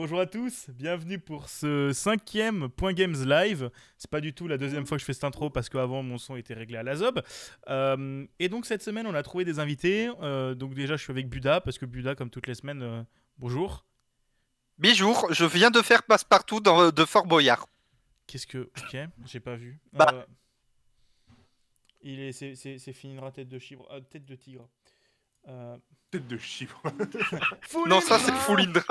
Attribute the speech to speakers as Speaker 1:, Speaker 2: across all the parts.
Speaker 1: Bonjour à tous, bienvenue pour ce cinquième Point Games Live. C'est pas du tout la deuxième fois que je fais cette intro parce qu'avant mon son était réglé à la zob. Euh, et donc cette semaine on a trouvé des invités. Euh, donc déjà je suis avec Buda parce que Buda comme toutes les semaines, euh, bonjour.
Speaker 2: Bonjour, je viens de faire passe-partout dans, de Fort Boyard.
Speaker 1: Qu'est-ce que... Ok, j'ai pas vu.
Speaker 2: Bah.
Speaker 1: Euh, il est... C'est c'est- c'est Finira tête de chibre... euh, tête de tigre. Euh,
Speaker 3: Tête de chiffre.
Speaker 2: Non, ça c'est
Speaker 1: Foulindra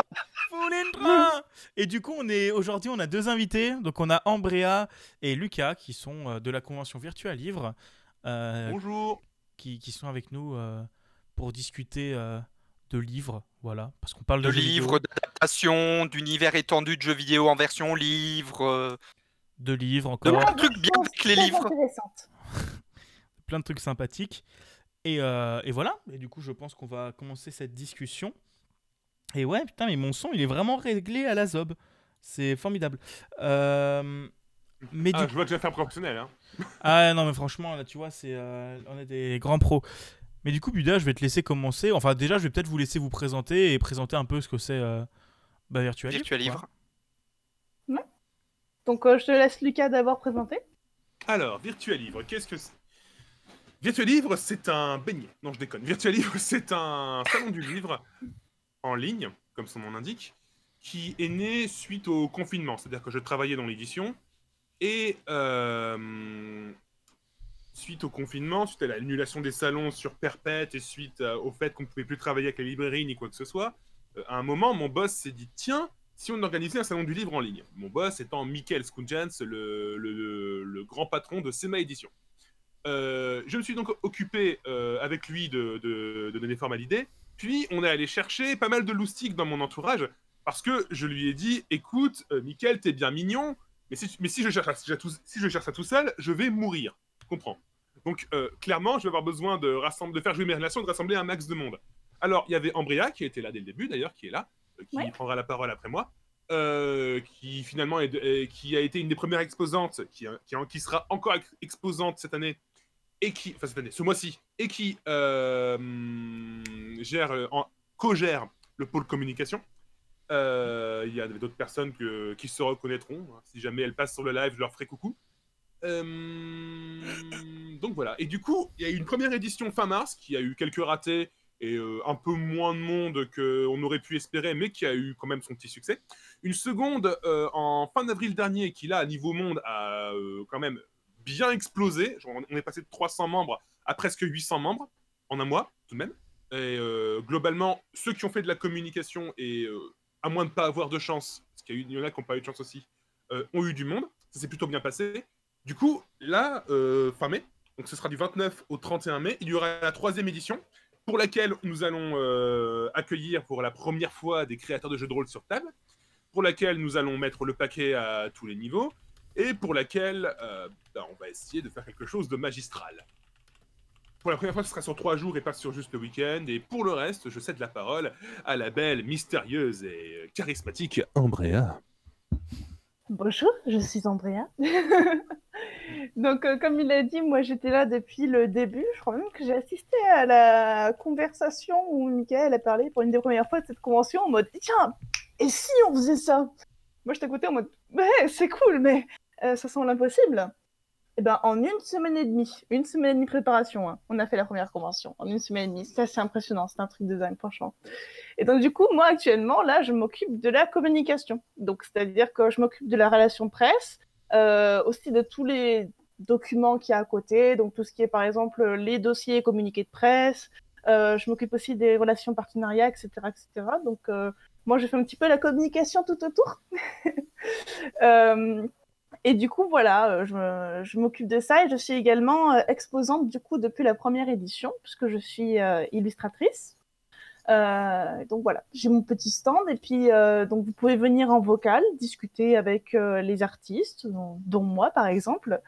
Speaker 2: Foulindra.
Speaker 1: Et du coup, on est aujourd'hui, on a deux invités. Donc, on a Ambrea et Lucas qui sont euh, de la convention Virtual Livre, euh,
Speaker 3: Bonjour.
Speaker 1: qui, qui sont avec nous euh, pour discuter euh, de livres. Voilà, parce qu'on parle de,
Speaker 2: De livres, d'adaptation, d'univers étendu de jeux vidéo en version livre. euh,
Speaker 1: de livres
Speaker 2: de
Speaker 1: encore,
Speaker 2: plein de trucs bien avec les livres.
Speaker 1: plein de trucs sympathiques. Et, euh, et voilà. Et du coup, je pense qu'on va commencer cette discussion. Et ouais, putain, mais mon son, il est vraiment réglé à la zob. C'est formidable. Euh, mais du
Speaker 3: Ah, je vois que j'ai fait un professionnel. Hein.
Speaker 1: Ah non mais franchement là tu vois c'est euh, on est des grands pros. Mais du coup Buda je vais te laisser commencer. Enfin déjà je vais peut-être vous laisser vous présenter et présenter un peu ce que c'est euh, bah, Virtual Livre,
Speaker 2: Virtual
Speaker 1: quoi.
Speaker 2: Livre.
Speaker 4: Donc euh, je te laisse Lucas d'abord présenter.
Speaker 3: Alors, Virtual Livre, qu'est-ce que c'est? Virtual Livre, c'est un beignet. Non, je déconne. Virtual Livre, c'est un salon du livre en ligne, comme son nom l'indique, qui est né suite au confinement. C'est-à-dire que je travaillais dans l'édition et euh, suite au confinement, suite à l'annulation des salons sur Perpète et suite euh, au fait qu'on ne pouvait plus travailler avec les librairies ni quoi que ce soit, euh, à un moment, mon boss s'est dit tiens, si on organisait un salon du livre en ligne. Mon boss étant Michael Skundjans, le, grand patron de Sema Édition. Je me suis donc occupé avec lui de- de donner forme à l'idée. Puis on est allé chercher pas mal de loustiques dans mon entourage parce que je lui ai dit écoute, euh, Michael, t'es bien mignon, mais si, mais si je cherche, à- si je tout- si je cherche ça tout seul, je vais mourir. Tu comprends? Donc euh, clairement, je vais avoir besoin de, rassembler, de faire jouer mes relations, de rassembler un max de monde. Alors il y avait Ambrea qui était là dès le début d'ailleurs, qui est là, euh, qui
Speaker 4: Ouais.
Speaker 3: prendra la parole après moi. euh, qui finalement est, de- est- qui a été une des premières exposantes, qui, qui, qui sera encore ex- exposante cette année, et qui, enfin cette année, ce mois-ci, et qui euh, gère, euh, co-gère le pôle communication. Euh, Il y a d'autres personnes que, qui se reconnaîtront. hein. Si jamais elles passent sur le live, je leur ferai coucou. Donc voilà. Et du coup, il y a eu une première édition fin mars qui a eu quelques ratés et un peu moins de monde qu'on aurait pu espérer, mais qui a eu quand même son petit succès. Une seconde en fin d'avril dernier qui, là, à niveau monde, a quand même bien explosé. On est passé de 300 membres à presque 800 membres en un mois, tout de même. Et euh, globalement, ceux qui ont fait de la communication, et euh, à moins de pas avoir de chance, parce qu'il y, en a qui n'ont pas eu de chance aussi, euh, ont eu du monde. Ça s'est plutôt bien passé. Du coup, là, fin mai, donc ce sera du 29 au 31 mai, il y aura la troisième édition, pour laquelle nous allons accueillir pour la première fois des créateurs de jeux de rôle sur table, pour laquelle nous allons mettre le paquet à tous les niveaux, et pour laquelle euh, ben, on va essayer de faire quelque chose de magistral. Pour la première fois, ce sera sur trois jours et pas sur juste le week-end. Et pour le reste, je cède la parole à la belle, mystérieuse et charismatique Ambrea.
Speaker 4: Bonjour, je suis Andrea. Donc euh, comme il a dit, moi j'étais là depuis le début. Je crois même que j'ai assisté à la conversation où Michael a parlé pour une des premières fois de cette convention en mode tiens, et si on faisait ça? Moi à côté en mode ouais, c'est cool, mais euh, ça semble impossible. Et ben en une semaine et demie, une semaine et demie de préparation, hein, on a fait la première convention en une semaine et demie. C'est assez impressionnant, c'est un truc de dingue franchement. Et donc du coup, moi actuellement, là, je m'occupe de la communication. Donc c'est-à-dire que je m'occupe de la relation presse, euh, aussi de tous les documents qu'il y a à côté, donc tout ce qui est par exemple les dossiers communiqués de presse. Euh, je m'occupe aussi des relations partenariats, etc., etc. Donc moi, je fais un petit peu la communication tout autour. Et du coup, voilà, euh, je, m'occupe de ça et je suis également euh, exposante du coup depuis la première édition, puisque je suis euh, illustratrice. Donc voilà, j'ai mon petit stand et puis donc vous pouvez venir en vocal discuter avec les artistes, dont, moi par exemple,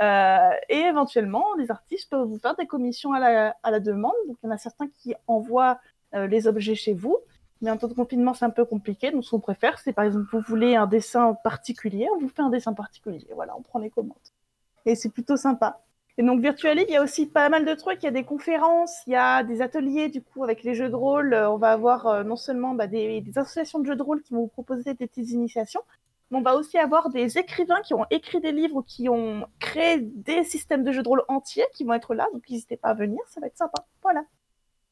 Speaker 4: et éventuellement les artistes peuvent vous faire des commissions à la, à la demande. Donc il y en a certains qui envoient les objets chez vous, mais en temps de confinement c'est un peu compliqué. Donc ce qu'on préfère, c'est par exemple vous voulez un dessin particulier, on vous fait un dessin particulier. Voilà, on prend les commandes et c'est plutôt sympa. Et donc Virtually, il y a aussi pas mal de trucs. Il y a des conférences, il y a des ateliers du coup avec les jeux de rôle. Euh, On va avoir euh, non seulement bah, des, des associations de jeux de rôle qui vont vous proposer des petites initiations, mais on va aussi avoir des écrivains qui ont écrit des livres qui ont créé des systèmes de jeux de rôle entiers qui vont être là. Donc n'hésitez pas à venir, ça va être sympa. Voilà.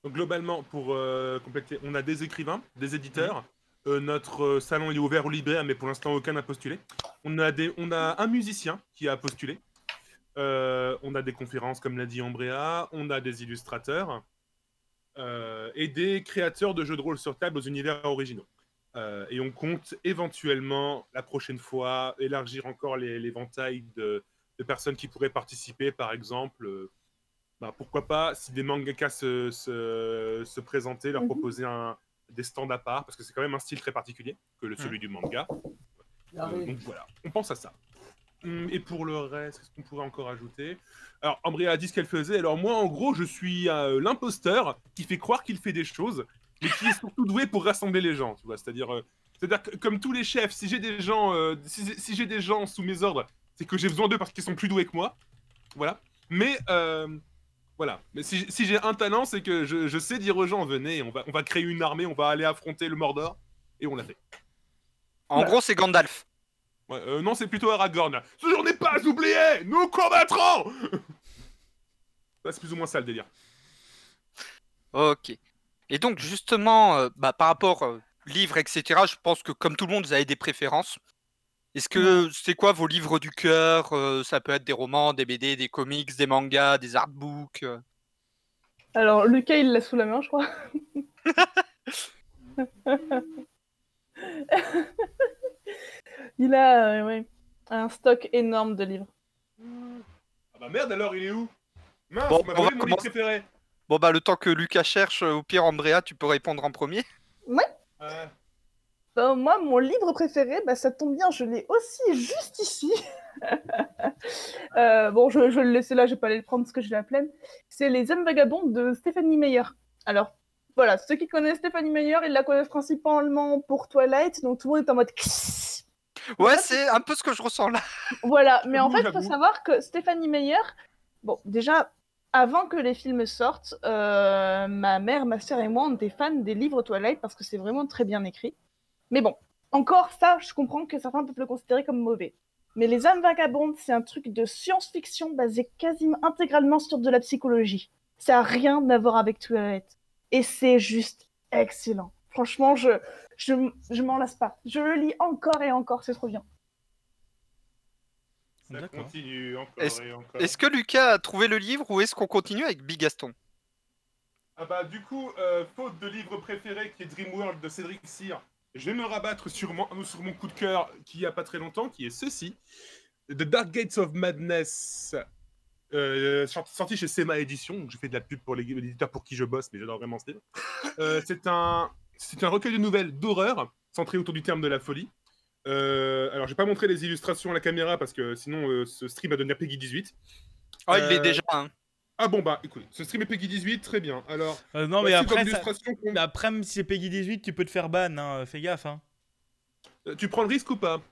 Speaker 3: Donc globalement, pour euh, compléter, on a des écrivains, des éditeurs. Euh, notre euh, salon il est ouvert aux libraires, mais pour l'instant aucun n'a postulé. On a, des, on a un musicien qui a postulé. Euh, on a des conférences, comme l'a dit Ambrea. On a des illustrateurs euh, et des créateurs de jeux de rôle sur table aux univers originaux. Et on compte éventuellement la prochaine fois élargir encore l'éventail de, de personnes qui pourraient participer, par exemple. Bah, pourquoi pas, si des mangakas se, se, se présentaient, leur
Speaker 4: Mhm.
Speaker 3: proposer un, des stands à part, parce que c'est quand même un style très particulier que le, celui du manga. Euh, donc voilà, on pense à ça. Hum, Et pour le reste, qu'est-ce qu'on pourrait encore ajouter? Alors, Ambria a dit ce qu'elle faisait. Alors moi, en gros, je suis euh, l'imposteur qui fait croire qu'il fait des choses, mais qui est surtout doué pour rassembler les gens. Tu vois, c'est-à-dire, euh, c'est-à-dire que comme tous les chefs, si j'ai des gens, euh, si, si j'ai des gens sous mes ordres, c'est que j'ai besoin d'eux parce qu'ils sont plus doués que moi. Voilà. Mais voilà. Mais si, si j'ai un talent, c'est que je, je sais dire aux gens venez, on va, on va créer une armée, on va aller affronter le Mordor, et on l'a fait.
Speaker 2: En gros, c'est Gandalf.
Speaker 3: Ouais, euh, non, c'est plutôt Aragorn. Ce jour n'est pas oublié Nous combattrons C'est plus ou moins ça le délire.
Speaker 2: Ok. Et donc, justement, euh, bah, par rapport euh, livres, etc., je pense que comme tout le monde, vous avez des préférences. Est-ce que c'est quoi vos livres du cœur Euh, Ça peut être des romans, des BD, des comics, des mangas, des artbooks. euh.
Speaker 4: Alors Lucas, il l'a sous la main, je crois. il a euh, ouais, un stock énorme de livres.
Speaker 3: Ah bah merde alors, il est où? Mince,
Speaker 2: Bon,
Speaker 3: on m'a
Speaker 2: on
Speaker 3: volé
Speaker 2: va
Speaker 3: mon livre
Speaker 2: commencer.
Speaker 3: préféré
Speaker 2: Bon, bah, le temps que Lucas cherche, euh, au pire, Andrea, tu peux répondre en premier.
Speaker 3: Ah,
Speaker 4: Ben, moi, mon livre préféré, bah, ça tombe bien, je l'ai aussi juste ici. Euh, bon, je, je vais le laisser là, je vais pas aller le prendre parce que je l'ai la flemme. C'est Les Hommes Vagabonds de Stéphanie Meyer. Alors, voilà, ceux qui connaissent Stéphanie Meyer, ils la connaissent principalement pour Twilight, donc tout le monde est en mode...
Speaker 2: Ouais, c'est un peu ce que je ressens là.
Speaker 4: Voilà, mais en fait, il faut savoir que Stéphanie Meyer, bon, déjà, avant que les films sortent, euh, ma mère, ma sœur et moi, on était fans des livres Twilight parce que c'est vraiment très bien écrit. Mais bon, encore ça, je comprends que certains peuvent le considérer comme mauvais. Mais Les âmes vagabondes, c'est un truc de science-fiction basé quasiment intégralement sur de la psychologie. Ça a rien à voir avec Twilight. Et c'est juste excellent. Franchement, je, je, je m'en lasse pas. Je le lis encore et encore, c'est trop bien.
Speaker 3: ça continue encore
Speaker 2: Est-ce-
Speaker 3: et encore.
Speaker 2: Est-ce que Lucas a trouvé le livre ou est-ce qu'on continue avec Big Gaston?
Speaker 3: Ah bah du coup, euh, faute de livre préféré qui est Dreamworld de Cédric Cyr, je vais me rabattre sur mon, sur mon coup de cœur qui y a pas très longtemps, qui est ceci. The Dark Gates of Madness, euh, sorti- chez Sema Édition, donc je fais de la pub pour les éditeurs pour qui je bosse, mais j'adore vraiment ce livre. Euh, c'est un, recueil de nouvelles d'horreur, centré autour du terme de la folie. Euh, alors, je vais pas montrer les illustrations à la caméra parce que sinon euh, ce stream va devenir Peggy 18.
Speaker 2: Ah, il
Speaker 3: Euh,
Speaker 2: est déjà. hein.
Speaker 3: Ah bon bah écoute, ce stream est Peggy 18, très bien. Alors,
Speaker 1: Euh, non, mais après, ça- mais après, même si c'est Peggy 18, tu peux te faire ban, hein. fais gaffe. Hein.
Speaker 3: Euh, tu prends le risque ou pas?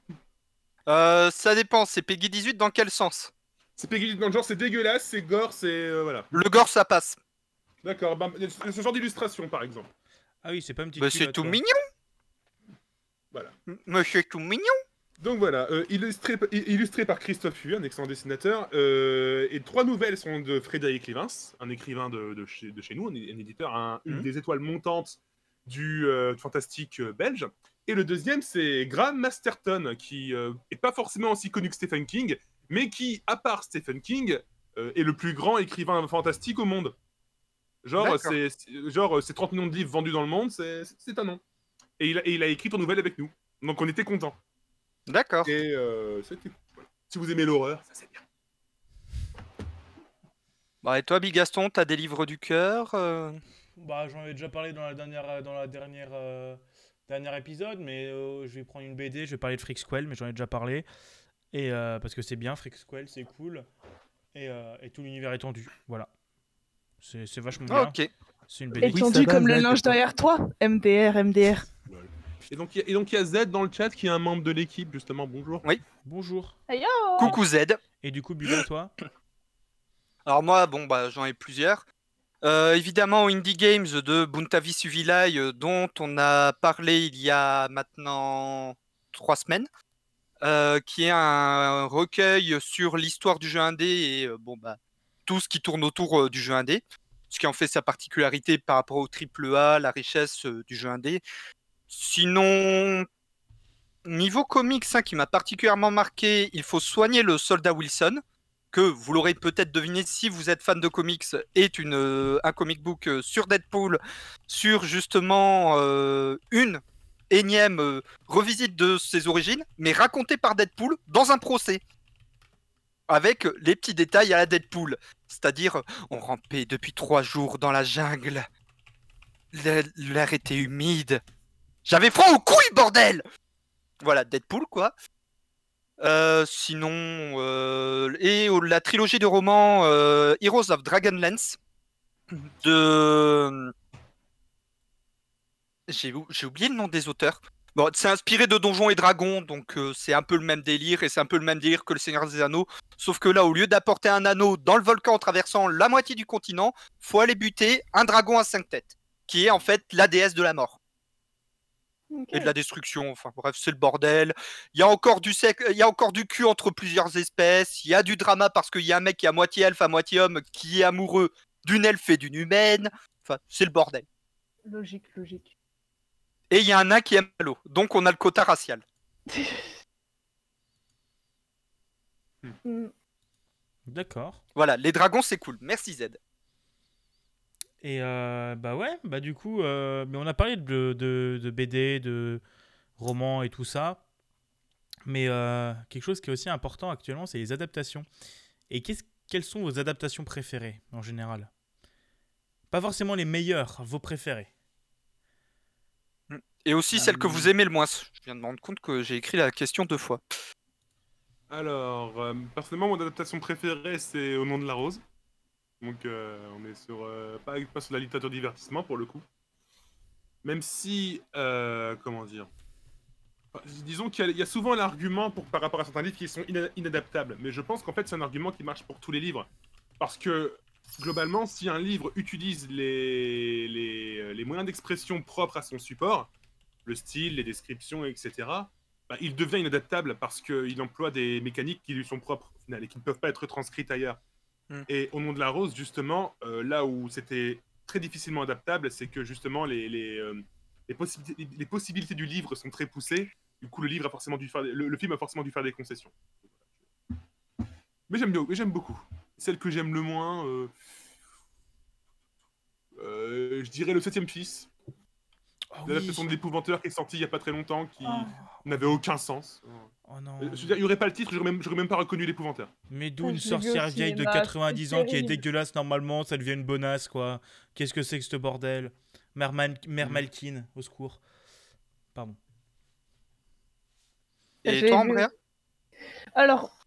Speaker 2: Euh, ça dépend, c'est Peggy 18 dans quel sens?
Speaker 3: C'est Peggy 18 dans le genre, c'est dégueulasse, c'est gore, c'est euh, voilà.
Speaker 2: Le gore, ça passe.
Speaker 3: D'accord, bah, ce genre d'illustration par exemple.
Speaker 1: Ah oui, c'est pas une petite
Speaker 2: Bah, c'est tout mignon.
Speaker 3: Voilà.
Speaker 2: M- Monsieur tout mignon.
Speaker 3: Donc voilà, euh, illustré, par Christophe Hu, un excellent dessinateur, euh, et trois nouvelles sont de Frédéric Livens, un écrivain de, de chez, de chez nous, un, éditeur, un- une
Speaker 2: Mhm.
Speaker 3: des étoiles montantes du euh, fantastique belge. Et le deuxième, c'est Graham Masterton, qui euh, est pas forcément aussi connu que Stephen King, mais qui, à part Stephen King, est le plus grand écrivain fantastique au monde. Genre, c'est genre, euh, c'est 30 millions de livres vendus dans le monde, c'est c'est un nom. Et il, a, et il a écrit ton nouvelle avec nous. Donc on était contents.
Speaker 2: D'accord.
Speaker 3: Et euh, c'était. Si vous aimez l'horreur, ça c'est bien.
Speaker 2: Bah, et toi, Big Gaston, t'as des livres du cœur euh?
Speaker 1: Bah, j'en avais déjà parlé dans la dernière, euh, dans la dernière, euh, dernier épisode, mais euh, je vais prendre une BD, je vais parler de Freaksquell, mais j'en ai déjà parlé. Et euh, parce que c'est bien, Freaksquell, c'est cool. Et, euh, et tout l'univers est tendu. Voilà. C'est c'est vachement bien.
Speaker 2: Ok.
Speaker 1: C'est une BD.
Speaker 4: Et tendu comme le linge derrière toi. MDR, MDR.
Speaker 3: Et donc il y a- et donc, il y a Z dans le chat qui est un membre de l'équipe, justement. Bonjour.
Speaker 1: Bonjour.
Speaker 4: Ayo
Speaker 2: Coucou Z.
Speaker 1: Et du coup, Buba, toi
Speaker 2: Alors moi, bon, bah, j'en ai plusieurs. Euh, évidemment, Indie Games de Buntavi Suvilai, euh, dont on a parlé il y a maintenant trois semaines, euh, qui est un recueil sur l'histoire du jeu indé et euh, bon, bah, tout ce qui tourne autour euh, du jeu indé, ce qui en fait sa particularité par rapport au triple A, la richesse euh, du jeu indé. Sinon, niveau comics, hein, qui m'a particulièrement marqué, il faut soigner le soldat Wilson que vous l'aurez peut-être deviné si vous êtes fan de comics, est une, euh, un comic book euh, sur Deadpool, sur justement euh, une énième revisite de ses origines, mais racontée par Deadpool dans un procès. Avec les petits détails à la Deadpool. C'est-à-dire, on rampait depuis trois jours dans la jungle. L'air était humide. J'avais froid aux couilles, bordel Voilà, Deadpool, quoi. Euh, sinon, euh, et la trilogie de romans euh, Heroes of Dragonlance de. J'ai ou- j'ai oublié le nom des auteurs. Bon, c'est inspiré de Donjons et Dragons, donc c'est un peu le même délire et c'est un peu le même délire que le Seigneur des Anneaux. Sauf que là, au lieu d'apporter un anneau dans le volcan en traversant la moitié du continent, faut aller buter un dragon à cinq têtes, qui est en fait la déesse de la mort Et de la destruction. Enfin bref, c'est le bordel. Il y a encore du sec, il y a encore du cul entre plusieurs espèces. Il y a du drama parce qu'il y a un mec qui est à moitié elfe, à moitié homme, qui est amoureux d'une elfe et d'une humaine. Enfin, c'est le bordel.
Speaker 4: Logique, logique.
Speaker 2: Et il y a un nain qui aime l'eau. Donc on a le quota racial.
Speaker 4: Hmm.
Speaker 1: D'accord.
Speaker 2: Voilà, les dragons c'est cool. Merci Z.
Speaker 1: Et euh, bah ouais, bah du coup, euh, mais on a parlé de, de, de BD, de romans et tout ça. Mais euh, quelque chose qui est aussi important actuellement, c'est les adaptations. Et qu'est-ce- quelles sont vos adaptations préférées en général? Pas forcément les meilleures, vos préférées.
Speaker 2: Et aussi
Speaker 3: Ah,
Speaker 2: celle que vous aimez le moins. Je viens de me rendre compte que j'ai écrit la question deux fois.
Speaker 3: Alors, euh, personnellement, mon adaptation préférée, c'est Au nom de la rose. Donc, euh, on est sur, euh, pas, pas sur la littérature divertissement pour le coup. Même si, euh, comment dire, disons qu'il y, a- souvent l'argument pour par rapport à certains livres qui sont ina- inadaptables. Mais je pense qu'en fait, c'est un argument qui marche pour tous les livres. Parce que globalement, si un livre utilise les, les moyens d'expression propres à son support, le style, les descriptions, etc., bah, il devient inadaptable parce qu'il emploie des mécaniques qui lui sont propres au final et qui ne peuvent pas être transcrites ailleurs.
Speaker 2: Mm.
Speaker 3: Et au nom de la rose, justement, euh, là où c'était très difficilement adaptable, c'est que justement les, les, euh, les, possibilités, les possibilités du livre sont très poussées. Du coup, le, livre a forcément dû faire, le, le film a forcément dû faire des concessions. Mais j'aime bien, j'aime beaucoup. Celle que j'aime le moins, euh, euh, je dirais le septième fils.
Speaker 1: Oh,
Speaker 3: L'adaptation de l'épouvanteur qui est sorti il y a pas très longtemps, qui
Speaker 4: Oh.
Speaker 3: n'avait aucun sens.
Speaker 1: Oh non.
Speaker 3: Euh, Je veux dire, il n'y aurait pas le titre, j'aurais même, j'aurais même pas reconnu l'épouvanteur.
Speaker 1: Mais d'où
Speaker 4: Ah,
Speaker 1: une sorcière vieille de
Speaker 4: cinéma,
Speaker 1: 90
Speaker 4: c'est
Speaker 1: ans qui est dégueulasse normalement, ça devient une bonasse quoi. Qu'est-ce que c'est que ce bordel? Mère, Man- Mère
Speaker 3: Mm.
Speaker 1: Malkine, au secours. Pardon.
Speaker 2: Et
Speaker 4: J'ai
Speaker 2: toi, Andrea?
Speaker 4: Alors,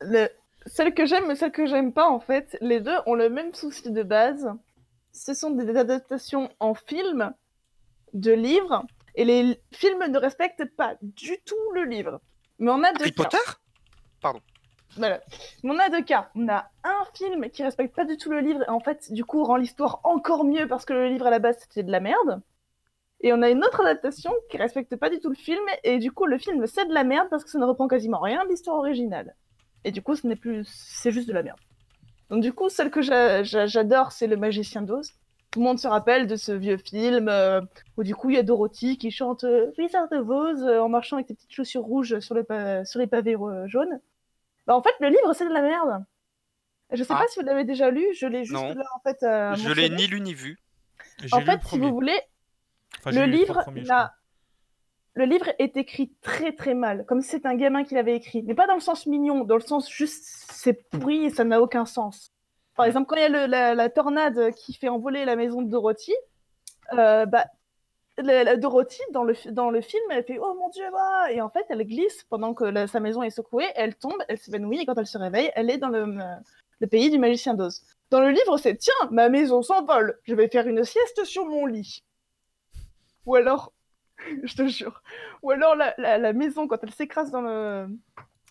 Speaker 4: le- celle que j'aime et celle que j'aime pas, en fait, les deux ont le même souci de base. Ce sont des adaptations en film de livres, et les films ne respectent pas du tout le livre. Mais on a deux
Speaker 2: Harry
Speaker 4: cas.
Speaker 2: Potter?
Speaker 4: Voilà. Mais on a deux cas. On a un film qui respecte pas du tout le livre, et en fait, du coup, rend l'histoire encore mieux parce que le livre à la base c'était de la merde. Et on a une autre adaptation qui respecte pas du tout le film, et du coup, le film c'est de la merde parce que ça ne reprend quasiment rien de l'histoire originale. Et du coup, ce n'est plus, c'est juste de la merde. Donc du coup, celle que j'a- j'a- j'adore, c'est Le Magicien d'Oz. Tout le monde se rappelle de ce vieux film euh, où du coup il y a Dorothy qui chante euh, Wizard of Oz euh, en marchant avec ses petites chaussures rouges sur, le pa- sur les pavés euh, jaunes. Bah en fait, le livre c'est de la merde. Je sais
Speaker 2: Ah.
Speaker 4: pas si vous l'avez déjà lu, je l'ai juste
Speaker 2: Non.
Speaker 4: là en fait. euh,
Speaker 2: Je l'ai ni lu ni vu.
Speaker 4: En fait, si vous voulez,
Speaker 1: Enfin,
Speaker 4: le livre, le livre est écrit très très mal, comme si c'était un gamin qui l'avait écrit, mais pas dans le sens mignon, dans le sens juste c'est pourri et ça n'a aucun sens. Par exemple, quand il y a la, tornade qui fait envoler la maison de Dorothy, euh, bah, Dorothy dans le, dans le film, elle fait oh mon dieu, ah et en fait elle glisse pendant que sa maison est secouée, elle tombe, elle s'évanouit et quand elle se réveille, elle est dans le, le pays du magicien d'Oz. Dans le livre, c'est tiens, ma maison s'envole, je vais faire une sieste sur mon lit. Ou alors, je te jure. Ou alors la- la maison, quand elle s'écrase dans le,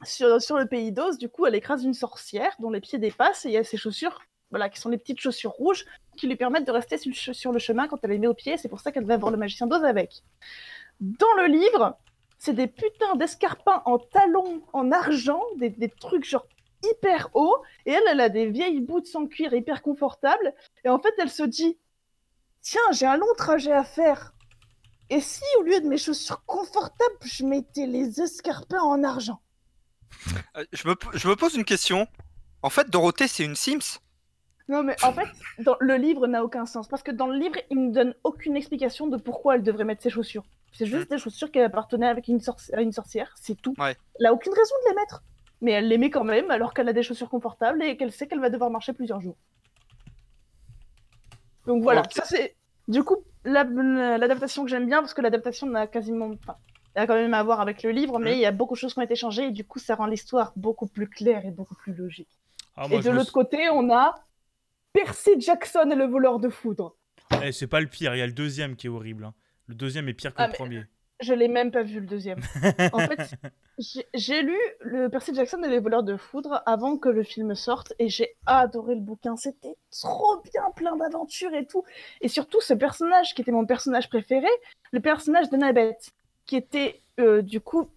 Speaker 4: sur, le pays d'Oz, du coup, elle écrase une sorcière dont les pieds dépassent et il y a ses chaussures, voilà, qui sont les petites chaussures rouges qui lui permettent de rester sur le, chemin quand elle est met au pied. C'est pour ça qu'elle va voir le magicien d'Oz avec. Dans le livre, c'est des putains d'escarpins en talons en argent, des, trucs genre hyper hauts, et elle, elle a des vieilles boots en cuir hyper confortables, et en fait, elle se dit Tiens, j'ai un long trajet à faire. Et si, au lieu de mes chaussures confortables, je mettais les escarpins en argent?
Speaker 2: Euh, je, me, je me pose une question. En fait, Dorothée, c'est une Sims?
Speaker 4: Non, mais en fait, dans, le livre n'a aucun sens. Parce que dans le livre, il ne donne aucune explication de pourquoi elle devrait mettre ses chaussures. C'est juste des chaussures qui appartenaient avec une à une sorcière, c'est tout.
Speaker 2: Ouais.
Speaker 4: Elle a aucune raison de les mettre. Mais elle les met quand même, alors qu'elle a des chaussures confortables et qu'elle sait qu'elle va devoir marcher plusieurs jours. Donc voilà, ça c'est. Du coup, la- l'adaptation que j'aime bien, parce que l'adaptation n'a quasiment. Enfin, elle a quand même à voir avec le livre, mais il y a beaucoup de choses qui ont été changées et du coup, ça rend l'histoire beaucoup plus claire et beaucoup plus logique.
Speaker 1: Ah, moi,
Speaker 4: Et de
Speaker 1: me
Speaker 4: l'autre côté, on a Percy Jackson et le voleur de foudre.
Speaker 1: Eh, c'est pas le pire, il y a le deuxième qui est horrible. hein. Le deuxième est pire que
Speaker 4: Ah,
Speaker 1: le premier.
Speaker 4: Je l'ai même pas vu le deuxième. En fait, j'ai- j'ai lu le Percy Jackson et les voleurs de foudre avant que le film sorte et j'ai adoré le bouquin. C'était trop bien, plein d'aventures et tout. Et surtout, ce personnage qui était mon personnage préféré, le personnage d'Annabeth, qui était euh, du coup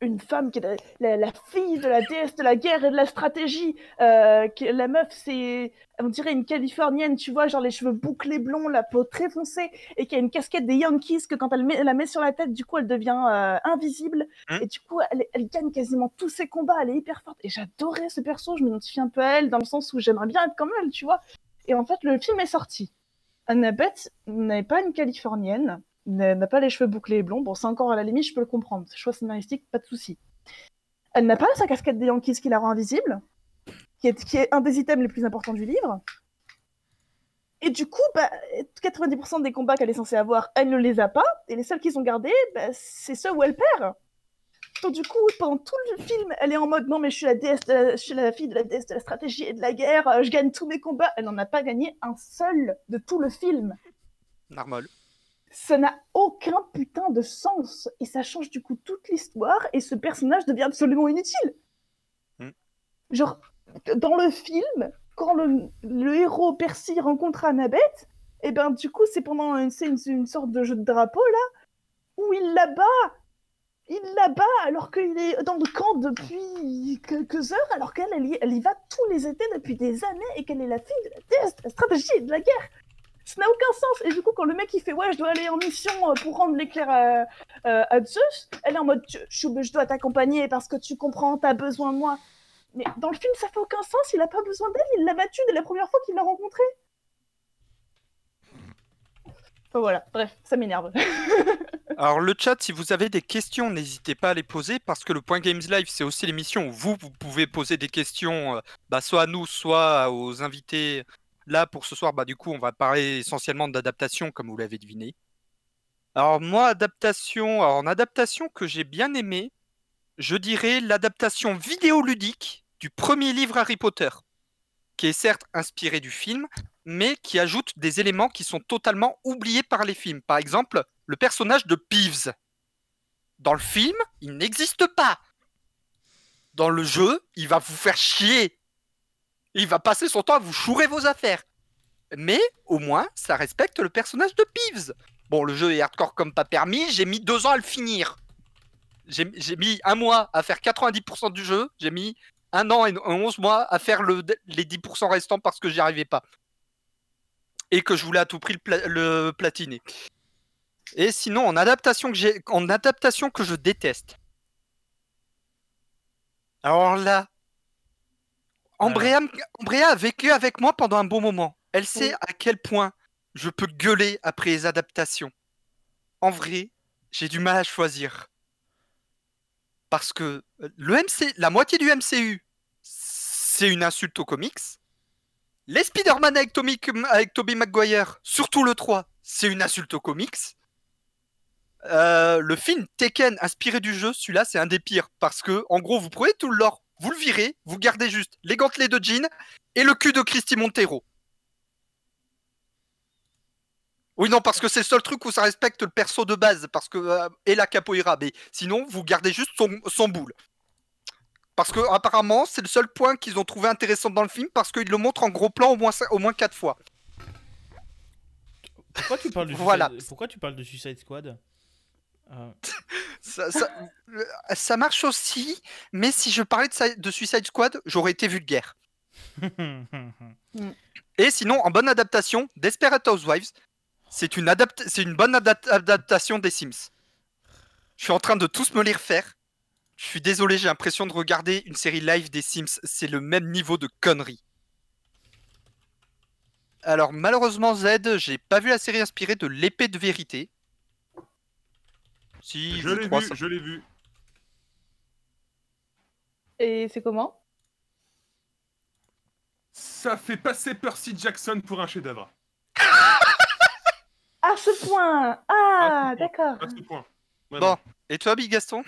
Speaker 4: une femme qui est la, la- la fille de la déesse de la guerre et de la stratégie. Euh, qui- la meuf, c'est, on dirait une californienne, tu vois, genre les cheveux bouclés blonds, la peau très foncée, et qui a une casquette des Yankees que quand elle, met- la met sur la tête, du coup, elle devient euh, invisible.
Speaker 2: Hein
Speaker 4: et du coup, elle, elle gagne quasiment tous ses combats. Elle est hyper forte. Et j'adorais ce perso. Je m'identifie un peu à elle dans le sens où j'aimerais bien être comme elle, tu vois. Et en fait, le film est sorti. Annabeth n'est pas une californienne n'a pas les cheveux bouclés et blonds. Bon, c'est encore à la limite, je peux le comprendre. Choix scénaristique, pas de souci. Elle n'a pas sa casquette des Yankees qui la rend invisible, qui est, qui est un des items les plus importants du livre. Et du coup, bah, 90% des combats qu'elle est censée avoir, elle ne les a pas. Et les seuls qu'ils ont gardés, bah, c'est ceux où elle perd. Donc du coup, pendant tout le film, elle est en mode non mais je suis la déesse, je suis la fille de la déesse de la stratégie et de la guerre, euh, je gagne tous mes combats. Elle n'en a pas gagné un seul de tout le film
Speaker 2: Normal.
Speaker 4: Ça n'a aucun putain de sens. Et ça change du coup toute l'histoire et ce personnage devient absolument inutile.
Speaker 2: Hmm.
Speaker 4: Genre, dans le film, quand le, le héros Percy rencontre Annabeth, et ben du coup, c'est pendant une, une, une sorte de jeu de drapeau là, où il la bat. Il la bat alors qu'il est dans le camp depuis quelques heures, alors qu'elle, elle y, elle y va tous les étés depuis des années et qu'elle est la fille de la de la stratégie et de la guerre. Ça n'a aucun sens. Et du coup, quand le mec il fait ouais, je dois aller en mission euh, pour rendre l'éclair à, euh, à Zeus, elle est en mode je, dois t'accompagner parce que tu comprends, t'as besoin de moi. Mais dans le film, ça fait aucun sens. Il a pas besoin d'elle. Il l'a battue dès la première fois qu'il l'a rencontrée. Enfin, voilà. Bref, ça m'énerve.
Speaker 2: Alors le chat, si vous avez des questions, n'hésitez pas à les poser parce que le Point Games Live, c'est aussi l'émission où vous, pouvez poser des questions, euh, bah, soit à nous, soit aux invités. Là, pour ce soir, bah, du coup, on va parler essentiellement d'adaptation, comme vous l'avez deviné. Alors moi, adaptation, alors, en adaptation que j'ai bien aimé, je dirais l'adaptation vidéoludique du premier livre Harry Potter, qui est certes inspiré du film, mais qui ajoute des éléments qui sont totalement oubliés par les films. Par exemple, le personnage de Peeves. Dans le film, il n'existe pas. Dans le jeu, il va vous faire chier. Il va passer son temps à vous chourer vos affaires. Mais au moins, ça respecte le personnage de Peeves. Bon, le jeu est hardcore comme pas permis, j'ai mis deux ans à le finir. J'ai mis un mois à faire 90% du jeu, j'ai mis un an et 11 mois à faire le, les 10% restants parce que j'y arrivais pas. Et que je voulais à tout prix le, le platiner. Et sinon, en adaptation que j'ai, en adaptation que je déteste. Alors là, Ambrea, Ambrea a vécu avec moi pendant un bon moment. Elle sait
Speaker 4: Oui.
Speaker 2: à quel point je peux gueuler après les adaptations. En vrai, j'ai du mal à choisir. Parce que euh, le MC, la moitié du MCU, c'est une insulte aux comics. Les Spider-Man avec, Tommy- avec Tobey Maguire, surtout le 3, c'est une insulte aux comics. Euh, le film Tekken inspiré du jeu, celui-là c'est un des pires parce que en gros vous prenez tout le lore, vous le virez, vous gardez juste les gantelets de jean et le cul de Christy Montero. Oui non parce que c'est le seul truc où ça respecte le perso de base parce que euh, et la capoeira mais sinon vous gardez juste son, son boule. Parce que apparemment, c'est le seul point qu'ils ont trouvé intéressant dans le film parce qu'ils le montrent en gros plan au moins, au moins 4 fois.
Speaker 1: Pourquoi tu parles de
Speaker 2: Voilà.
Speaker 1: Suicide... Pourquoi tu parles de Suicide Squad? Euh,
Speaker 2: Ça, ça- ça marche aussi, mais si je parlais de, Suicide Squad, j'aurais été vulgaire. Et sinon, en bonne adaptation, Desperate Housewives, c'est une, adapt- c'est une bonne adap- adaptation des Sims. Je suis en train de tous me les refaire. Je suis désolé, j'ai l'impression de regarder une série live des Sims. C'est le même niveau de conneries. Alors, malheureusement, Z, j'ai pas vu la série inspirée de l'épée de vérité. Si,
Speaker 3: Je l'ai vu, je l'ai vu.
Speaker 4: Et c'est comment?
Speaker 3: Ça fait passer Percy Jackson pour un chef-d'œuvre.
Speaker 4: À ce point
Speaker 3: À
Speaker 4: Ah,
Speaker 3: ce point.
Speaker 4: d'accord.
Speaker 3: À ce point.
Speaker 2: Bon. Et toi, Big Gaston?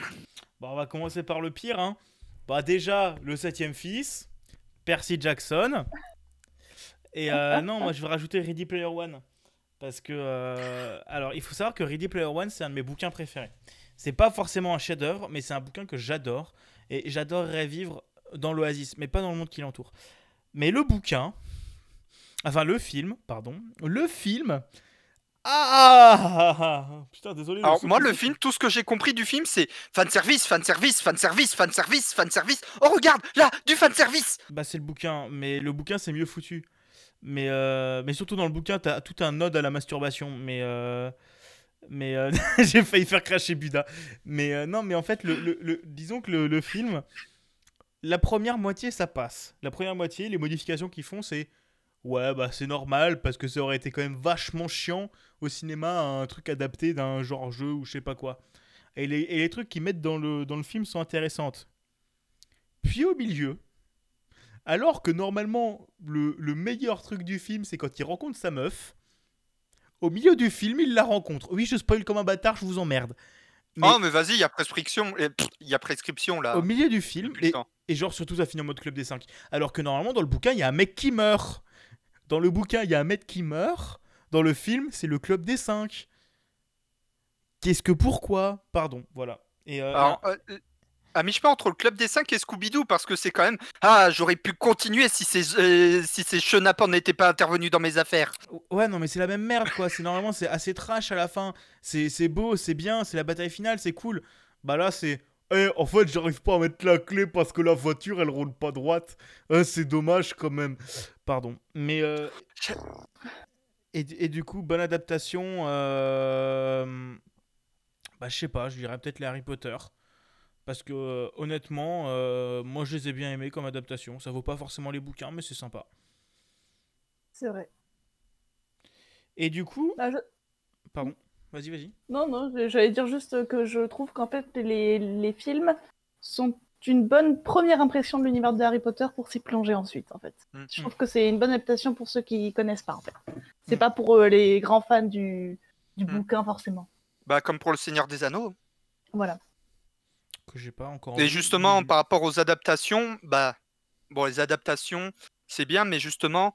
Speaker 1: Bon, on va commencer par le pire. Hein. Bah, déjà, le septième fils, Percy Jackson. Et euh, non, moi je vais rajouter Ready Player One. Parce que. euh, alors, il faut savoir que Ready Player One, c'est un de mes bouquins préférés. C'est pas forcément un chef-d'œuvre, mais c'est un bouquin que j'adore. Et j'adorerais vivre dans l'Oasis, mais pas dans le monde qui l'entoure. Mais le bouquin. Enfin, le film, pardon. Le film. Ah, ah, ah, Putain, désolé.
Speaker 2: Alors, moi, le film, tout ce que j'ai compris du film, c'est fan service, fan service, fan service, fan service, fan service. Oh, regarde, là, du fan service
Speaker 1: Bah c'est le bouquin, mais le bouquin c'est mieux foutu. Mais, euh, mais surtout dans le bouquin, t'as tout un ode à la masturbation. Mais, euh, mais euh, j'ai failli faire cracher Buda. Mais non, mais en fait, le- le- disons que le, le film, la première moitié ça passe. La première moitié, les modifications qu'ils font, c'est ouais, bah c'est normal parce que ça aurait été quand même vachement chiant au cinéma un truc adapté d'un genre jeu ou je sais pas quoi. Et les, et les trucs qu'ils mettent dans le, dans le film sont intéressantes. Puis au milieu, alors que normalement, le, le meilleur truc du film, c'est quand il rencontre sa meuf. Au milieu du film, il la rencontre. Oui, je spoil comme un bâtard, je vous emmerde. Mais
Speaker 2: Oh, mais vas-y, il y a prescription, il y a prescription là.
Speaker 1: au milieu du film, et, genre surtout ça finit en mode club des 5. Alors que normalement, dans le bouquin, il y a un mec qui meurt. Dans le bouquin, il y a un mec qui meurt. Dans le film, c'est le club des 5. Qu'est-ce que pourquoi? Pardon, voilà. Et euh,
Speaker 2: Alors, euh, euh, à mi-chemin entre le Club des 5 et Scooby-Doo, parce que c'est quand même. Ah, j'aurais pu continuer si ces, euh, si ces chenapans n'étaient pas intervenus dans mes affaires.
Speaker 1: Ouais, non, mais c'est la même merde, quoi. C'est normalement, c'est assez trash à la fin. C'est beau, c'est bien, c'est la bataille finale, c'est cool. Bah là, c'est. Eh, en fait, j'arrive pas à mettre la clé parce que la voiture, elle roule pas droite. Eh, c'est dommage quand même. Pardon. Mais. euh, Et, et du coup, bonne adaptation. euh, Bah, je sais pas, je dirais peut-être les Harry Potter. Parce que, euh, honnêtement, euh, moi, je les ai bien aimés comme adaptation. Ça vaut pas forcément les bouquins, mais c'est sympa.
Speaker 4: C'est vrai.
Speaker 1: Et du coup.
Speaker 4: Bah, je-
Speaker 1: Pardon. Vas-y, vas-y.
Speaker 4: Non, non, j'allais dire juste que je trouve qu'en fait, les, les films sont une bonne première impression de l'univers de Harry Potter pour s'y plonger ensuite, en fait.
Speaker 2: Mm.
Speaker 4: Je trouve que c'est une bonne adaptation pour ceux qui connaissent pas, en fait. C'est pas pour euh, les grands fans du, du
Speaker 2: Mm.
Speaker 4: bouquin, forcément.
Speaker 2: Bah, comme pour le Seigneur des Anneaux.
Speaker 4: Voilà.
Speaker 1: Que j'ai pas encore.
Speaker 2: Et justement, par rapport aux adaptations, bah, bon, les adaptations, c'est bien, mais justement,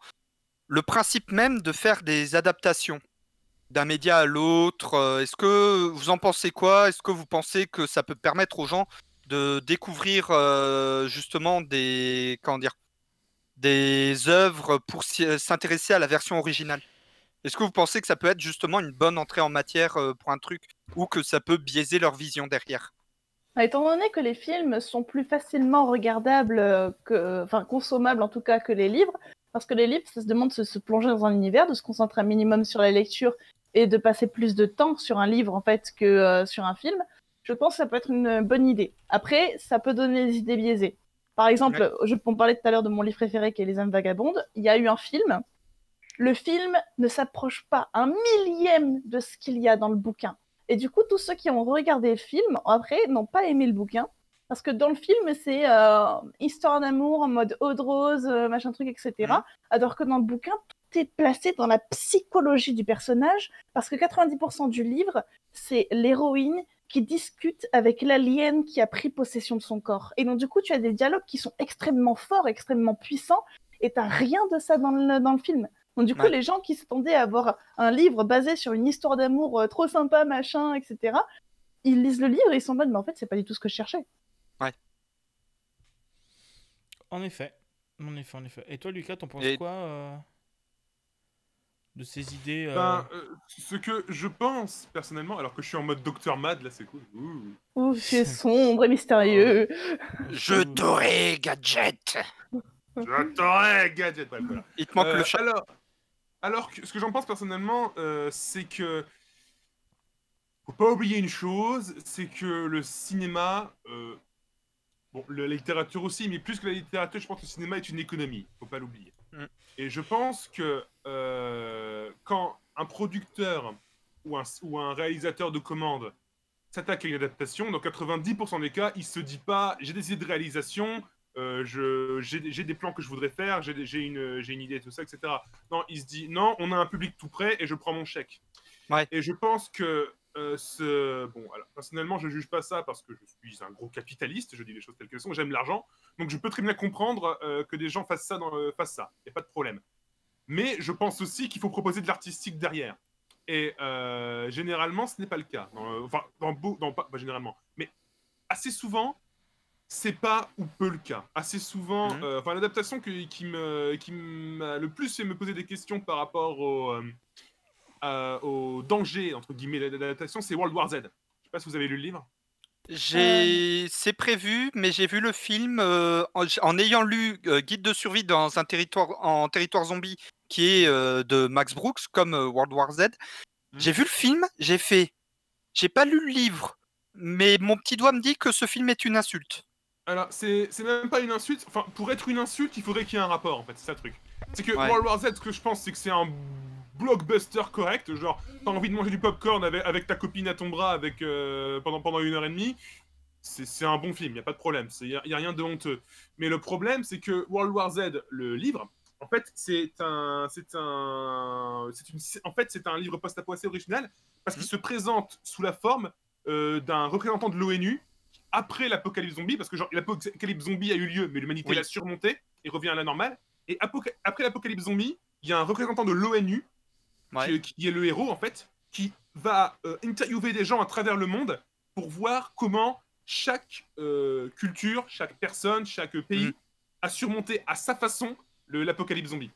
Speaker 2: le principe même de faire des adaptations d'un média à l'autre, euh, est-ce que vous en pensez quoi? Est-ce que vous pensez que ça peut permettre aux gens de découvrir euh, justement des, comment dire, des œuvres pour euh, s'intéresser à la version originale? Est-ce que vous pensez que ça peut être justement une bonne entrée en matière pour un truc ou que ça peut biaiser leur vision derrière?
Speaker 4: Étant donné que les films sont plus facilement regardables, euh, que, enfin consommables en tout cas que les livres, parce que les livres, ça se demande de se, se plonger dans un univers, de se concentrer un minimum sur la lecture et de passer plus de temps sur un livre en fait que euh, sur un film, je pense que ça peut être une bonne idée. Après, ça peut donner des idées biaisées. Par exemple, je, on parlait tout à l'heure de mon livre préféré qui est Les âmes vagabondes, il y a eu un film. Le film ne s'approche pas un millième de ce qu'il y a dans le bouquin. Et du coup, tous ceux qui ont regardé le film, après, n'ont pas aimé le bouquin. Parce que dans le film, c'est euh, histoire d'amour en mode eau de rose, euh, machin truc, etc. Alors que dans le bouquin, tout est placé dans la psychologie du personnage. Parce que 90% du livre, c'est l'héroïne qui discute avec l'alien qui a pris possession de son corps. Et donc, du coup, tu as des dialogues qui sont extrêmement forts, extrêmement puissants. Et t'as rien de ça dans le, dans le film. Donc, du coup,
Speaker 2: Ouais.
Speaker 4: les gens qui s'attendaient à avoir un livre basé sur une histoire d'amour euh, trop sympa, machin, etc., ils lisent le livre et ils sont en mode, mais en fait, c'est pas du tout ce que je cherchais.
Speaker 1: En effet. En effet, en effet. Et toi, Lucas, t'en penses
Speaker 2: Et-
Speaker 1: quoi euh, de ces idées euh,
Speaker 3: Ben, euh, ce que je pense personnellement, alors que je suis en mode Docteur Mad, là c'est cool. Ouh.
Speaker 4: Ouh, c'est sombre et mystérieux.
Speaker 2: Je t'aurai, gadget
Speaker 3: J'attendais gadget. Bref, voilà.
Speaker 2: Il te manque
Speaker 3: Euh,
Speaker 2: le chat.
Speaker 3: Alors, alors que, ce que j'en pense personnellement, euh, c'est que faut pas oublier une chose, c'est que le cinéma, euh, bon, la littérature aussi, mais plus que la littérature, je pense que le cinéma est une économie. Faut pas l'oublier.
Speaker 2: Mm.
Speaker 3: Et je pense que euh, quand un producteur ou un, ou un réalisateur de commande s'attaque à une adaptation, dans 90% des cas, il se dit pas j'ai des idées de réalisation, j'ai j'ai des plans que je voudrais faire, j'ai une, une idée, tout ça, etc. Non, il se dit non, on a un public tout prêt et je prends mon chèque.
Speaker 2: Ouais.
Speaker 3: Et je pense que euh, ce. Bon, alors, personnellement, je juge pas ça parce que je suis un gros capitaliste, je dis les choses telles qu'elles sont, j'aime l'argent. Donc je peux très bien comprendre euh, que des gens fassent ça, dans, euh, fassent ça, y a pas de problème. Mais je pense aussi qu'il faut proposer de l'artistique derrière. Et euh, généralement, ce n'est pas le cas. Dans, euh, enfin, dans, beau- dans pas, pas généralement, mais assez souvent, c'est pas ou peu le cas. Assez souvent,
Speaker 2: Mhm.
Speaker 3: euh, enfin, l'adaptation qui me, qui m'a le plus fait me poser des questions par rapport au, euh, au danger entre guillemets de l'adaptation, c'est World War Z. Je sais pas si vous avez lu le livre.
Speaker 2: J'ai, c'est prévu, mais j'ai vu le film euh, en, en ayant lu euh, Guide de survie dans un territoire en territoire zombie qui est euh, de Max Brooks comme euh, World War Z. J'ai vu le film, j'ai fait, j'ai pas lu le livre, mais mon petit doigt me dit que ce film est une insulte.
Speaker 3: Alors, c'est c'est même pas une insulte. Enfin, pour être une insulte, il faudrait qu'il y ait un rapport, en fait. C'est ça le truc. C'est que
Speaker 2: Ouais.
Speaker 3: World War Z, ce que je pense, c'est que c'est un blockbuster correct. Genre, t'as envie de manger du popcorn avec, avec ta copine à ton bras avec, euh, pendant, pendant une heure et demie. C'est c'est un bon film, y a pas de problème. Il y, a rien de honteux. Mais le problème, c'est que World War Z, le livre, en fait, c'est un, c'est un, c'est une, en fait, c'est un livre post-apo assez original parce qu'il
Speaker 2: Mhm.
Speaker 3: se présente sous la forme euh, d'un représentant de l'ONU après l'apocalypse zombie, parce que genre l'apocalypse zombie a eu lieu, mais l'humanité
Speaker 2: Oui.
Speaker 3: l'a surmonté et revient à la normale. Et après l'apocalypse zombie, il y a un représentant de l'ONU
Speaker 2: Ouais.
Speaker 3: qui, qui est le héros en fait, qui va euh, interviewer des gens à travers le monde pour voir comment chaque euh, culture, chaque personne, chaque pays
Speaker 2: Mhm.
Speaker 3: a surmonté à sa façon l'apocalypse zombie.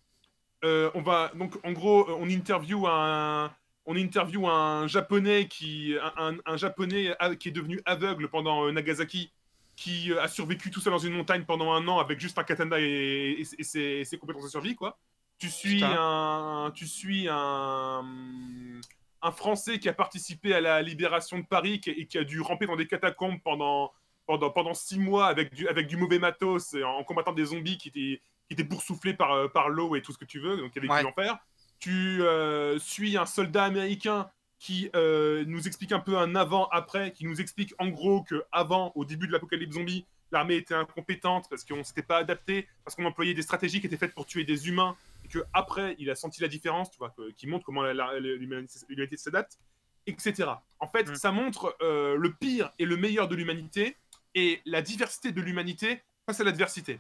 Speaker 3: Euh, on va donc en gros, euh, on interview un, on interview un japonais qui, un, japonais a- qui est devenu aveugle pendant euh, Nagasaki, qui euh, a survécu tout seul dans une montagne pendant un an avec juste un katana et, et- et ses, et ses compétences de survie quoi. Tu suis
Speaker 2: Putain.
Speaker 3: un, tu suis un, un Français qui a participé à la libération de Paris qui- et qui a dû ramper dans des catacombes pendant pendant, pendant six mois avec du, avec du mauvais matos et en combattant des zombies qui étaient, qui étaient boursouflés par, euh, par l'eau et tout ce que tu veux, donc il y avait
Speaker 2: Ouais.
Speaker 3: l'enfer. Tu euh, suis un soldat américain qui euh, nous explique un peu un avant-après, qui nous explique en gros que avant, au début de l'apocalypse zombie, l'armée était incompétente parce qu'on s'était pas adapté, parce qu'on employait des stratégies qui étaient faites pour tuer des humains, et que après il a senti la différence, tu vois, que- qui montre comment l'humanité s'adapte, etc. En fait,
Speaker 2: Mm.
Speaker 3: ça montre euh, le pire et le meilleur de l'humanité et la diversité de l'humanité face à l'adversité.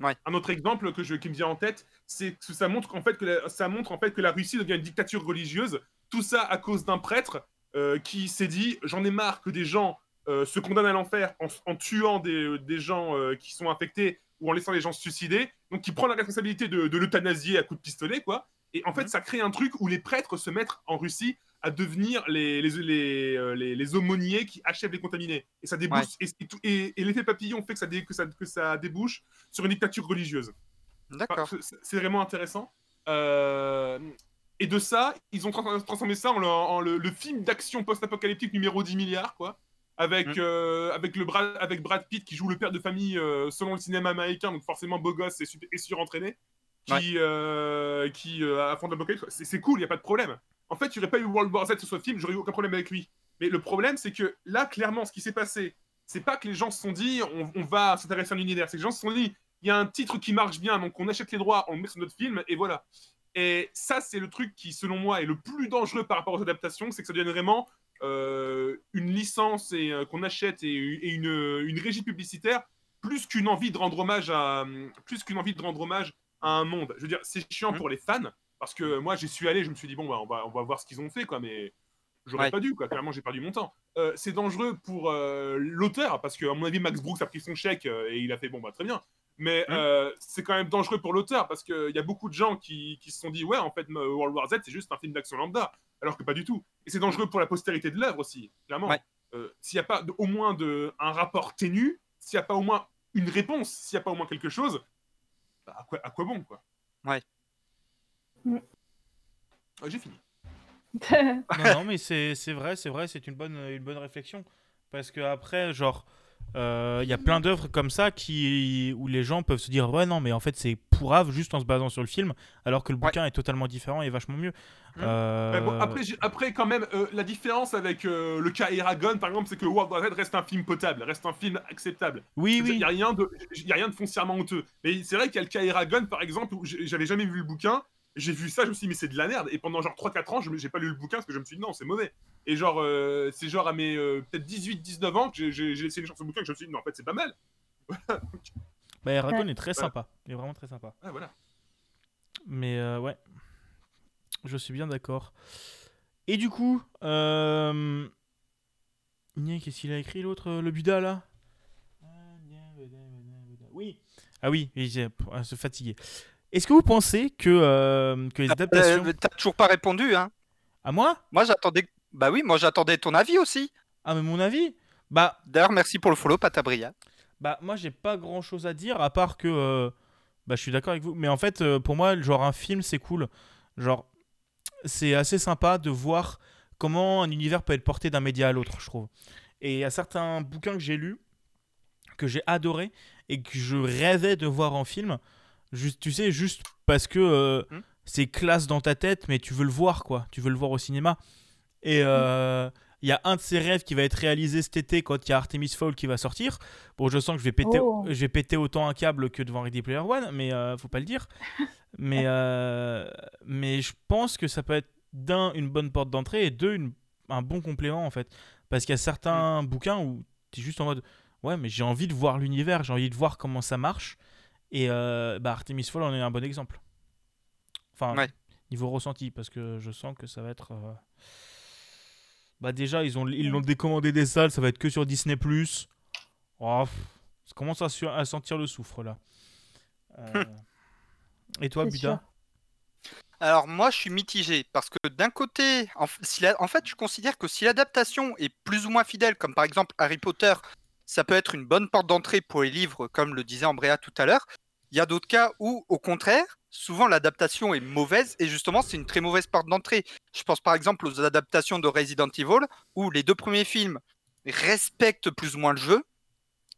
Speaker 2: Ouais.
Speaker 3: Un autre exemple que je, qui me vient en tête, c'est que ça montre en fait que la, ça montre en fait que la Russie devient une dictature religieuse. Tout ça à cause d'un prêtre euh, qui s'est dit j'en ai marre que des gens euh, se condamnent à l'enfer en, en tuant des, des gens euh, qui sont infectés ou en laissant les gens se suicider. Donc qui prend la responsabilité de, de l'euthanasier à coups de pistolet quoi. Et en fait
Speaker 2: Mhm.
Speaker 3: ça crée un truc où les prêtres se mettent en Russie à devenir les, les, les, euh, les- les aumôniers qui achèvent les contaminés. Et ça débouche. Et, et et- et l'effet papillon fait que ça, dé- que, ça, que ça débouche sur une dictature religieuse.
Speaker 2: D'accord.
Speaker 3: c'est- vraiment intéressant. Euh, Et de ça, ils ont trans- transformé ça en, le, en le- le film d'action post-apocalyptique numéro 10 milliards, quoi. Avec,
Speaker 2: Mm.
Speaker 3: euh, avec, le Brad, avec Brad Pitt qui joue le père de famille euh, selon le cinéma américain, donc forcément beau gosse et, et surentraîné, qui,
Speaker 2: Ouais.
Speaker 3: qui affronte l'apocalypse. C'est c'est cool, il n'y a pas de problème. En fait, il n'y aurait pas eu World War Z sur ce film, j'aurais eu aucun problème avec lui. Mais le problème, c'est que là, clairement, ce qui s'est passé, c'est pas que les gens se sont dit on, on va s'intéresser à un univers, c'est que les gens se sont dit il y a un titre qui marche bien, donc on achète les droits, on le met sur notre film, et voilà. Et ça, c'est le truc qui, selon moi, est le plus dangereux par rapport aux adaptations, c'est que ça devienne vraiment euh, une licence et euh, qu'on achète et, et une, une régie publicitaire, plus qu'une envie de rendre hommage à plus qu'une envie de rendre hommage à un monde. Je veux dire, c'est chiant
Speaker 2: Mhm.
Speaker 3: pour les fans parce que moi, j'y suis allé, je me suis dit bon, bah, on va on va voir ce qu'ils ont fait, quoi, mais j'aurais
Speaker 2: Ouais.
Speaker 3: pas dû, quoi. Clairement, j'ai perdu mon temps. Euh, c'est dangereux pour euh, l'auteur parce que à mon avis, Max Brooks a pris son chèque euh, et il a fait bon, bah très bien. Mais euh, c'est quand même dangereux pour l'auteur parce qu'il y a beaucoup de gens qui, qui se sont dit ouais en fait World War Z c'est juste un film d'action lambda alors que pas du tout. Et c'est dangereux pour la postérité de l'œuvre aussi clairement.
Speaker 2: Ouais.
Speaker 3: S'il n'y a pas de- au moins de, un rapport ténu, s'il n'y a pas au moins une réponse, s'il n'y a pas au moins quelque chose, bah, à, quoi, à quoi bon quoi?
Speaker 2: Ouais.
Speaker 4: Mm.
Speaker 3: Ah, J'ai fini.
Speaker 1: non, non, mais c'est c'est vrai, c'est vrai, c'est une bonne, une bonne réflexion. Parce que après, genre, euh, il y a plein d'œuvres comme ça qui, où les gens peuvent se dire Ouais, non, mais en fait, c'est pourrave juste en se basant sur le film, alors que le
Speaker 2: Ouais.
Speaker 1: bouquin est totalement différent et vachement mieux.
Speaker 2: Mhm.
Speaker 1: Euh,
Speaker 3: bon, après, après, quand même, euh, la différence avec euh, le cas Eragon, par exemple, c'est que World War Z reste un film potable, reste un film acceptable.
Speaker 1: oui,
Speaker 3: Il
Speaker 1: oui.
Speaker 3: n'y a, rien de- y a rien de foncièrement honteux. Mais c'est vrai qu'il y a le cas Eragon, par exemple, où j'avais jamais vu le bouquin. J'ai vu ça, je me suis dit, mais c'est de la merde. Et pendant genre 3-4 ans, je j'ai pas lu le bouquin parce que je me suis dit, non, c'est mauvais. Et genre, euh, c'est genre à mes euh, peut-être 18-19 ans que j'ai- j'ai j'ai essayé de lire ce bouquin que je me suis dit, non, en fait, c'est pas mal.
Speaker 1: Bah, Eragon
Speaker 4: Ouais.
Speaker 1: est très sympa. Il est vraiment très sympa.
Speaker 3: Ah, voilà.
Speaker 1: Mais euh, ouais, je suis bien d'accord. Et du coup, euh... Qu'est-ce qu'il a écrit l'autre, le Buda là? Oui. Ah oui, j'ai à se fatiguer. Est-ce que vous pensez que, euh, que les adaptations...
Speaker 2: Euh, T'as toujours pas répondu, hein
Speaker 1: À moi?
Speaker 2: Moi, j'attendais. Bah oui, moi, j'attendais ton avis aussi.
Speaker 1: Ah mais mon avis? Bah,
Speaker 2: D'ailleurs, merci pour le follow, Patabria.
Speaker 1: bah moi j'ai pas grand chose à dire à part que... euh, Bah je suis d'accord avec vous. Mais en fait, euh, pour moi, genre un film c'est cool. Genre, c'est assez sympa de voir comment un univers peut être porté d'un média à l'autre, je trouve. Et il y a certains bouquins que j'ai lus, que j'ai adoré et que je rêvais de voir en film. Juste, tu sais, juste parce que euh,
Speaker 2: Hmm.
Speaker 1: c'est classe dans ta tête, mais tu veux le voir, quoi. Tu veux le voir au cinéma. Et euh, il y a un de ces rêves qui va être réalisé cet été quand il y a Artemis Fowl qui va sortir. Bon, je sens que je vais péter,
Speaker 4: Oh.
Speaker 1: je vais péter autant un câble que devant Ready Player One, mais euh, faut pas le dire. mais, euh, mais je pense que ça peut être d'un une bonne porte d'entrée et deux une- un bon complément en fait. Parce qu'il y a certains bouquins où tu es juste en mode ouais, mais j'ai envie de voir l'univers, j'ai envie de voir comment ça marche. Et euh, bah, Artemis Fowl en est un bon exemple. Enfin,
Speaker 2: Ouais.
Speaker 1: niveau ressenti, parce que je sens que ça va être. euh, Bah, déjà, ils ont ils l'ont décommandé des salles, ça va être que sur Disney. Oh, pff, ça commence à, sentir le soufre là. Euh, Et toi, Buda
Speaker 4: sûr.
Speaker 2: Alors moi je suis mitigé parce que d'un côté, en, f- si la- en fait je considère que si l'adaptation est plus ou moins fidèle, comme par exemple Harry Potter, ça peut être une bonne porte d'entrée pour les livres, comme le disait Ambrea tout à l'heure. Il y a d'autres cas où, au contraire, souvent l'adaptation est mauvaise et justement c'est une très mauvaise porte d'entrée. Je pense par exemple aux adaptations de Resident Evil où les deux premiers films respectent plus ou moins le jeu,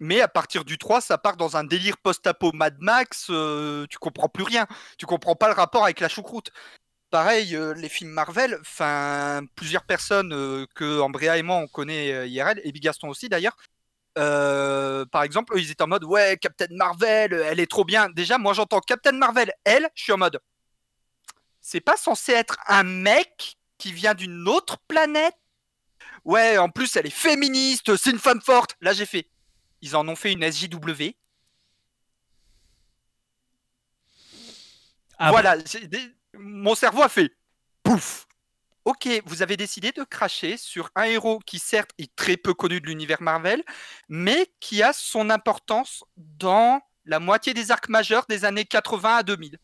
Speaker 2: mais à partir du 3, ça part dans un délire post-apo Mad Max, euh, tu comprends plus rien tu comprends pas le rapport avec la choucroute. Pareil, euh, les films Marvel, enfin, plusieurs personnes euh, que Ambrea et moi on connaît IRL, et Bigaston aussi d'ailleurs, euh, par exemple, eux, ils étaient en mode ouais, Captain Marvel, euh, elle est trop bien. Déjà, moi j'entends Captain Marvel, elle, je suis en mode c'est pas censé être un mec qui vient d'une autre planète? Ouais, en plus elle est féministe, c'est une femme forte. Là j'ai fait, ils en ont fait une SJW.
Speaker 1: Ah,
Speaker 2: voilà, mon cerveau a fait pouf. Ok, vous avez décidé de cracher sur un héros qui certes est très peu connu de l'univers Marvel, mais qui a son importance dans la moitié des arcs majeurs des années 80 à 2000.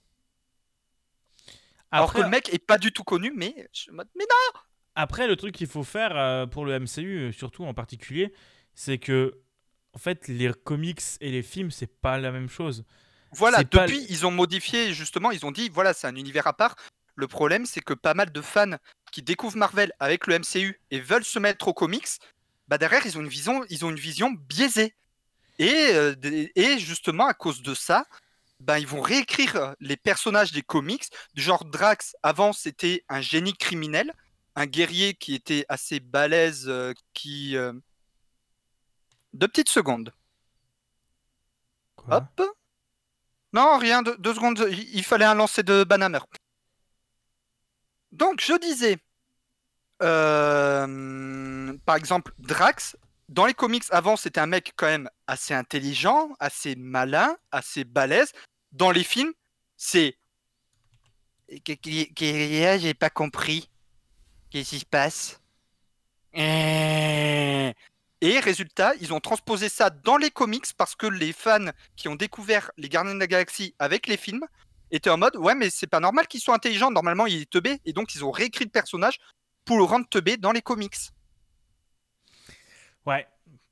Speaker 2: Alors que le mec est pas du tout connu, mais je mais non
Speaker 1: Après, le truc qu'il faut faire euh, pour le MCU, euh, surtout en particulier, c'est que, en fait, les comics et les films, c'est pas la même chose.
Speaker 2: Voilà,
Speaker 1: pas-
Speaker 2: depuis, ils ont modifié, justement, ils ont dit, voilà, c'est un univers à part. Le problème, c'est que pas mal de fans qui découvrent Marvel avec le MCU et veulent se mettre aux comics, bah derrière, ils ont une vision, ils ont une vision biaisée. Et, euh, et justement, à cause de ça, bah, ils vont réécrire les personnages des comics. Du genre Drax, avant, c'était un génie criminel, un guerrier qui était assez balèze, euh, qui... euh, Deux petites secondes.
Speaker 1: Quoi?
Speaker 2: Hop. Non, rien, deux, deux secondes. Il, il fallait un lancer de Banhammer. Donc, je disais, euh, par exemple, Drax, dans les comics avant, c'était un mec quand même assez intelligent, assez malin, assez balèze. Dans les films, c'est. J'ai pas compris. Qu'est-ce qui se passe? Euh, Et résultat, ils ont transposé ça dans les comics parce que les fans qui ont découvert les Gardiens de la Galaxie avec les films étaient en mode ouais mais c'est pas normal qu'ils soient intelligents, normalement il est teubé et donc ils ont réécrit le personnage pour le rendre teubé dans les comics.
Speaker 1: Ouais.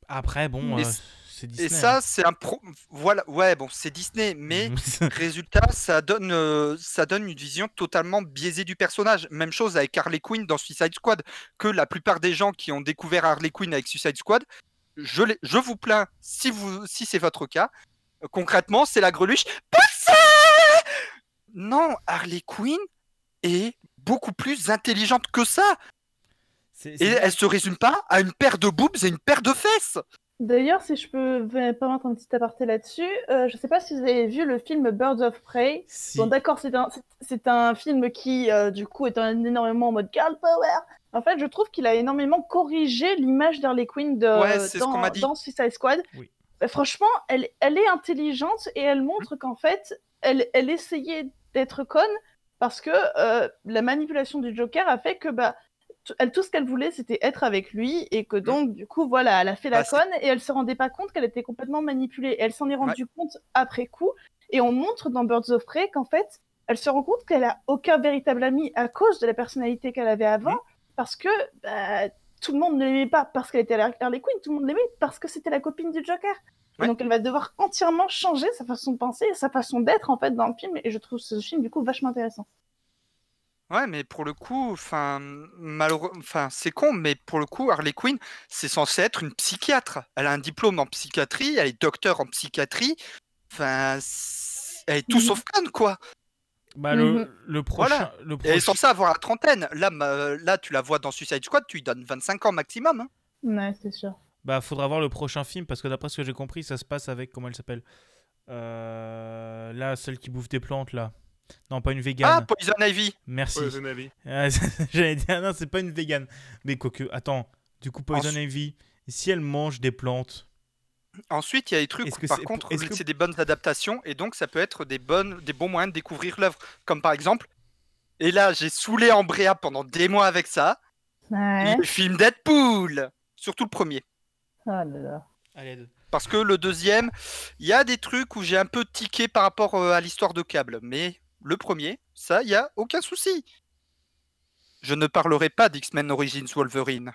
Speaker 1: Après, bon,
Speaker 2: Et
Speaker 1: euh, c'est Disney.
Speaker 2: Et ça c'est un pro voilà ouais bon c'est Disney mais
Speaker 1: hein.
Speaker 2: résultat ça donne euh, ça donne une vision totalement biaisée du personnage. Même chose avec Harley Quinn dans Suicide Squad que la plupart des gens qui ont découvert Harley Quinn avec Suicide Squad je, je vous plains si vous si c'est votre cas. Concrètement, c'est la greluche. Non, Harley Quinn est beaucoup plus intelligente que ça.
Speaker 1: C'est-
Speaker 2: Et elle se résume pas à une paire de boobs et une paire de fesses.
Speaker 4: D'ailleurs, si je peux me permettre un petit aparté là-dessus, euh, je sais pas si vous avez vu le film Birds of Prey.
Speaker 1: Si.
Speaker 4: Bon, d'accord, c'est un, c'est- c'est un film qui, euh, du coup, est un, énormément en mode girl power. En fait, je trouve qu'il a énormément corrigé l'image d'Harley Quinn de,
Speaker 2: Ouais, c'est ce
Speaker 4: dans,
Speaker 2: qu'on m'a dit.
Speaker 4: dans Suicide Squad.
Speaker 1: Oui.
Speaker 4: Bah, franchement, elle, elle est intelligente et elle montre qu'en fait, elle, elle essayait d'être conne parce que euh, la manipulation du Joker a fait que bah, elle, tout ce qu'elle voulait, c'était être avec lui et que donc, du coup, voilà, elle a fait la
Speaker 2: Bah,
Speaker 4: conne et elle se rendait pas compte qu'elle était complètement manipulée. Et elle s'en est rendue compte après coup. Et on montre dans Birds of Prey qu'en fait, elle se rend compte qu'elle a aucun véritable ami à cause de la personnalité qu'elle avait avant, parce que bah, tout le monde ne l'aimait pas parce qu'elle était Harley Quinn, tout le monde l'aimait parce que c'était la copine du Joker.
Speaker 2: Ouais.
Speaker 4: donc elle va devoir entièrement changer sa façon de penser et sa façon d'être en fait dans le film. Et je trouve ce film du coup vachement intéressant.
Speaker 2: Ouais, mais pour le coup, enfin, malheureux, enfin, c'est con, mais pour le coup, Harley Quinn, c'est censé être une psychiatre. Elle a un diplôme en psychiatrie, elle est docteur en psychiatrie. Enfin, elle est tout
Speaker 4: Mhm.
Speaker 2: sauf conne, quoi.
Speaker 1: Bah, le,
Speaker 4: Mhm.
Speaker 1: le prochain.
Speaker 2: Voilà.
Speaker 1: Le
Speaker 2: Elle est
Speaker 1: prochain...
Speaker 2: censée avoir la trentaine. Là, là, tu la vois dans Suicide Squad, tu lui donnes 25 ans maximum. hein.
Speaker 4: Ouais, c'est sûr.
Speaker 1: Bah, faudra voir le prochain film parce que d'après ce que j'ai compris, ça se passe avec. Comment elle s'appelle Euh, Là, celle qui bouffe des plantes, là. Non, pas une végane.
Speaker 2: Ah, Poison Ivy.
Speaker 1: Merci.
Speaker 3: Poison Ivy.
Speaker 1: Ah, J'allais dire, non, c'est pas une végane. Mais quoique, attends. Du coup, Poison
Speaker 2: Ensuite-
Speaker 1: Ivy, si elle mange des plantes.
Speaker 2: Ensuite, il y a des trucs
Speaker 1: Est-ce
Speaker 2: où,
Speaker 1: que
Speaker 2: par
Speaker 1: c'est-
Speaker 2: contre,
Speaker 1: est-ce que-
Speaker 2: c'est des bonnes adaptations et donc ça peut être des, bonnes, des bons moyens de découvrir l'œuvre. Comme par exemple, et là, j'ai saoulé Ambrea pendant des mois avec ça,
Speaker 4: Ouais.
Speaker 2: le film Deadpool. Surtout le premier.
Speaker 4: Ah là là.
Speaker 2: Parce que le deuxième, il y a des trucs où j'ai un peu tiqué par rapport euh, à l'histoire de câble. Mais le premier, ça, il y a aucun souci. Je ne parlerai pas d'X-Men Origins Wolverine.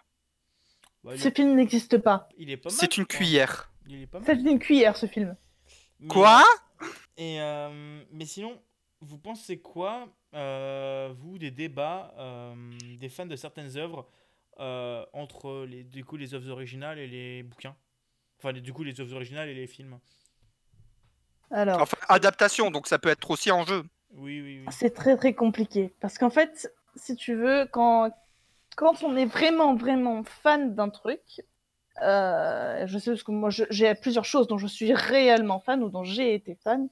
Speaker 1: Bah, il,
Speaker 4: Ce
Speaker 1: est,
Speaker 4: film n'existe pas.
Speaker 1: il est pas mal.
Speaker 2: C'est une cuillère.
Speaker 1: Il est pas mal.
Speaker 4: C'est une cuillère ce film.
Speaker 1: Mais-
Speaker 2: Quoi?
Speaker 1: Et euh, mais sinon, vous pensez quoi, euh, vous, des débats euh, des fans de certaines œuvres euh, entre les, du coup, les œuvres originales et les bouquins Enfin, les- du coup, les œuvres originales et les films.
Speaker 4: Alors,
Speaker 2: Enfin, adaptation, donc ça peut être aussi en jeu.
Speaker 1: Oui, oui, oui.
Speaker 4: c'est très très compliqué parce qu'en fait, si tu veux, quand quand on est vraiment vraiment fan d'un truc, euh, je sais parce que moi j'ai plusieurs choses dont je suis réellement fan ou dont j'ai été fan.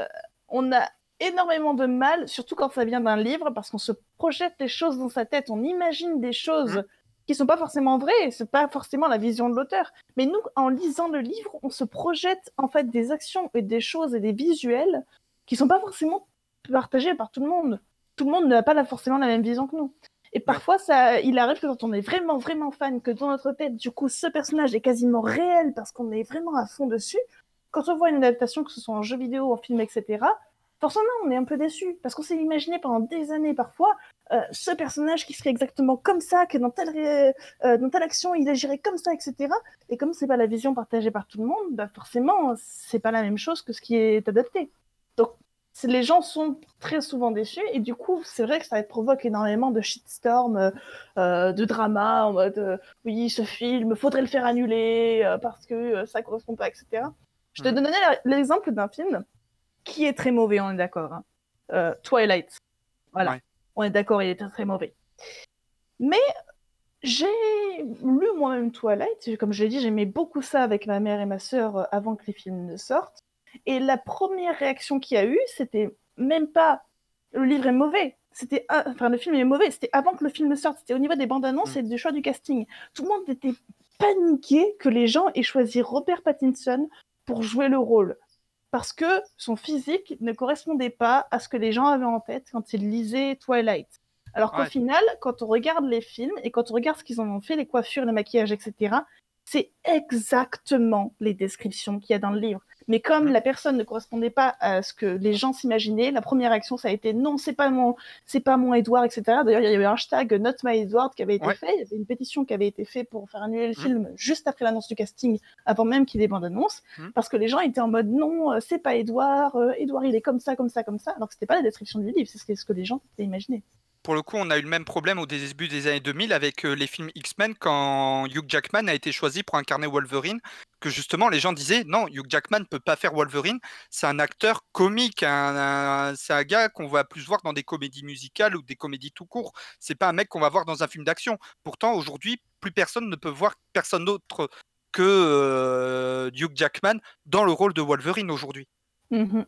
Speaker 4: euh, on a énormément de mal, surtout quand ça vient d'un livre, parce qu'on se projette des choses dans sa tête, on imagine des choses qui sont pas forcément vraies, c'est pas forcément la vision de l'auteur. Mais nous, en lisant le livre, on se projette en fait des actions et des choses et des visuels qui sont pas forcément partagés par tout le monde. Tout le monde n'a pas forcément la même vision que nous. Et parfois, ça, il arrive que quand on est vraiment, vraiment fan, que dans notre tête, du coup, ce personnage est quasiment réel parce qu'on est vraiment à fond dessus. Quand on voit une adaptation, que ce soit en jeu vidéo, en film, etc., forcément, on est un peu déçu parce qu'on s'est imaginé pendant des années parfois euh, ce personnage qui serait exactement comme ça, que dans telle, ré- euh, dans telle action, il agirait comme ça, etc. Et comme c'est pas la vision partagée par tout le monde, bah forcément, c'est pas la même chose que ce qui est adapté. Donc, les gens sont très souvent déçus et du coup, c'est vrai que ça provoque énormément de shitstorm, euh, euh, de drama en mode oui, ce film, faudrait le faire annuler parce que ça correspond pas, etc. Je te
Speaker 2: Mhm.
Speaker 4: donnais l'exemple d'un film qui est très mauvais, on est d'accord. hein. Euh, Twilight. Voilà.
Speaker 2: Ouais.
Speaker 4: On est d'accord, il est très, mauvais. Mais j'ai lu moi-même Twilight. Comme je l'ai dit, j'aimais beaucoup ça avec ma mère et ma sœur euh, avant que les films ne sortent. Et la première réaction qu'il y a eu, c'était même pas le livre est mauvais. C'était enfin le film est mauvais. C'était avant que le film sorte. C'était au niveau des bandes annonces
Speaker 2: Mm.
Speaker 4: et du choix du casting. Tout le monde était paniqué que les gens aient choisi Robert Pattinson pour jouer le rôle parce que son physique ne correspondait pas à ce que les gens avaient en tête quand ils lisaient Twilight. Alors qu'au
Speaker 2: Ouais.
Speaker 4: final, quand on regarde les films et quand on regarde ce qu'ils en ont fait, les coiffures, les maquillages, etc., c'est exactement les descriptions qu'il y a dans le livre. Mais comme la personne ne correspondait pas à ce que les gens s'imaginaient, la première réaction ça a été non, c'est pas mon, c'est pas mon Edward, etc. D'ailleurs, il y avait un hashtag Not My Edward qui avait été
Speaker 2: Ouais.
Speaker 4: fait. Il y avait une pétition qui avait été faite pour faire annuler le
Speaker 2: Mhm.
Speaker 4: film juste après l'annonce du casting, avant même qu'il y ait des bandes annonces,
Speaker 2: Mhm.
Speaker 4: parce que les gens étaient en mode non, euh, c'est pas Edward, euh, Edward il est comme ça, comme ça, comme ça, alors que c'était pas la description du livre, c'est ce que- ce que les gens s'étaient imaginé.
Speaker 2: Pour le coup, on a eu le même problème au début des années 2000 avec euh, les films X-Men quand Hugh Jackman a été choisi pour incarner Wolverine, que justement les gens disaient non, Hugh Jackman ne peut pas faire Wolverine, c'est un acteur comique, un- un- c'est un gars qu'on va plus voir dans des comédies musicales ou des comédies tout court, c'est pas un mec qu'on va voir dans un film d'action. Pourtant, aujourd'hui, plus personne ne peut voir personne d'autre que euh, Hugh Jackman dans le rôle de Wolverine aujourd'hui.
Speaker 4: Mhm.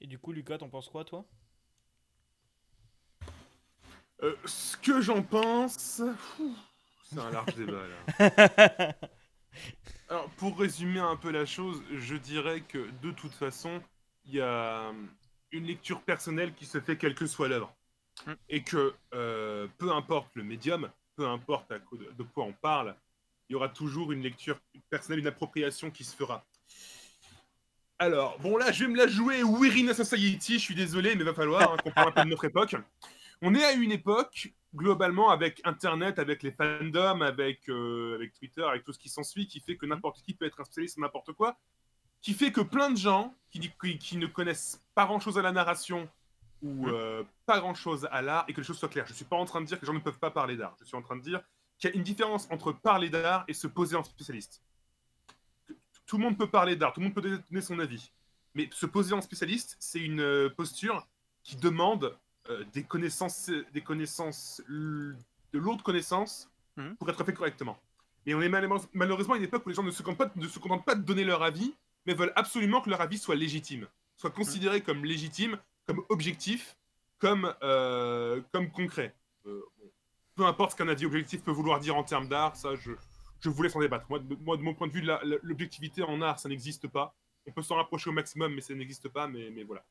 Speaker 1: Et du coup, Lucas, t'en penses quoi, toi?
Speaker 3: Euh, ce que j'en pense. C'est un large débat là. Alors, pour résumer un peu la chose, je dirais que de toute façon, il y a une lecture personnelle qui se fait quelle que soit l'œuvre.
Speaker 2: Mm.
Speaker 3: Et que euh, peu importe le médium, peu importe à quoi- de quoi on parle, il y aura toujours une lecture personnelle, une appropriation qui se fera. Alors, bon là, je vais me la jouer Wirina Society, je suis désolé, mais va falloir hein, qu'on parle un peu de notre époque. On est à une époque, globalement, avec Internet, avec les fandoms, avec, euh, avec Twitter, avec tout ce qui s'ensuit, qui fait que n'importe qui peut être un spécialiste n'importe quoi, qui fait que plein de gens qui, qui, qui ne connaissent pas grand-chose à la narration ou euh, pas grand-chose à l'art, et que les choses soient claires. Je ne suis pas en train de dire que les gens ne peuvent pas parler d'art. Je suis en train de dire qu'il y a une différence entre parler d'art et se poser en spécialiste. Tout le monde peut parler d'art, tout le monde peut donner son avis. Mais se poser en spécialiste, c'est une euh, posture qui demande euh, des connaissances, des connaissances, de lourdes connaissances
Speaker 2: Mhm.
Speaker 3: pour être fait correctement. Et on est malheureusement- malheureusement à une époque où les gens ne se, contentent pas, ne se contentent pas de donner leur avis, mais veulent absolument que leur avis soit légitime, soit considéré comme légitime, comme objectif, comme, euh, comme concret. Euh, peu importe ce qu'un avis objectif peut vouloir dire en termes d'art, ça, je, je vous laisse en débattre. Moi, de, moi, de mon point de vue, l'objectivité en art, ça n'existe pas. On peut s'en rapprocher au maximum, mais ça n'existe pas. Mais, mais voilà.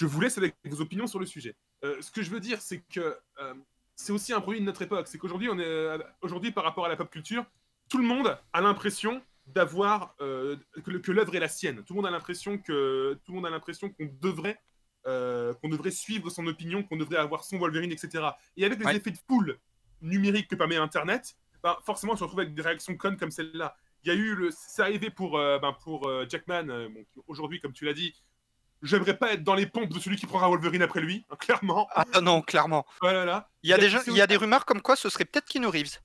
Speaker 3: Je vous laisse avec vos opinions sur le sujet. Euh, ce que je veux dire, c'est que euh, c'est aussi un produit de notre époque. C'est qu'aujourd'hui, on est euh, aujourd'hui par rapport à la pop culture, tout le monde a l'impression d'avoir euh, que, l'œuvre est la sienne. Tout le monde a l'impression que tout le monde a l'impression qu'on devrait qu'on devrait suivre son opinion, qu'on devrait avoir son Wolverine, etc. Et avec les
Speaker 2: Ouais.
Speaker 3: effets de foule numériques que permet Internet, ben, forcément, on se retrouve avec des réactions connes comme celle-là. Il y a eu le, c'est arrivé pour ben, pour Jackman. bon, aujourd'hui, comme tu l'as dit, j'aimerais pas être dans les pompes de celui qui prendra Wolverine après lui, hein, clairement.
Speaker 2: Ah non, clairement.
Speaker 3: Voilà, là.
Speaker 2: Il y a,
Speaker 3: Il y a-
Speaker 2: des, gens-
Speaker 3: c'est
Speaker 2: il y a
Speaker 3: aussi-
Speaker 2: des rumeurs comme quoi ce serait peut-être Keanu Reeves.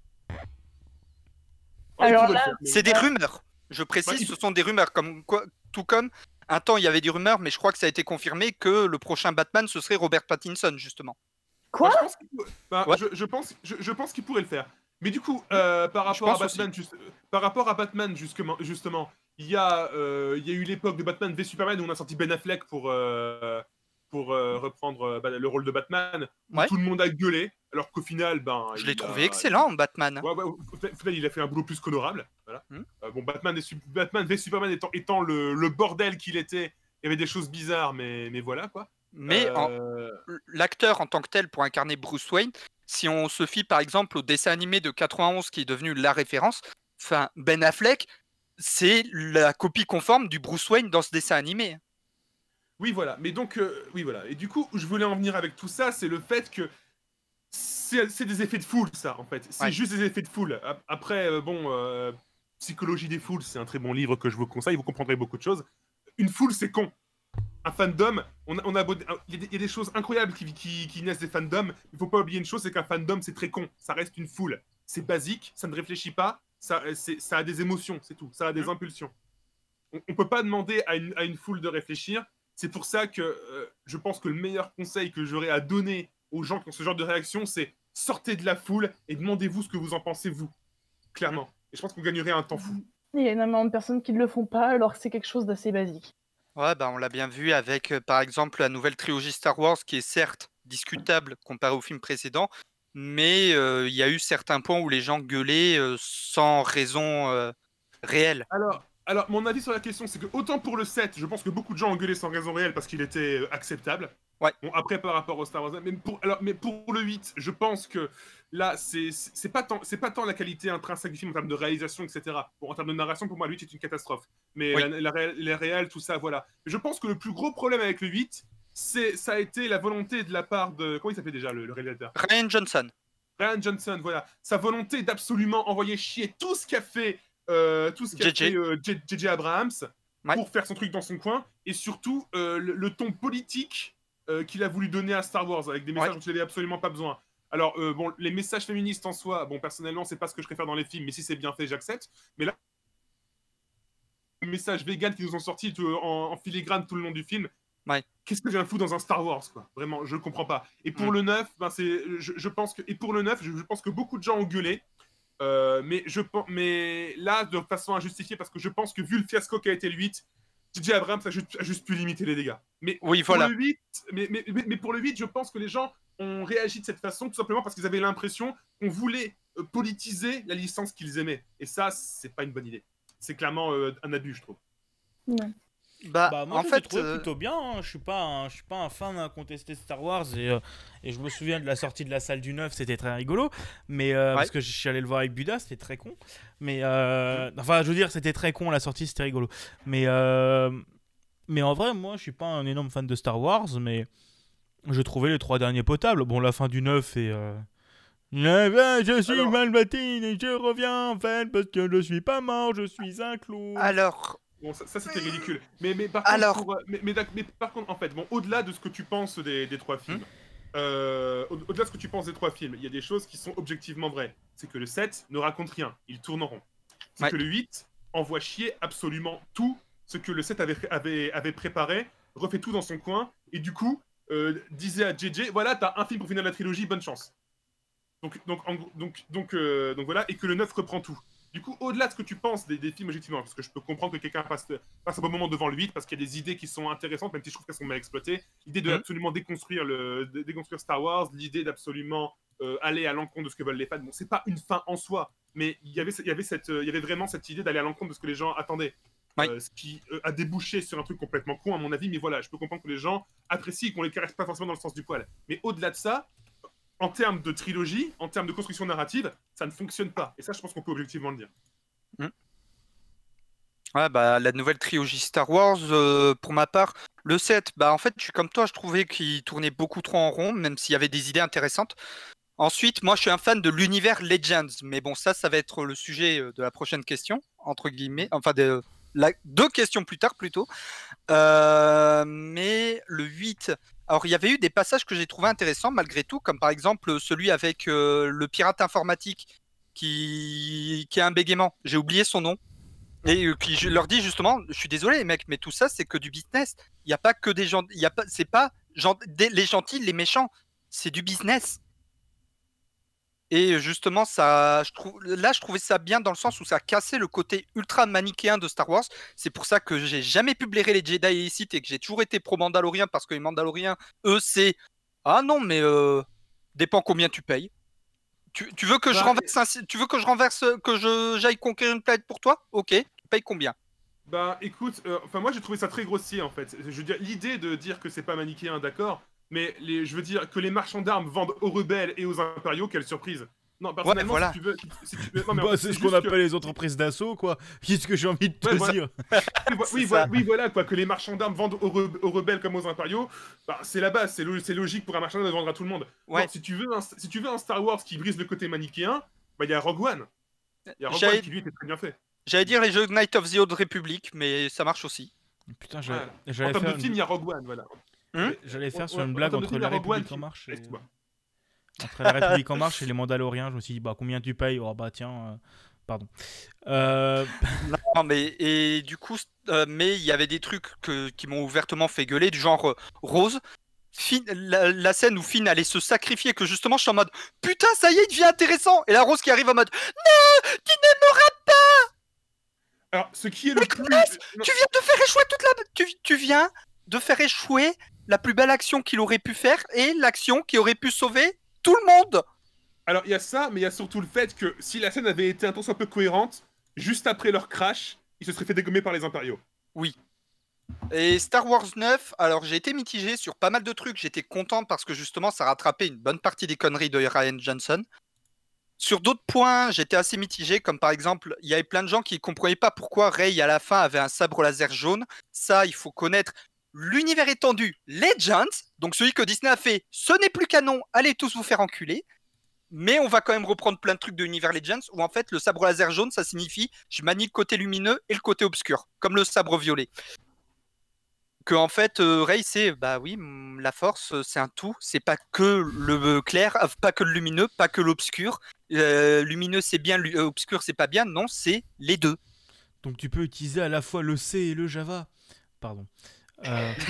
Speaker 3: Ouais,
Speaker 4: Alors là,
Speaker 2: C'est des rumeurs. Je précise,
Speaker 3: Ouais, il-
Speaker 2: ce sont des rumeurs. Comme quoi, tout comme un temps, il y avait des rumeurs, mais je crois que ça a été confirmé que le prochain Batman, ce serait Robert Pattinson, justement.
Speaker 4: Quoi
Speaker 3: je pense qu'il pour- bah,
Speaker 2: Ouais.
Speaker 3: je, je pense, je, je pense qu'il pourrait le faire. Mais du coup, euh, par, rapport à. Batman, juste- par rapport à Batman, justement, justement il, y a, euh, il y a eu l'époque de Batman v Superman où on a sorti Ben Affleck pour, euh, pour euh, reprendre bah, le rôle de Batman. où
Speaker 2: Ouais.
Speaker 3: Tout le monde a gueulé, alors qu'au final, ben.
Speaker 2: Je
Speaker 3: il
Speaker 2: l'ai
Speaker 3: a-
Speaker 2: trouvé excellent, Batman.
Speaker 3: Ouais, ouais, au au final, il a fait un boulot plus qu'honorable. Voilà.
Speaker 2: Hmm.
Speaker 3: Euh, bon, Batman, et Su- Batman v Superman étant, étant le, le bordel qu'il était, il y avait des choses bizarres, mais, mais voilà quoi.
Speaker 2: Mais en-
Speaker 3: Euh,
Speaker 2: l'acteur en tant que tel pour incarner Bruce Wayne, si on se fie par exemple au dessin animé de 91 qui est devenu la référence, enfin Ben Affleck, c'est la copie conforme du Bruce Wayne dans ce dessin animé.
Speaker 3: Oui, voilà. Mais donc, euh, oui, voilà. Et du coup, où je voulais en venir avec tout ça, c'est le fait que c'est des effets de foule, ça, en fait. C'est
Speaker 2: Ouais.
Speaker 3: juste des effets de foule. Ap- Après, euh, bon, euh, Psychologie des foules, c'est un très bon livre que je vous conseille. Vous comprendrez beaucoup de choses. Une foule, c'est con. Un fandom, on a, on a beau- il y, a des- il y a des choses incroyables qui, qui, qui naissent des fandoms. Il faut pas oublier une chose, c'est qu'un fandom, c'est très con. Ça reste une foule. C'est basique, ça ne réfléchit pas, ça, euh, ça a des émotions, c'est tout. Ça a des
Speaker 2: Mhm.
Speaker 3: impulsions. On, on peut pas demander à une, à une foule de réfléchir. C'est pour ça que euh, je pense que le meilleur conseil que j'aurais à donner aux gens qui ont ce genre de réaction, c'est sortez de la foule et demandez-vous ce que vous en pensez, vous. Clairement. Et je pense qu'on gagnerait un temps fou.
Speaker 4: Il y a énormément de personnes qui ne le font pas alors que c'est quelque chose d'assez basique.
Speaker 2: Ouais, bah on l'a bien vu avec euh, par exemple la nouvelle trilogie Star Wars qui est certes discutable comparé au film précédent, mais il y a eu certains points où les gens gueulaient sans raison réelle.
Speaker 3: Alors, alors, mon avis sur la question, c'est que autant pour le 7, je pense que beaucoup de gens ont gueulé sans raison réelle parce qu'il était acceptable.
Speaker 2: Ouais.
Speaker 3: Bon, après, par rapport au Star Wars, mais pour, alors, mais pour le 8, je pense que là, c'est pas, tant- pas tant la qualité intrinsèque du film en termes de réalisation, etc. Bon, en termes de narration, pour moi, le 8 est une catastrophe. Mais
Speaker 2: Oui.
Speaker 3: la, tout ça, voilà. Je pense que le plus gros problème avec le 8, c'est ça a été la volonté de la part de. Comment il s'appelait déjà, le, le réalisateur?
Speaker 2: Ryan Johnson.
Speaker 3: Ryan Johnson, voilà. Sa volonté d'absolument envoyer chier tout ce qu'a fait euh, tout ce qu'a
Speaker 2: JJ.
Speaker 3: fait euh, JJ Abrams
Speaker 2: Ouais.
Speaker 3: pour faire son truc dans son coin et surtout euh, le, le ton politique euh, qu'il a voulu donner à Star Wars avec des messages
Speaker 2: Ouais.
Speaker 3: dont il avait absolument pas besoin. Alors euh, bon, les messages féministes en soi, bon personnellement c'est pas ce que je préfère dans les films, mais si c'est bien fait, j'accepte. Mais là, les messages vegan qui nous ont sortis tout- en, en filigrane tout le long du film.
Speaker 2: Ouais.
Speaker 3: Qu'est-ce que je viens foutre dans un Star Wars quoi? Vraiment, je comprends pas. Et pour
Speaker 2: Mm.
Speaker 3: le 9, ben c'est, je, je pense que et pour le 9, je, je pense que beaucoup de gens ont gueulé. Euh, mais je pense, mais là de façon injustifiée parce que je pense que vu le fiasco qui a été le 8, DJ Abrams a juste, a juste pu limiter les dégâts. Mais
Speaker 2: Oui,
Speaker 3: pour
Speaker 2: voilà.
Speaker 3: le 8, mais, mais, mais, mais pour le 8, je pense que les gens ont réagi de cette façon tout simplement parce qu'ils avaient l'impression qu'on voulait euh, politiser la licence qu'ils aimaient. Et ça, c'est pas une bonne idée. C'est clairement euh, un abus, je trouve.
Speaker 2: Bah,
Speaker 1: Bah, moi,
Speaker 2: en
Speaker 1: je
Speaker 2: fait,
Speaker 1: trouvé
Speaker 2: euh,
Speaker 1: plutôt bien. hein. Je suis pas, un, je suis pas un fan incontesté de Star Wars et, euh, et je me souviens de la sortie de la salle du 9, c'était très rigolo. Mais euh,
Speaker 2: Ouais.
Speaker 1: parce que je suis allé le voir avec Buda, c'était très con. Mais euh, enfin, je veux dire, c'était très con la sortie, c'était rigolo. Mais mais en vrai, moi, je suis pas un énorme fan de Star Wars, mais je trouvais les trois derniers potables. Bon, la fin du 9 et Eh ben, je suis
Speaker 3: Alors-
Speaker 1: et je reviens en fait parce que je suis pas mort, je suis un clou.
Speaker 2: alors,
Speaker 3: Bon, ça, ça, c'était ridicule. Mais, mais, par
Speaker 2: Alors-
Speaker 3: contre, pour, euh, mais, mais par contre, en fait, bon, au-delà de ce que tu penses des, des trois films, euh, au- au-delà de ce que tu penses des trois films, il y a des choses qui sont objectivement vraies. C'est que le 7 ne raconte rien, il tourne en rond. C'est
Speaker 2: Ouais.
Speaker 3: que le 8 envoie chier absolument tout ce que le 7 avait, avait, avait préparé, refait tout dans son coin, et du coup, euh, disait à JJ, voilà, t'as un film pour finir la trilogie, bonne chance. Donc, donc, en donc, donc, euh, donc voilà, et que le 9 reprend tout. Du coup, au-delà de ce que tu penses des, des films, objectivement, parce que je peux comprendre que quelqu'un passe, passe un bon moment devant le 8 parce qu'il y a des idées qui sont intéressantes, même si je trouve qu'elles sont mal exploitées. L'idée de
Speaker 2: Mhm.
Speaker 3: absolument déconstruire, le, dé- déconstruire Star Wars, l'idée d'absolument euh, aller à l'encontre de ce que veulent les fans. Bon, c'est pas une fin en soi, mais il y avait, il y avait, cette, euh, il y avait vraiment cette idée d'aller à l'encontre de ce que les gens attendaient. Euh, ce qui euh, a débouché sur un truc complètement con, à mon avis, mais voilà, je peux comprendre que les gens apprécient et qu'on les caresse pas forcément dans le sens du poil. Mais au-delà de ça, en termes de trilogie, en termes de construction narrative, ça ne fonctionne pas. Et ça, je pense qu'on peut objectivement le dire.
Speaker 2: Ouais, bah, la nouvelle trilogie Star Wars, euh, pour ma part, le 7, bah, en fait, je suis comme toi, je trouvais qu'il tournait beaucoup trop en rond, même s'il y avait des idées intéressantes. Ensuite, moi, je suis un fan de l'univers Legends, mais bon, ça, ça va être le sujet euh, de la prochaine question, entre guillemets, enfin, deux questions plus tard, plutôt. Euh, mais le 8, alors, il y avait eu des passages que j'ai trouvé intéressants, malgré tout, comme par exemple celui avec euh, le pirate informatique qui, qui a un bégaiement. J'ai oublié son nom. Et euh, qui leur dis justement, je suis désolé mecs, mais tout ça c'est que du business. Il n'y a pas que des gens, il y a pas, c'est pas des- les gentils, les méchants, c'est du business. Et justement, ça, je trouve, là, je trouvais ça bien dans le sens où ça cassait le côté ultra manichéen de Star Wars. C'est pour ça que j'ai jamais pu blairer les Jedi et les Sith et que j'ai toujours été pro Mandaloriens parce que les Mandaloriens, eux, c'est ah non, mais euh, dépend combien tu payes. Tu, tu veux que je
Speaker 3: Bah,
Speaker 2: renverse un, tu veux que je renverse, que je j'aille conquérir une planète pour toi? Ok, tu payes combien
Speaker 3: Bah écoute, euh, enfin moi j'ai trouvé ça très grossier en fait. Je veux dire, l'idée de dire que c'est pas manichéen, d'accord, mais les, je veux dire que les marchands d'armes vendent aux rebelles et aux impériaux, quelle surprise. Non, personnellement,
Speaker 2: voilà.
Speaker 3: si tu veux. Si tu
Speaker 1: Bah, c'est ce qu'on
Speaker 3: que-
Speaker 1: appelle les entreprises d'assaut, quoi. Qu'est-ce que j'ai envie de te
Speaker 3: Ouais, voilà.
Speaker 1: dire?
Speaker 3: Oui, voilà, oui, voilà, quoi, que les marchands d'armes vendent aux, re- aux rebelles comme aux impériaux, bah, c'est la base, c'est lo- c'est logique pour un marchand d'armes de vendre à tout le monde.
Speaker 2: Ouais.
Speaker 3: Non, si, tu veux un, si tu veux un Star Wars qui brise le côté manichéen, bah il y a Rogue One. Il y a Rogue One qui lui était très bien fait.
Speaker 2: J'allais dire les jeux Knight of the Old Republic, mais ça marche aussi.
Speaker 1: Putain, j'allais.
Speaker 3: En termes de film, il y a Rogue One, voilà.
Speaker 1: J'allais faire sur une blague entre la République en marche. Et... Entre la République en marche et les Mandaloriens, je me suis dit, bah combien tu payes? Oh bah tiens, euh, pardon. Euh,
Speaker 2: Non, mais et du coup, euh, mais il y avait des trucs que, qui m'ont ouvertement fait gueuler, du genre euh, Rose. Finn- la, la scène où Finn allait se sacrifier, que justement je suis en mode putain, ça y est, il devient intéressant. Et la Rose qui arrive en mode non, tu ne m'auras
Speaker 3: Alors, ce qui est le plus.
Speaker 2: Nicolas,
Speaker 3: Non,
Speaker 2: Tu viens de faire échouer toute la. Tu, tu viens de faire échouer la plus belle action qu'il aurait pu faire et l'action qui aurait pu sauver tout le monde.
Speaker 3: Alors, il y a ça, mais il y a surtout le fait que si la scène avait été un tant soit peu cohérente, juste après leur crash, ils se seraient fait dégommer par les impériaux.
Speaker 2: Oui. Et Star Wars 9, alors j'ai été mitigé sur pas mal de trucs. J'étais content parce que justement ça rattrapait une bonne partie des conneries de Ryan Johnson. Sur d'autres points, j'étais assez mitigé, comme par exemple, il y avait plein de gens qui ne comprenaient pas pourquoi Rey à la fin avait un sabre laser jaune. Ça, il faut connaître l'univers étendu Legends, donc celui que Disney a fait, ce n'est plus canon, allez tous vous faire enculer. Mais on va quand même reprendre plein de trucs de l'univers Legends où en fait le sabre laser jaune ça signifie je manie le côté lumineux et le côté obscur, comme le sabre violet que en fait euh, Rey c'est bah oui mm, la force euh, c'est un tout c'est pas que le clair euh, pas que le lumineux pas que l'obscur Euh, lumineux c'est bien euh, obscur c'est pas bien non c'est les deux
Speaker 1: Donc tu peux utiliser à la fois le C et le Java. Pardon. Euh,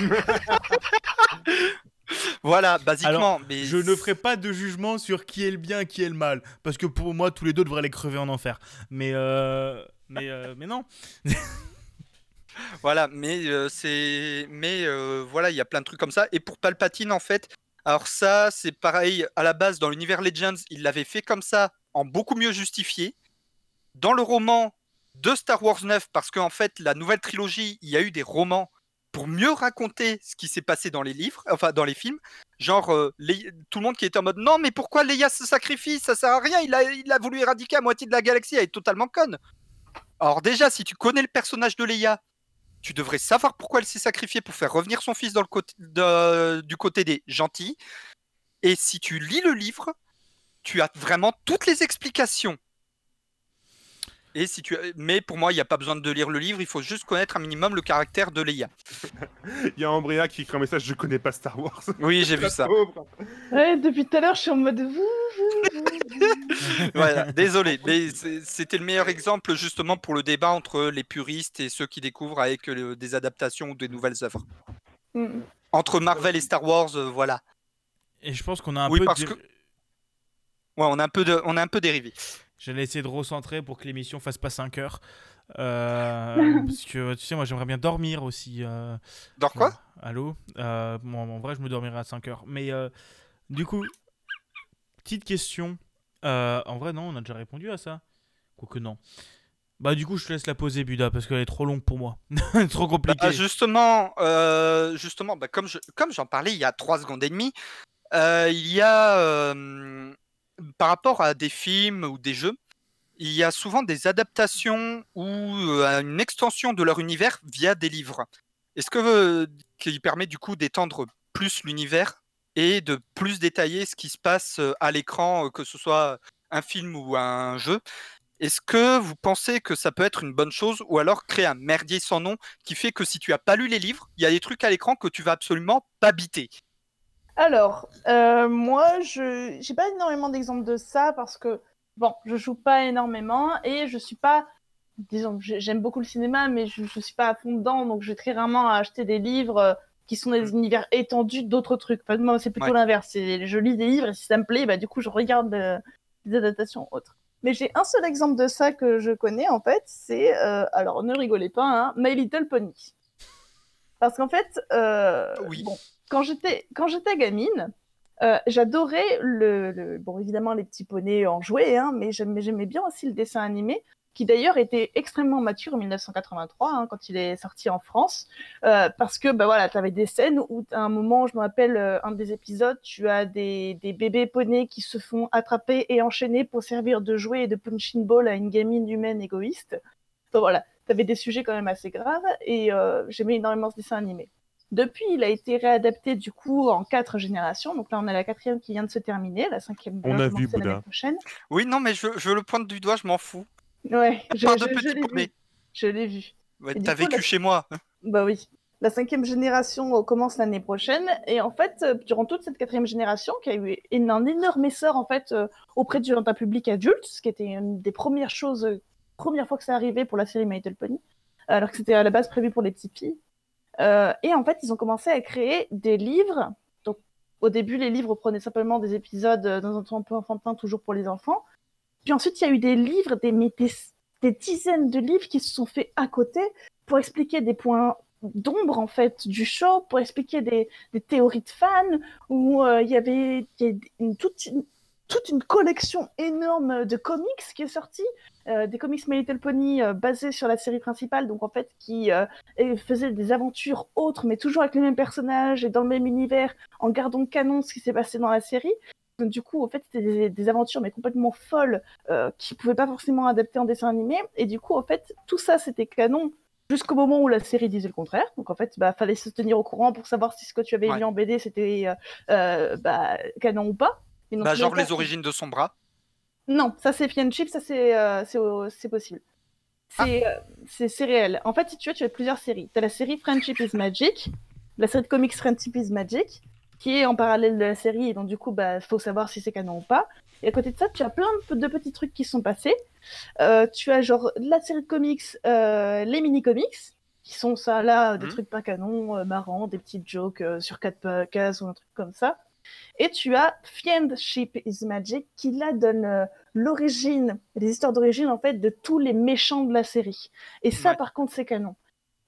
Speaker 2: voilà basiquement mais
Speaker 1: je ne ferai pas de jugement sur qui est le bien, qui est le mal, parce que pour moi tous les deux devraient les crever en enfer. Mais euh, mais euh, mais non.
Speaker 2: Voilà, mais euh, c'est, mais euh, voilà, il y a plein de trucs comme ça. Et pour Palpatine, en fait, alors ça, c'est pareil. À la base, dans l'univers Legends, il l'avait fait comme ça, en beaucoup mieux justifié. Dans le roman de Star Wars 9, parce qu'en fait, la nouvelle trilogie, il y a eu des romans pour mieux raconter ce qui s'est passé dans les livres, enfin dans les films. Genre, euh, Leia- tout le monde qui était en mode non, mais pourquoi Leia se sacrifie? Ça sert à rien. Il a, voulu éradiquer la moitié de la galaxie. Elle est totalement conne. Alors déjà, si tu connais le personnage de Leia, tu devrais savoir pourquoi elle s'est sacrifiée pour faire revenir son fils dans le côté, de- du côté des gentils. Et si tu lis le livre, tu as vraiment toutes les explications. Et si tu... Mais pour moi, il n'y a pas besoin de lire le livre, il faut juste connaître un minimum le caractère de Leia.
Speaker 3: Il y a Ambrea qui écrit un message Je connais pas Star Wars.
Speaker 2: Oui, j'ai vu ça.
Speaker 4: Ouais, depuis tout à l'heure, je suis en mode.
Speaker 2: Voilà, désolé, mais c'était le meilleur exemple justement pour le débat entre les puristes et ceux qui découvrent avec euh, des adaptations ou des nouvelles œuvres.
Speaker 4: Mm.
Speaker 2: Entre Marvel et Star Wars, euh, voilà.
Speaker 1: Et je pense qu'on a un
Speaker 2: Oui,
Speaker 1: peu.
Speaker 2: parce
Speaker 1: dé-
Speaker 2: que- Ouais, on a un peu, de... on a un peu dérivé.
Speaker 1: J'allais essayer de recentrer pour que l'émission fasse pas 5 heures. Euh, parce que tu sais, moi j'aimerais bien dormir aussi. euh,
Speaker 2: Dans quoi?
Speaker 1: Allô? Euh, bon, En vrai, je me dormirai à 5 heures. Mais euh, du coup, petite question. Euh, en vrai, non, on a déjà répondu à ça. Quoique non. Bah, du coup, je te laisse la poser, Buda, parce qu'elle est trop longue pour moi. trop compliqué.
Speaker 2: Bah, justement, euh, justement bah, comme je- comme j'en parlais il y a 3 secondes et demie, euh, il y a, euh, par rapport à des films ou des jeux, il y a souvent des adaptations ou euh, une extension de leur univers via des livres. Est-ce que euh, qui permet du coup d'étendre plus l'univers et de plus détailler ce qui se passe euh, à l'écran, que ce soit un film ou un jeu? Est-ce que vous pensez que ça peut être une bonne chose ou alors créer un merdier sans nom qui fait que si tu as pas lu les livres, il y a des trucs à l'écran que tu vas absolument pas biter?
Speaker 4: Alors, euh, moi, je j'ai pas énormément d'exemples de ça parce que, bon, je joue pas énormément et je suis pas, disons, j'ai- j'aime beaucoup le cinéma, mais je, je suis pas à fond dedans, donc je vais très rarement acheter des livres euh, qui sont des univers étendus d'autres trucs. Enfin, moi, c'est plutôt
Speaker 2: Ouais.
Speaker 4: l'inverse. C'est- Je lis des livres et si ça me plaît, bah, du coup, je regarde euh, des adaptations autres. Mais j'ai un seul exemple de ça que je connais, en fait, c'est, euh, alors ne rigolez pas, hein, My Little Pony. Parce qu'en fait, euh,
Speaker 2: Oui.
Speaker 4: bon, quand j'étais gamine, euh, j'adorais le, bon évidemment les petits poneys en jouets, hein, mais j'aimais bien aussi le dessin animé, qui d'ailleurs était extrêmement mature en 1983 hein, quand il est sorti en France, euh, parce que bah voilà, tu avais des scènes où à un moment, je me rappelle euh, un des épisodes, tu as des, bébés poneys qui se font attraper et enchaîner pour servir de jouet et de punching ball à une gamine humaine égoïste. Voilà, tu avais des sujets quand même assez graves et j'aimais énormément ce dessin animé. Depuis, il a été réadapté du coup en quatre générations. Donc là, on a la quatrième qui vient de se terminer, la cinquième
Speaker 3: On a vu, Bouddha.
Speaker 4: l'année prochaine.
Speaker 2: Oui, non, mais je, je le pointe du doigt, je m'en fous.
Speaker 4: Ouais, je, je- je l'ai vu. Je l'ai vu.
Speaker 2: Ouais, T'as vécu
Speaker 4: la-
Speaker 2: chez moi.
Speaker 4: Bah oui. La cinquième génération commence l'année prochaine et en fait, euh, durant toute cette quatrième génération, qui a eu une- un énorme essor en fait euh, auprès du d'un public adulte, ce qui était une des premières choses, euh, première fois que ça arrivait pour la série My Little Pony, alors que c'était à la base prévu pour les petites filles. Euh, et en fait, ils ont commencé à créer des livres. Donc, au début, les livres prenaient simplement des épisodes euh, dans un ton un peu enfantin, toujours pour les enfants. Puis ensuite, il y a eu des livres, des, des, dizaines de livres qui se sont faits à côté pour expliquer des points d'ombre en fait du show, pour expliquer des, théories de fans, où euh, il y avait toute, une, toute une collection énorme de comics qui est sortie, euh, des comics My Little Pony euh, basés sur la série principale, donc en fait qui euh, et faisaient des aventures autres, mais toujours avec les mêmes personnages et dans le même univers, en gardant canon ce qui s'est passé dans la série. Donc, du coup, en fait, c'était des, des aventures mais complètement folles euh, qui pouvaient pas forcément adapter en dessin animé. Et du coup, en fait, tout ça c'était canon jusqu'au moment où la série disait le contraire. Donc en fait, bah fallait se tenir au courant pour savoir si ce que tu avais
Speaker 2: Ouais.
Speaker 4: lu en BD c'était euh, bah, canon ou pas. Et
Speaker 2: Bah, genre les origines de son bras.
Speaker 4: Non, ça c'est Friendship, ça c'est euh, c'est possible. C'est euh, c'est c'est réel. En fait, si tu veux, tu as plusieurs séries. Tu as la série Friendship is Magic, la série de comics Friendship is Magic, qui est en parallèle de la série, et donc du coup, bah, faut savoir si c'est canon ou pas. Et à côté de ça, tu as plein de, petits trucs qui sont passés. Euh, tu as genre la série de comics, euh, les mini-comics, qui sont ça là, des
Speaker 2: Mhm.
Speaker 4: trucs pas canons, euh, marrants, des petites jokes sur quatre cases ou un truc comme ça. Et tu as Friendship is Magic, qui là donne euh, l'origine, les histoires d'origine en fait de tous les méchants de la série. Et ça,
Speaker 2: Ouais.
Speaker 4: par contre, c'est canon.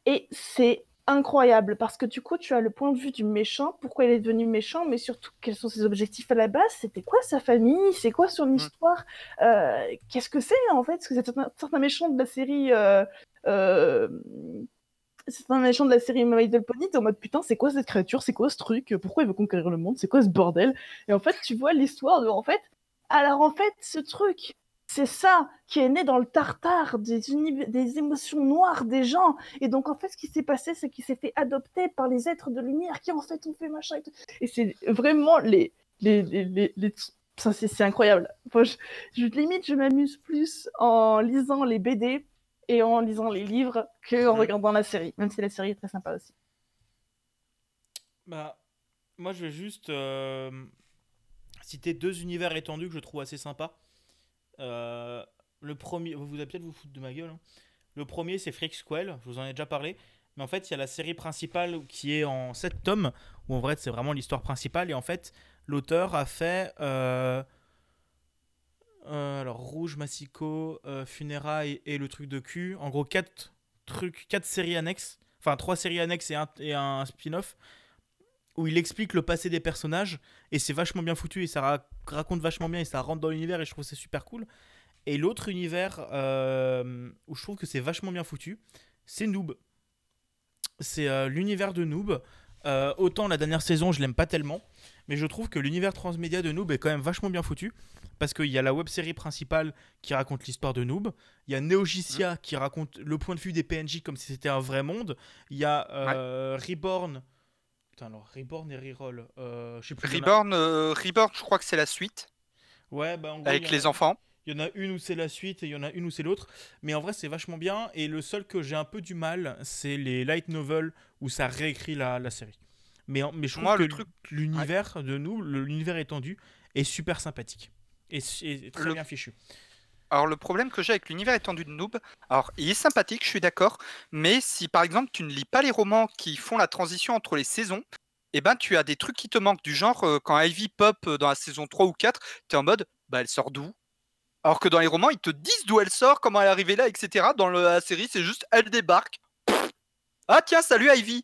Speaker 4: Et c'est incroyable parce que du coup, tu as le point de vue du méchant, pourquoi il est devenu méchant, mais surtout quels sont ses objectifs à la base, c'était quoi sa famille, c'est quoi son histoire, euh, qu'est-ce que c'est en fait, parce que certains, certains méchants de la série. Euh, euh, certains méchants de la série My Little Pony, en mode putain, c'est quoi cette créature, c'est quoi ce truc, pourquoi il veut conquérir le monde, c'est quoi ce bordel? Et en fait, tu vois l'histoire de en fait, alors en fait, ce truc, c'est ça qui est né dans le tartare des, émotions noires des gens. Et donc, en fait, ce qui s'est passé, c'est qu'il s'est fait adopter par les êtres de lumière qui, en fait, ont fait machin et tout. Et c'est vraiment les. les, les, les, les- ça, c'est c'est incroyable. Je, je- limite, je m'amuse plus en lisant les BD et en lisant les livres que en
Speaker 2: Mhm.
Speaker 4: regardant la série, même si la série est très sympa aussi.
Speaker 1: Bah, moi, je vais juste euh, citer deux univers étendus que je trouve assez sympas. Euh, le premier, vous allez peut-être vous foutre de ma gueule. hein. Le premier, c'est Freak Squall, je vous en ai déjà parlé. Mais en fait, il y a la série principale qui est en 7 tomes, où en vrai, c'est vraiment l'histoire principale. Et en fait, l'auteur a fait. euh, euh, alors, Rouge, Massico, euh, et le truc de cul. En gros, 4 trucs, quatre séries annexes. Enfin, 3 séries annexes et un, et un spin-off où il explique le passé des personnages et c'est vachement bien foutu et ça ra- raconte vachement bien et ça rentre dans l'univers et je trouve c'est super cool. Et l'autre univers euh, où je trouve que c'est vachement bien foutu, c'est Noob. C'est euh, l'univers de Noob. Autant la dernière saison, je l'aime pas tellement, mais je trouve que l'univers transmédia de Noob est quand même vachement bien foutu parce qu'il y a la web série principale qui raconte l'histoire de Noob, il y a Neogicia qui raconte le point de vue des PNJ comme si c'était un vrai monde, il y a euh, Reborn. Putain, alors Reborn et Reroll. Euh, je sais plus.
Speaker 2: Reborn, euh, Reborn, je crois que c'est la suite
Speaker 1: Ouais, bah en gros,
Speaker 2: avec les enfants.
Speaker 1: Il y en a une où c'est la suite et il y en a une où c'est l'autre. Mais en vrai, c'est vachement bien. Et le seul que j'ai un peu du mal, c'est les light novels où ça réécrit la, la série. Mais, en- mais je trouve
Speaker 2: Moi,
Speaker 1: que
Speaker 2: le truc-
Speaker 1: l'univers de nous, l'univers étendu, est super sympathique. Et, très
Speaker 2: Le-
Speaker 1: bien fichu.
Speaker 2: Alors le problème que j'ai avec l'univers étendu de Noob, alors il est sympathique, je suis d'accord, mais si par exemple tu ne lis pas les romans qui font la transition entre les saisons, eh ben tu as des trucs qui te manquent du genre euh, quand Ivy pop euh, dans la saison 3 ou 4, tu es en mode bah elle sort d'où? Alors que dans les romans, ils te disent d'où elle sort, comment elle est arrivée là, etc. Dans le- la série, c'est juste elle débarque. Pff. Ah tiens, salut Ivy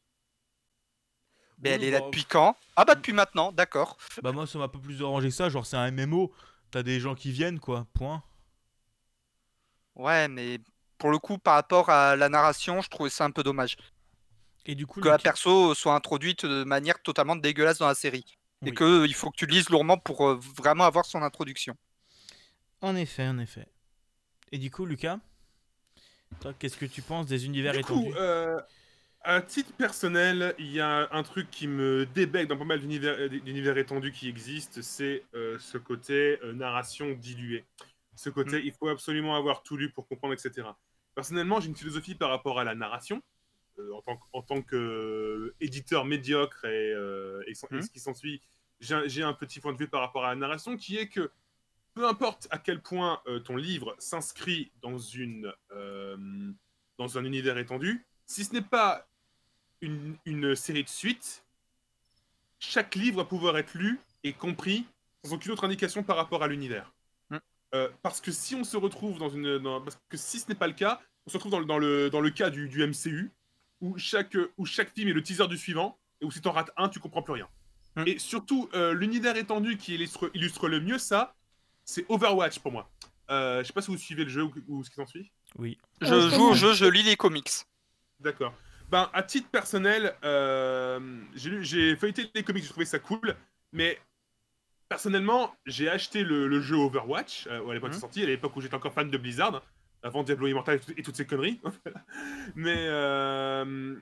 Speaker 2: Mais
Speaker 1: Oui,
Speaker 2: elle est là
Speaker 1: bah,
Speaker 2: depuis quand? Ah bah depuis maintenant, d'accord.
Speaker 1: Bah moi, ça m'a pas plus dérangé que ça. Genre, c'est un MMO. T'as des gens qui viennent, quoi. Point.
Speaker 2: Ouais, mais pour le coup, par rapport à la narration, je trouvais ça un peu dommage.
Speaker 1: Et du coup,
Speaker 2: que la perso soit introduite de manière totalement dégueulasse dans la série. Et
Speaker 1: Oui.
Speaker 2: que il faut que tu lises roman pour euh, vraiment avoir son introduction.
Speaker 1: En effet, en effet. Et du coup, Lucas, toi, qu'est-ce que tu penses des univers
Speaker 3: Du
Speaker 1: étendus?
Speaker 3: coup, euh, à titre personnel, il y a un truc qui me débecte dans pas mal d'univers euh, d'univers étendus qui existent, c'est euh, ce côté euh, narration diluée. Ce côté, il faut absolument avoir tout lu pour comprendre, etc. Personnellement, j'ai une philosophie par rapport à la narration, euh, en tant, en tant qu'éditeur médiocre et, et et
Speaker 2: Mhm.
Speaker 3: ce qui s'ensuit. J'ai un- petit point de vue par rapport à la narration qui est que peu importe à quel point ton livre s'inscrit dans une dans un univers étendu, si ce n'est pas une, une série de suites, chaque livre va pouvoir être lu et compris sans aucune autre indication par rapport à l'univers.
Speaker 2: Mm.
Speaker 3: Euh, parce que si on se retrouve dans une, dans- parce que si ce n'est pas le cas, on se retrouve dans le, dans le, dans le cas du, du MCU où chaque, où chaque film est le teaser du suivant et où si t'en rates un, tu comprends plus rien.
Speaker 2: Mm.
Speaker 3: Et surtout, euh, l'univers étendu qui illustre, illustre le mieux ça, c'est Overwatch pour moi. Euh, je sais pas si vous suivez le jeu ou, ou ce qui s'en suit.
Speaker 1: Oui.
Speaker 2: Je
Speaker 4: c'est
Speaker 2: joue au jeu, je lis les comics.
Speaker 3: D'accord. Ben, à titre personnel, euh, j'ai feuilleté les comics, j'ai trouvé ça cool, mais personnellement, j'ai acheté le, le jeu Overwatch, euh, à l'époque de
Speaker 2: Mhm.
Speaker 3: sortie, à l'époque où j'étais encore fan de Blizzard, hein, avant Diablo Immortal et, tout- et toutes ces conneries. mais euh,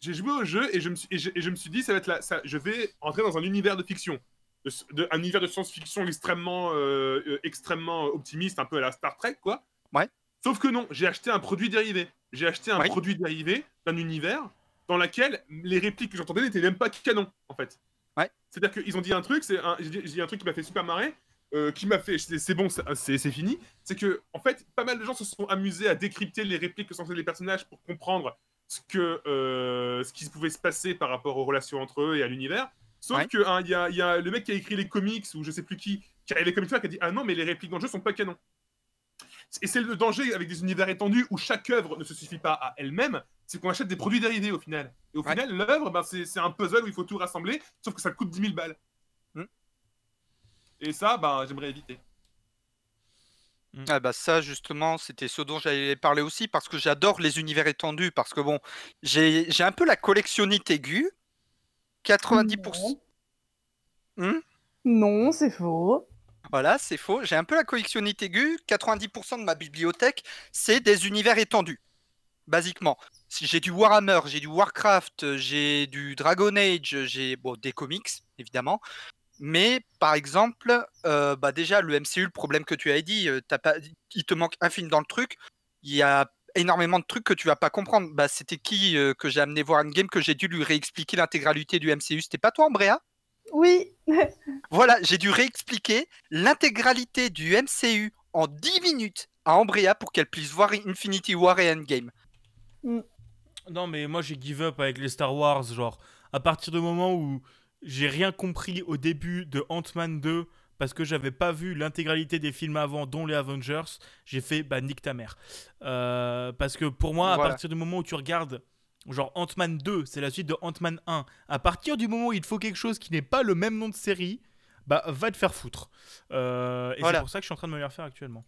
Speaker 3: j'ai joué au jeu et je me suis, et je, et je me suis dit, ça va être là, ça, je vais entrer dans un univers de fiction. De, de- un univers de science-fiction extrêmement, euh, extrêmement optimiste, un peu à la Star Trek, quoi.
Speaker 2: Ouais.
Speaker 3: Sauf que non, j'ai acheté un produit dérivé. J'ai acheté un
Speaker 2: Oui.
Speaker 3: produit dérivé d'un univers dans lequel les répliques que j'entendais n'étaient même pas canon, en fait.
Speaker 2: Ouais.
Speaker 3: C'est-à-dire qu'ils ont dit un truc, c'est un, j'ai dit- un truc qui m'a fait super marrer, euh, qui m'a fait, c'est c'est bon, c'est fini. C'est que, en fait, pas mal de gens se sont amusés à décrypter les répliques que sont les personnages pour comprendre ce que, euh, ce qui pouvait se passer par rapport aux relations entre eux et à l'univers. Sauf
Speaker 2: Ouais.
Speaker 3: que hein, y, a, y a le mec qui a écrit les comics ou je sais plus qui, qui a les comics qui a dit ah non mais les répliques dans le jeu sont pas canon. Et c'est le danger avec des univers étendus où chaque œuvre ne se suffit pas à elle-même, c'est qu'on achète des produits dérivés au final. Et au
Speaker 2: Ouais.
Speaker 3: final, l'œuvre, ben, c'est un puzzle où il faut tout rassembler, sauf que ça coûte 10 000 balles.
Speaker 2: Hmm.
Speaker 3: Et ça, ben, j'aimerais éviter.
Speaker 2: Ah bah ça justement c'était ce dont j'allais parler aussi parce que j'adore les univers étendus parce que bon j'ai j'ai un peu la collectionnite aiguë 90% Hmm?
Speaker 4: Non, c'est faux.
Speaker 2: Voilà c'est faux j'ai un peu la collectionnite aiguë 90% de ma bibliothèque c'est des univers étendus basiquement si j'ai du Warhammer j'ai du Warcraft j'ai du Dragon Age j'ai des comics évidemment mais par exemple, euh, bah déjà le MCU, le problème que tu as dit, euh, t'as pas, il te manque un film dans le truc. Il y a énormément de trucs que tu vas pas comprendre. Bah c'était qui euh, que j'ai amené voir une game que j'ai dû lui réexpliquer l'intégralité du MCU. C'était pas toi, Ambrea
Speaker 4: Oui.
Speaker 2: Voilà, j'ai dû réexpliquer l'intégralité du MCU en 10 minutes à Ambrea pour qu'elle puisse voir Infinity War et Endgame.
Speaker 1: Non, mais moi j'ai give up avec les Star Wars. Genre, à partir du moment où j'ai rien compris au début de Ant-Man 2 parce que j'avais pas vu l'intégralité des films avant, dont les Avengers, j'ai fait bah nique ta mère. Euh, parce que pour moi, à
Speaker 2: Voilà.
Speaker 1: partir du moment où tu regardes. Genre Ant-Man 2, c'est la suite de Ant-Man 1. À partir du moment où il te faut quelque chose qui n'est pas le même nom de série, bah va te faire foutre. Euh, et
Speaker 2: Voilà.
Speaker 1: c'est pour ça que je suis en train de me les refaire actuellement.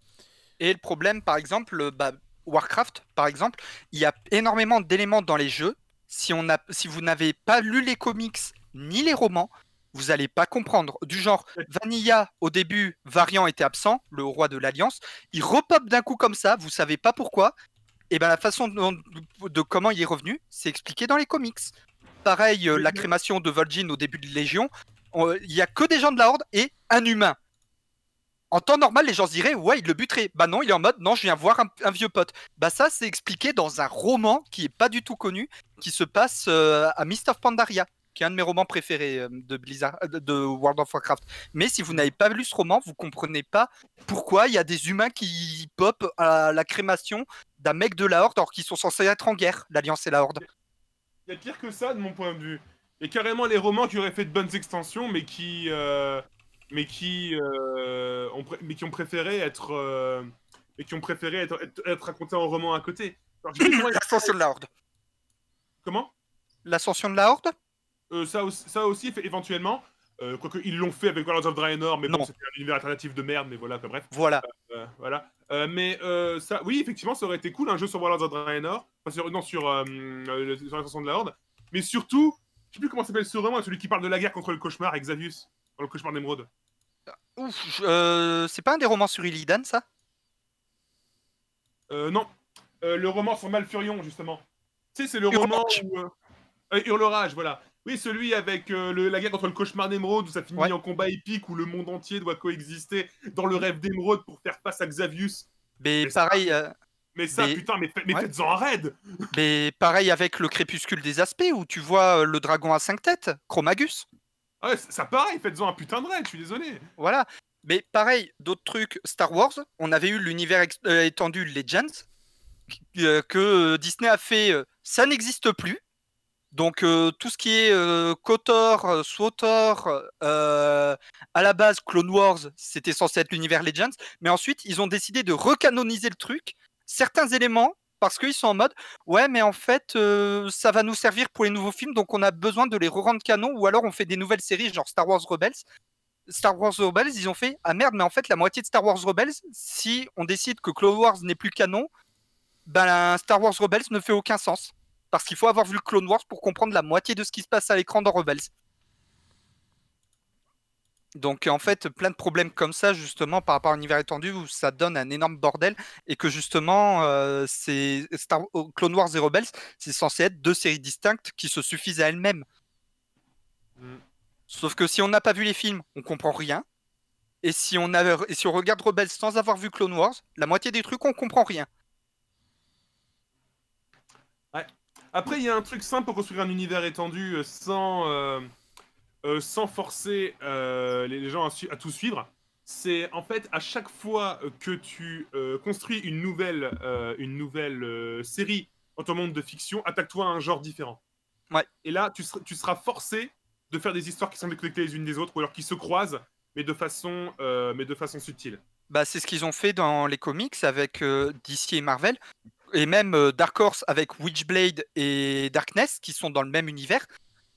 Speaker 2: Et le problème, par exemple, euh, bah, Warcraft, par exemple, il y a énormément d'éléments dans les jeux. Si, on a, si vous n'avez pas lu les comics ni les romans, vous n'allez pas comprendre. Du genre, Vanilla, au début, Variant était absent, le roi de l'Alliance. Il repop d'un coup comme ça, vous savez pas pourquoi. Et ben la façon de, de comment il est revenu, c'est expliqué dans les comics. Pareil, euh, la crémation de Vol'jin au début de Légion, on- il y a que des gens de la Horde et un humain. En temps normal, les gens se diraient, ouais, il le buterait. Bah non, il est en mode, non, je viens voir un, un vieux pote. Bah ça, c'est expliqué dans un roman qui est pas du tout connu, qui se passe euh, à Mist of Pandaria, qui est un de mes romans préférés euh, de Blizzard, euh, de World of Warcraft. Mais si vous n'avez pas lu ce roman, vous comprenez pas pourquoi il y a des humains qui pop à la crémation d'un mec de la Horde, alors qu'ils sont censés être en guerre, l'Alliance et la Horde.
Speaker 3: Il y a pire que ça, de mon point de vue. A carrément les romans qui auraient fait de bonnes extensions, mais qui, euh, mais qui, euh, ont, mais qui ont préféré être, euh, mais qui ont préféré être, être, être racontés en roman à côté.
Speaker 2: L'ascension de la Horde.
Speaker 3: Comment?
Speaker 2: L'ascension de la Horde?
Speaker 3: Euh, ça, ça aussi, fait- éventuellement. Euh, Quoique ils l'ont fait avec Warlords of Draenor, mais bon,
Speaker 2: Non.
Speaker 3: c'était un univers alternatif de merde, mais voilà, quoi, bref.
Speaker 2: Voilà.
Speaker 3: Euh, voilà. Euh, mais euh, ça, oui, effectivement, ça aurait été cool un jeu sur Warlords of Draenor, enfin, sur, non, sur, euh, euh, le- sur l'ascension de la Horde. Mais surtout, je sais plus comment s'appelle ce roman, celui qui parle de la guerre contre le cauchemar, Exavius, dans le cauchemar d'Emeraude.
Speaker 2: Ouf, euh, c'est pas un des romans sur Illidan, ça?
Speaker 3: Euh, non, Euh, le roman sur Malfurion, justement. Tu sais, c'est le roman où. Euh... euh, Hurlerage, voilà. Oui, celui avec euh, le- la guerre contre le cauchemar d'Emeraude, où ça finit
Speaker 2: Ouais.
Speaker 3: en combat épique, où le monde entier doit coexister dans le rêve d'Emeraude pour faire face à Xavius.
Speaker 2: Mais
Speaker 3: Mais ça-
Speaker 2: pareil, euh,
Speaker 3: Mais ça,
Speaker 2: Mais-
Speaker 3: putain, mais, fa- mais
Speaker 2: Ouais.
Speaker 3: faites-en un raid
Speaker 2: mais pareil avec le crépuscule des aspects où tu vois euh, le dragon à cinq têtes, Chromagus.
Speaker 3: Ah ouais, ça pareil, faites-en un putain de raid, je suis désolé.
Speaker 2: Voilà. Mais pareil, d'autres trucs, Star Wars, on avait eu l'univers euh, étendu Legends, euh, que euh, Disney a fait, euh, ça n'existe plus. Donc euh, tout ce qui est euh, KOTOR, euh, SWTOR, euh, à la base Clone Wars, c'était censé être l'univers Legends, mais ensuite ils ont décidé de recanoniser le truc, certains éléments, parce qu'ils sont en mode, ouais mais en fait ça va nous servir pour les nouveaux films, donc on a besoin de les re-rendre canon, ou alors on fait des nouvelles séries genre Star Wars Rebels, Star Wars Rebels, ils ont fait ah merde, mais en fait la moitié de Star Wars Rebels, si on décide que Clone Wars n'est plus canon, ben Star Wars Rebels ne fait aucun sens parce qu'il faut avoir vu le Clone Wars pour comprendre la moitié de ce qui se passe à l'écran dans Rebels. Donc en fait, plein de problèmes comme ça, justement, par rapport à l'univers étendu, où ça donne un énorme bordel, et que justement, euh, c'est Star oh, Clone Wars et Rebels, c'est censé être deux séries distinctes qui se suffisent à elles-mêmes.
Speaker 3: Mm.
Speaker 2: Sauf que si on n'a pas vu les films, on comprend rien. Et si on, a, et si on regarde Rebels sans avoir vu Clone Wars, la moitié des trucs, on comprend rien.
Speaker 3: Après, il y a un truc simple pour construire un univers étendu euh, sans, euh, euh, sans forcer euh, les les gens à, tout suivre. C'est en fait à chaque fois que tu construis une nouvelle, une nouvelle série dans ton monde de fiction, attaque-toi à un genre différent.
Speaker 2: Ouais.
Speaker 3: Et là, tu, seras- tu seras forcé de faire des histoires qui sont déconnectées les unes des autres, ou alors qui se croisent, mais de façon, mais de façon subtile.
Speaker 2: Bah, c'est ce qu'ils ont fait dans les comics avec euh, DC et Marvel, et même euh, Dark Horse avec Witchblade et Darkness, qui sont dans le même univers.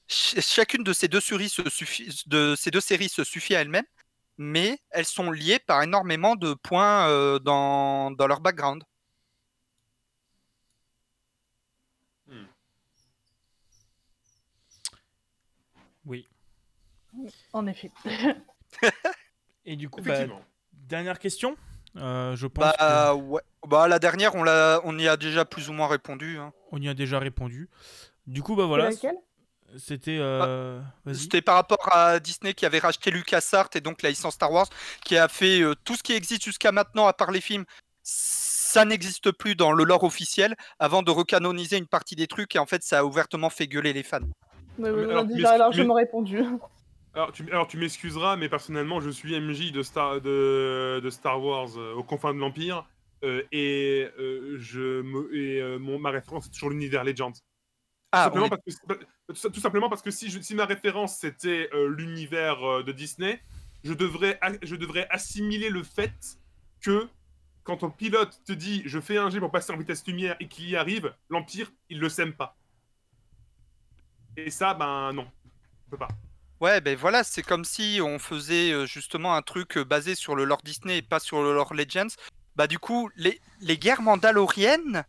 Speaker 2: Ch- chacune de ces deux séries se suffit, de ces deux séries se suffit à elles-mêmes, mais elles sont liées par énormément de points euh, dans, dans leur background.
Speaker 1: Oui.
Speaker 4: En effet.
Speaker 1: Et du coup, bah, dernière question. Euh, je pense
Speaker 2: Bah, ouais. bah la dernière, on, l'a, on y a déjà plus ou moins répondu. hein.
Speaker 1: qu'on y a déjà répondu. Du coup, bah voilà. C'était. euh, Vas-y.
Speaker 2: C'était par rapport à Disney qui avait racheté LucasArts et donc la licence Star Wars, qui a fait euh, tout ce qui existe jusqu'à maintenant, à part les films. Ça n'existe plus dans le lore officiel avant de recanoniser une partie des trucs et en fait ça a ouvertement fait gueuler les fans.
Speaker 4: Mais
Speaker 3: mais
Speaker 4: oui, on
Speaker 3: alors,
Speaker 4: a
Speaker 3: mais-
Speaker 4: déjà
Speaker 3: mais-
Speaker 4: largement répondu.
Speaker 3: Alors tu, alors, tu m'excuseras, mais personnellement, je suis MJ de Star, de, de Star Wars euh, aux confins de l'Empire, euh, et, euh, je me, et euh, mon, ma référence est toujours l'univers Legends.
Speaker 2: Ah,
Speaker 3: tout,
Speaker 2: on
Speaker 3: simplement
Speaker 2: est-
Speaker 3: parce que, tout, tout simplement parce que si, je- si ma référence c'était euh, l'univers euh, de Disney, je devrais, a- je devrais assimiler le fait que quand ton pilote te dit je fais un jet pour passer en vitesse lumière et qu'il y arrive, l'Empire, il le sème pas. Et ça, ben non, on peut pas.
Speaker 2: Ouais, ben voilà, c'est comme si on faisait euh, justement un truc euh, basé sur le lore Disney et pas sur le lore Legends. Bah du coup, les, les guerres mandaloriennes?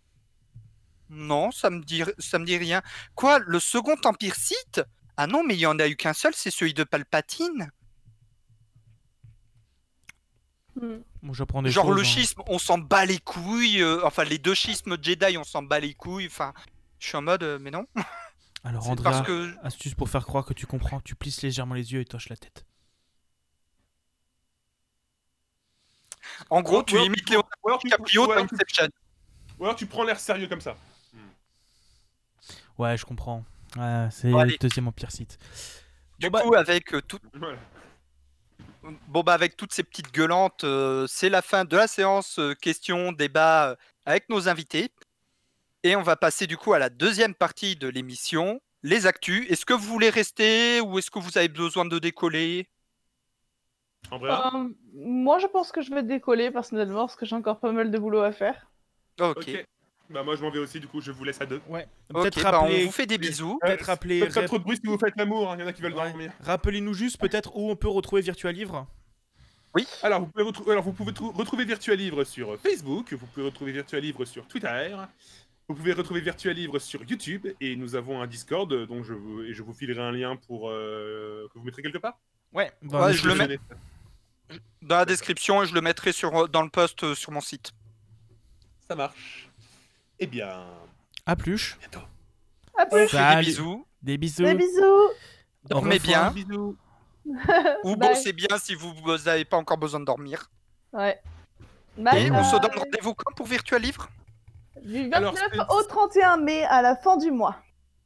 Speaker 2: Non, ça me dit ça me dit rien. Quoi, le second empire Sith? Ah non, mais il y en a eu qu'un seul, c'est celui de Palpatine.
Speaker 1: Bon, j'apprends des
Speaker 2: Genre
Speaker 1: choses.
Speaker 2: le
Speaker 1: hein.
Speaker 2: schisme, on s'en bat les couilles. euh, enfin, les deux schismes Jedi, on s'en bat les couilles. Enfin, je suis en mode, euh, mais non.
Speaker 1: Alors, Andrea,
Speaker 2: parce que
Speaker 1: astuce pour faire croire que tu comprends. Tu plisses légèrement les yeux et toches la tête.
Speaker 2: En gros, tu imites
Speaker 3: tu-
Speaker 2: DiCaprio
Speaker 3: ou
Speaker 2: dans
Speaker 3: alors tu-
Speaker 2: Inception.
Speaker 3: ou alors tu prends l'air sérieux comme ça.
Speaker 1: Ouais, je comprends. Ouais, c'est
Speaker 2: Bon,
Speaker 1: le deuxième empire site.
Speaker 2: Du
Speaker 1: Bon, bah-
Speaker 2: coup, avec euh, tout,
Speaker 3: Voilà.
Speaker 2: bon bah avec toutes ces petites gueulantes, euh, c'est la fin de la séance euh, questions, débats euh, avec nos invités. Et on va passer du coup à la deuxième partie de l'émission, les actus. Est-ce que vous voulez rester ou est-ce que vous avez besoin de décoller?
Speaker 4: Euh, moi, je pense que je vais décoller personnellement parce que j'ai encore pas mal de boulot à faire.
Speaker 2: Ok.
Speaker 3: Bah moi je m'en vais aussi, du coup je vous laisse à deux.
Speaker 1: Ouais. Peut-être
Speaker 2: bah,
Speaker 1: rappeler.
Speaker 2: on vous fait des bisous.
Speaker 1: Peut-être rappeler.
Speaker 3: Faites pas
Speaker 1: rap-
Speaker 3: trop de bruit si vous faites l'amour, il y en a qui veulent
Speaker 1: Ouais.
Speaker 3: dormir.
Speaker 1: Rappelez-nous juste peut-être où on peut retrouver Virtua Livre.
Speaker 3: Alors vous pouvez, retrou- alors, vous pouvez trou- retrouver Virtua Livre sur Facebook, vous pouvez retrouver Virtua Livre sur Twitter, vous pouvez retrouver Virtua Livre sur YouTube, et nous avons un Discord dont je vous, et je vous filerai un lien pour euh, que vous mettrez quelque part.
Speaker 1: Ouais.
Speaker 2: Ouais, je le mets-. Dans la description et je le mettrai sur, dans le post euh, sur mon site.
Speaker 3: Ça marche. Eh bien,
Speaker 1: À plus.
Speaker 3: bientôt.
Speaker 4: À plus.
Speaker 2: des bisous.
Speaker 1: Des bisous.
Speaker 4: Des bisous.
Speaker 2: Dormez bien.
Speaker 3: Bisous.
Speaker 2: Ou bossez bien si vous n'avez pas encore besoin de dormir.
Speaker 4: Ouais. Bye.
Speaker 2: Et on se donne rendez-vous quand pour Virtual Livre?
Speaker 4: Du 29
Speaker 3: Alors, c'est-
Speaker 4: au 31 mai à la fin du mois.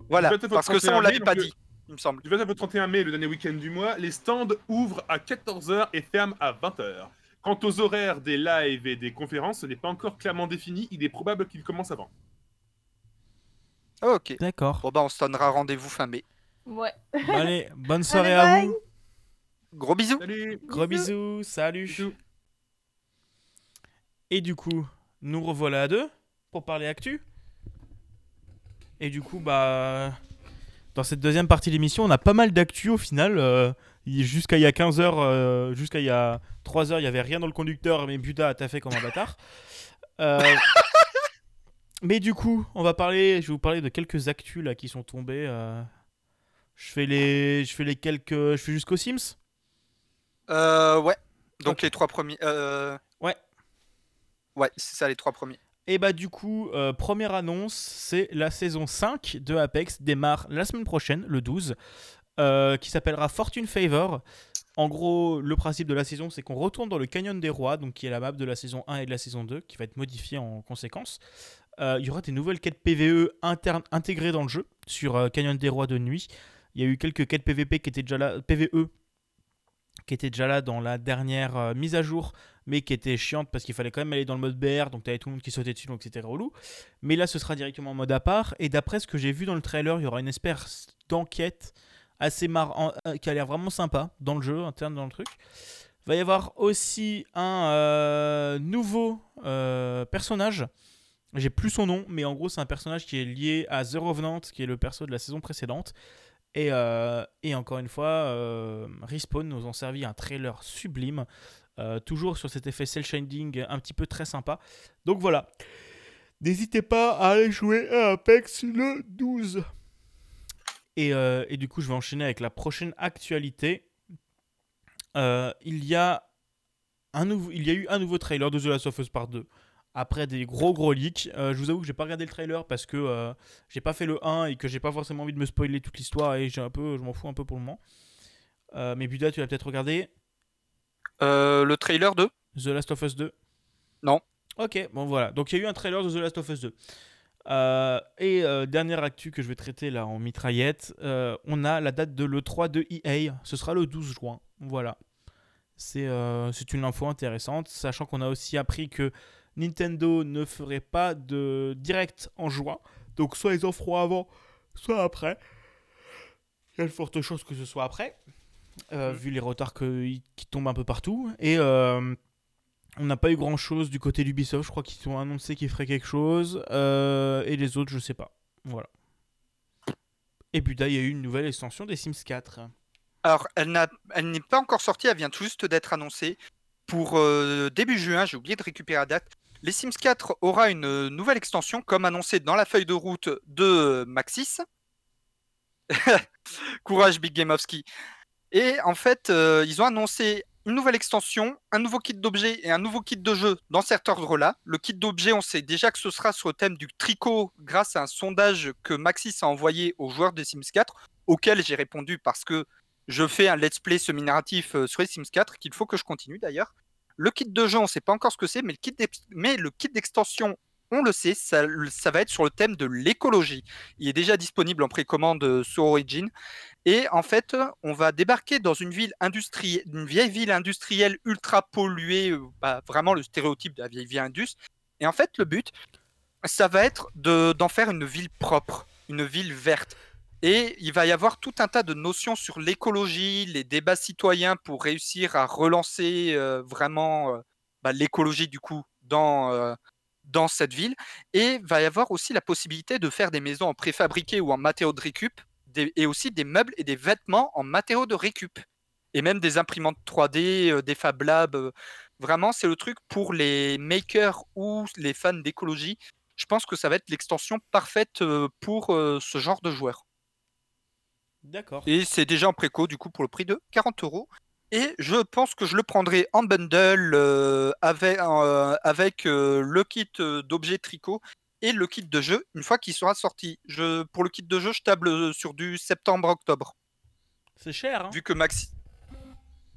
Speaker 2: Voilà,
Speaker 3: Du 29 au
Speaker 2: parce que ça
Speaker 3: 31
Speaker 2: on l'avait pas dit, il me semble.
Speaker 3: Du 29 au 31 mai, le dernier week-end du mois, les stands ouvrent à 14h et ferment à 20h. Quant aux horaires des lives et des conférences, ce n'est pas encore clairement défini, il est probable qu'ils commencent avant.
Speaker 2: Ok.
Speaker 1: D'accord.
Speaker 2: Bon bah on se donnera rendez-vous fin mai.
Speaker 4: Ouais.
Speaker 1: Bon, allez, bonne soirée
Speaker 4: Allez,
Speaker 1: à
Speaker 4: bye.
Speaker 1: vous.
Speaker 2: Gros bisous.
Speaker 3: Salut
Speaker 1: Gros bisous. Salut.
Speaker 3: Bisous.
Speaker 1: Et du coup, nous revoilà à deux pour parler actu. Et du coup, bah. dans cette deuxième partie de l'émission, on a pas mal d'actu au final. euh, jusqu'à il y a 15 heures, euh, jusqu'à il y a 3 heures, il y avait rien dans le conducteur, mais Buda a taffé comme un bâtard. Euh, mais du coup, on va parler, je vais vous parler de quelques actus là qui sont tombés. euh. Je fais les, je fais les quelques, je fais jusqu'aux Sims.
Speaker 2: Euh, ouais. Donc les trois premiers. euh,
Speaker 1: Ouais.
Speaker 2: Ouais, c'est ça les trois premiers.
Speaker 1: Et bah du coup, euh, première annonce, c'est la saison 5 de Apex démarre la semaine prochaine, le 12, euh, qui s'appellera Fortune Favor. En gros, le principe de la saison, c'est qu'on retourne dans le Canyon des Rois, donc qui est la map de la saison 1 et de la saison 2, qui va être modifiée en conséquence. Euh, il y aura des nouvelles quêtes PVE intégrées dans le jeu sur Canyon des Rois de nuit. Il y a eu quelques quêtes PVP qui étaient déjà là, PVE qui étaient déjà là dans la dernière euh, mise à jour mais qui était chiante parce qu'il fallait quand même aller dans le mode BR, donc t'avais tout le monde qui sautait dessus, donc c'était relou. Mais là, ce sera directement en mode à part, et d'après ce que j'ai vu dans le trailer, il y aura une espèce d'enquête assez marrant, euh, qui a l'air vraiment sympa dans le jeu, interne dans le truc. Va y avoir aussi un euh, nouveau personnage. J'ai plus son nom, mais en gros, c'est un personnage qui est lié à The Revenant, qui est le perso de la saison précédente. Et, euh, et encore une fois, euh, Respawn nous ont servi un trailer sublime. Euh, toujours sur cet effet cel shading un petit peu très sympa. Donc voilà. N'hésitez pas à aller jouer à Apex le 12. Et, euh, et du coup, je vais enchaîner avec la prochaine actualité. Il, y a un nouveau, il y a eu un nouveau trailer de The Last of Us Part 2. Après des gros gros leaks. Euh, je vous avoue que j'ai pas regardé le trailer parce que euh, j'ai pas fait le 1 et que j'ai pas forcément envie de me spoiler toute l'histoire et j'ai un peu, je m'en fous un peu pour le moment. Euh, mais Buda, tu l'as peut-être regardé
Speaker 2: Euh, le trailer de?
Speaker 1: The Last of Us 2
Speaker 2: Non.
Speaker 1: Ok, bon voilà. Donc il y a eu un trailer de The Last of Us 2. Euh, et dernière actu que je vais traiter là en mitraillette, on a la date de l'E3 de EA. Ce sera le 12 juin. Voilà. C'est c'est une info intéressante, sachant qu'on a aussi appris que Nintendo ne ferait pas de direct en juin. Donc soit ils en feront avant, soit après. Il y a de fortes chances que ce soit après, euh,
Speaker 3: Mhm.
Speaker 1: vu les retards que- qui tombent un peu partout. Et euh, on n'a pas eu grand chose du côté d'Ubisoft. Je crois qu'ils ont annoncé qu'ils feraient quelque chose. euh, et les autres, je sais pas. Voilà. Et Buda, il y a eu une nouvelle extension des Sims 4.
Speaker 2: Alors, elle n'est pas encore sortie, elle vient tout juste d'être annoncée pour euh, début juin. J'ai oublié de récupérer la date. Les Sims 4 aura une euh, nouvelle extension, comme annoncé dans la feuille de route de Maxis. Courage, Big Gameowski. Et en fait, euh, ils ont annoncé une nouvelle extension, un nouveau kit d'objets et un nouveau kit de jeu dans cet ordre-là. Le kit d'objets, on sait déjà que ce sera sur le thème du tricot grâce à un sondage que Maxis a envoyé aux joueurs des Sims 4, auquel j'ai répondu parce que je fais un let's play semi-narratif euh, sur les Sims 4 qu'il faut que je continue d'ailleurs. Le kit de jeu, on ne sait pas encore ce que c'est, mais le kit d'extension, on le sait, ça, va être sur le thème de l'écologie. Il est déjà disponible en précommande euh, sur Origin. Et en fait, on va débarquer dans une ville industrielle, une vieille ville industrielle ultra polluée, euh, bah, vraiment le stéréotype de la vieille ville indus. Et en fait, le but, ça va être de- d'en faire une ville propre, une ville verte. Et il va y avoir tout un tas de notions sur l'écologie, les débats citoyens pour réussir à relancer euh, vraiment euh, bah, l'écologie du coup dans, euh, dans cette ville. Et va y avoir aussi la possibilité de faire des maisons en préfabriqué ou en matériaux de récup, et aussi des meubles et des vêtements en matériaux de récup. Et même des imprimantes 3D, euh, des Fab Labs. vraiment, c'est le truc pour les makers ou les fans d'écologie. Je pense que ça va être l'extension parfaite pour ce genre de joueurs.
Speaker 1: D'accord.
Speaker 2: Et c'est déjà en préco, du coup, pour le prix de 40 euros. Et je pense que je le prendrai en bundle euh, avec, euh, avec euh, le kit d'objets tricot et le kit de jeu une fois qu'il sera sorti. Je, pour le kit de jeu, je table sur du septembre-octobre.
Speaker 1: C'est cher, hein
Speaker 2: Vu que Maxi.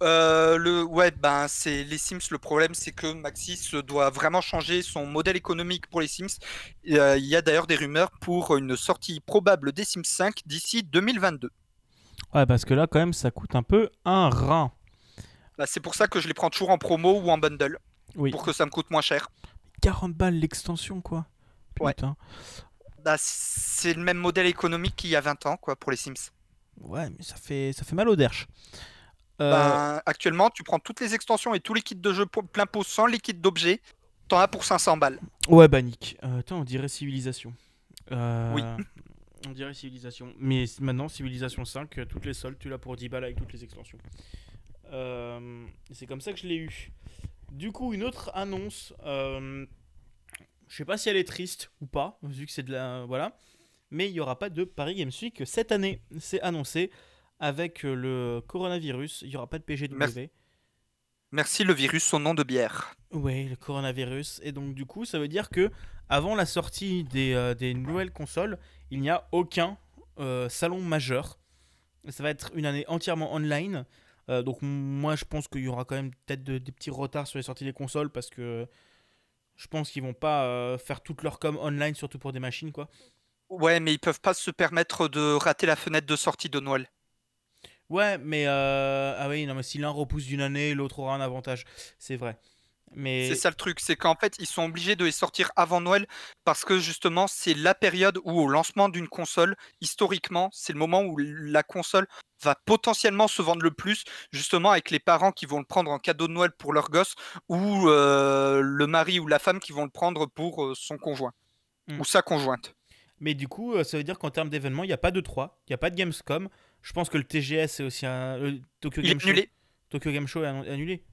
Speaker 2: Euh, le ouais ben c'est les Sims le problème c'est que Maxis doit vraiment changer son modèle économique pour les Sims euh, il y a d'ailleurs des rumeurs pour une sortie probable des Sims 5 d'ici 2022
Speaker 1: Ouais, parce que là, quand même, ça coûte un peu un rein.
Speaker 2: Bah, c'est pour ça que je les prends toujours en promo ou en bundle
Speaker 1: Oui.
Speaker 2: pour que ça me coûte moins cher
Speaker 1: 40 balles l'extension, quoi.
Speaker 2: Ouais.
Speaker 1: Putain.
Speaker 2: Bah, c'est le même modèle économique qu'il y a 20 ans quoi pour les Sims
Speaker 1: Ouais, mais ça fait, ça fait mal au derche.
Speaker 2: Ben, actuellement tu prends toutes les extensions et tous les kits de jeu plein pot sans les kits d'objets t'en as pour 500 balles
Speaker 1: Ouais, bah Nick. Euh, attends, on dirait civilisation. Euh,
Speaker 2: Oui.
Speaker 1: On dirait Civilisation. Mais maintenant, Civilisation 5, euh, toutes les soldes, tu l'as pour 10 balles avec toutes les extensions. Euh, c'est comme ça que je l'ai eu. Du coup, une autre annonce. euh, je sais pas si elle est triste ou pas, vu que c'est de la. Voilà. Mais il n'y aura pas de Paris Games Week cette année. C'est annoncé. Avec euh, le coronavirus, il n'y aura pas de PGW.
Speaker 2: Merci. Merci le virus au nom de bière.
Speaker 1: Ouais, le coronavirus. Et donc, du coup, ça veut dire que avant la sortie des, euh, des nouvelles consoles, il n'y a aucun euh, salon majeur. Ça va être une année entièrement online. Euh, donc, moi, je pense qu'il y aura quand même peut-être de- des petits retards sur les sorties des consoles parce que je pense qu'ils vont pas faire toute leur com online, surtout pour des machines, quoi.
Speaker 2: Ouais, mais ils peuvent pas se permettre de rater la fenêtre de sortie de Noël.
Speaker 1: Ouais, mais euh, ah oui, non, mais si l'un repousse d'une année, l'autre aura un avantage. C'est vrai. Mais
Speaker 2: C'est ça le truc, c'est qu'en fait, ils sont obligés de les sortir avant Noël parce que justement, c'est la période où, au lancement d'une console, historiquement, c'est le moment où la console va potentiellement se vendre le plus, justement avec les parents qui vont le prendre en cadeau de Noël pour leur gosse ou euh, le mari ou la femme qui vont le prendre pour euh, son conjoint
Speaker 1: Mm.
Speaker 2: ou sa conjointe.
Speaker 1: Mais du coup, ça veut dire qu'en termes d'événements, il n'y a pas de 3, il n'y a pas de Gamescom. Je pense que le TGS est aussi un. le Tokyo Game Show.
Speaker 2: annulé.
Speaker 1: Tokyo Game Show est annulé.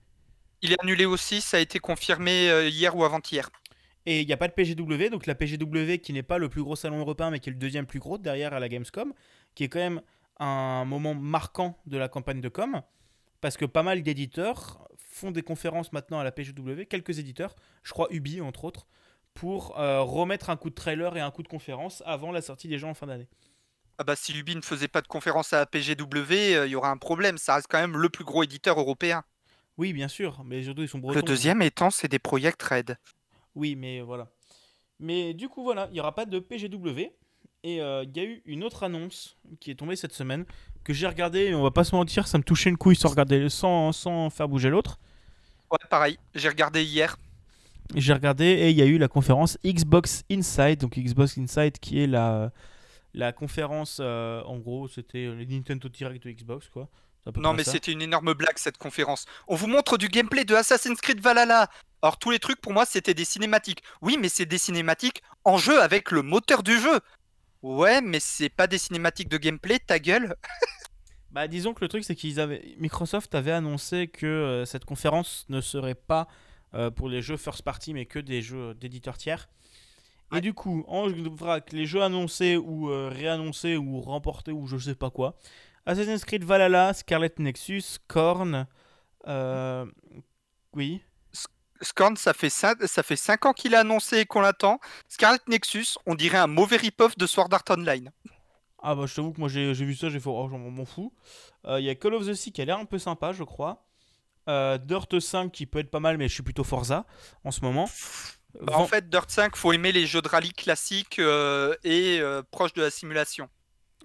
Speaker 2: Il est annulé aussi, ça a été confirmé euh, hier ou avant-hier.
Speaker 1: Et il n'y a pas de PGW, donc la PGW qui n'est pas le plus gros salon européen, mais qui est le deuxième plus gros derrière à la Gamescom, qui est quand même un moment marquant de la campagne de com, parce que pas mal d'éditeurs font des conférences maintenant à la PGW, quelques éditeurs, je crois Ubi entre autres, pour euh, remettre un coup de trailer et un coup de conférence avant la sortie des gens en fin d'année.
Speaker 2: Ah bah si Ubi ne faisait pas de conférence à PGW, euh, il y aura un problème. Ça reste quand même le plus gros éditeur européen.
Speaker 1: Oui, bien sûr, mais surtout ils sont bretons.
Speaker 2: Le deuxième étant, c'est des Project Red.
Speaker 1: Oui, mais voilà. Mais du coup, voilà, il n'y aura pas de PGW. Et euh, il y a eu une autre annonce qui est tombée cette semaine que j'ai regardé. Et on va pas se mentir, ça me touchait une couille sans regarder, sans, sans faire bouger l'autre.
Speaker 2: Ouais, pareil. J'ai regardé hier.
Speaker 1: J'ai regardé et il y a eu la conférence Xbox Inside. Donc Xbox Inside qui est la, la conférence. euh, en gros, c'était les Nintendo Direct de Xbox, quoi.
Speaker 2: Non, mais c'était une énorme blague cette conférence. On vous montre du gameplay de Assassin's Creed Valhalla. Alors tous les trucs pour moi c'était des cinématiques. Oui, mais c'est des cinématiques en jeu avec le moteur du jeu. Ouais, mais c'est pas des cinématiques de gameplay, ta gueule.
Speaker 1: Bah, disons que le truc, c'est qu'ils avaient Microsoft avait annoncé que euh, cette conférence ne serait pas euh, pour les jeux first party, mais que des jeux d'éditeurs tiers. Et
Speaker 2: Ouais.
Speaker 1: du coup, en vrac, les jeux annoncés ou euh, réannoncés ou remportés ou je sais pas quoi, Assassin's Creed Valhalla, Scarlet Nexus, Korn, euh, oui,
Speaker 2: Scorn, ça fait 5, ça fait cinq ans qu'il a annoncé et qu'on l'attend. Scarlet Nexus, on dirait un mauvais rip-off de Sword Art Online.
Speaker 1: Ah bah je t'avoue que moi j'ai vu ça, j'ai fait oh j'en m'en fous. Euh, Il y a Call of the Sea qui a l'air un peu sympa je crois. Euh, Dirt 5 qui peut être pas mal mais je suis plutôt Forza en ce moment.
Speaker 2: Bah, en fait, Dirt 5, faut aimer les jeux de rallye classiques euh, et euh, proches de la simulation.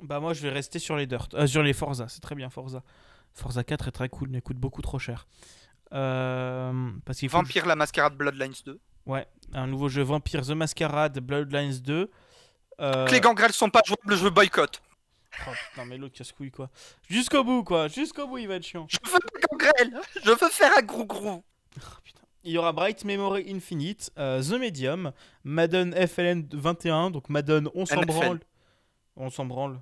Speaker 1: Bah moi je vais rester sur les Dirt, euh, sur les Forza, c'est très bien Forza. Forza 4 est très cool mais coûte beaucoup trop cher. Parce qu'il faut que
Speaker 2: Vampire la Mascarade Bloodlines 2.
Speaker 1: je- Ouais, un nouveau jeu Vampire The Masquerade Bloodlines 2. Euh,
Speaker 2: Que les gangrels sont pas jouables, je boycotte.
Speaker 1: oh, putain mais l'autre casse-couille quoi. Jusqu'au bout quoi, jusqu'au bout il va être chiant.
Speaker 2: Je veux pas gangrel, je veux faire un grou grou.
Speaker 1: Oh, putain. Il y aura Bright Memory Infinite, euh, The Medium, Madden FLN 21, donc Madden on s'en branle. On s'en branle.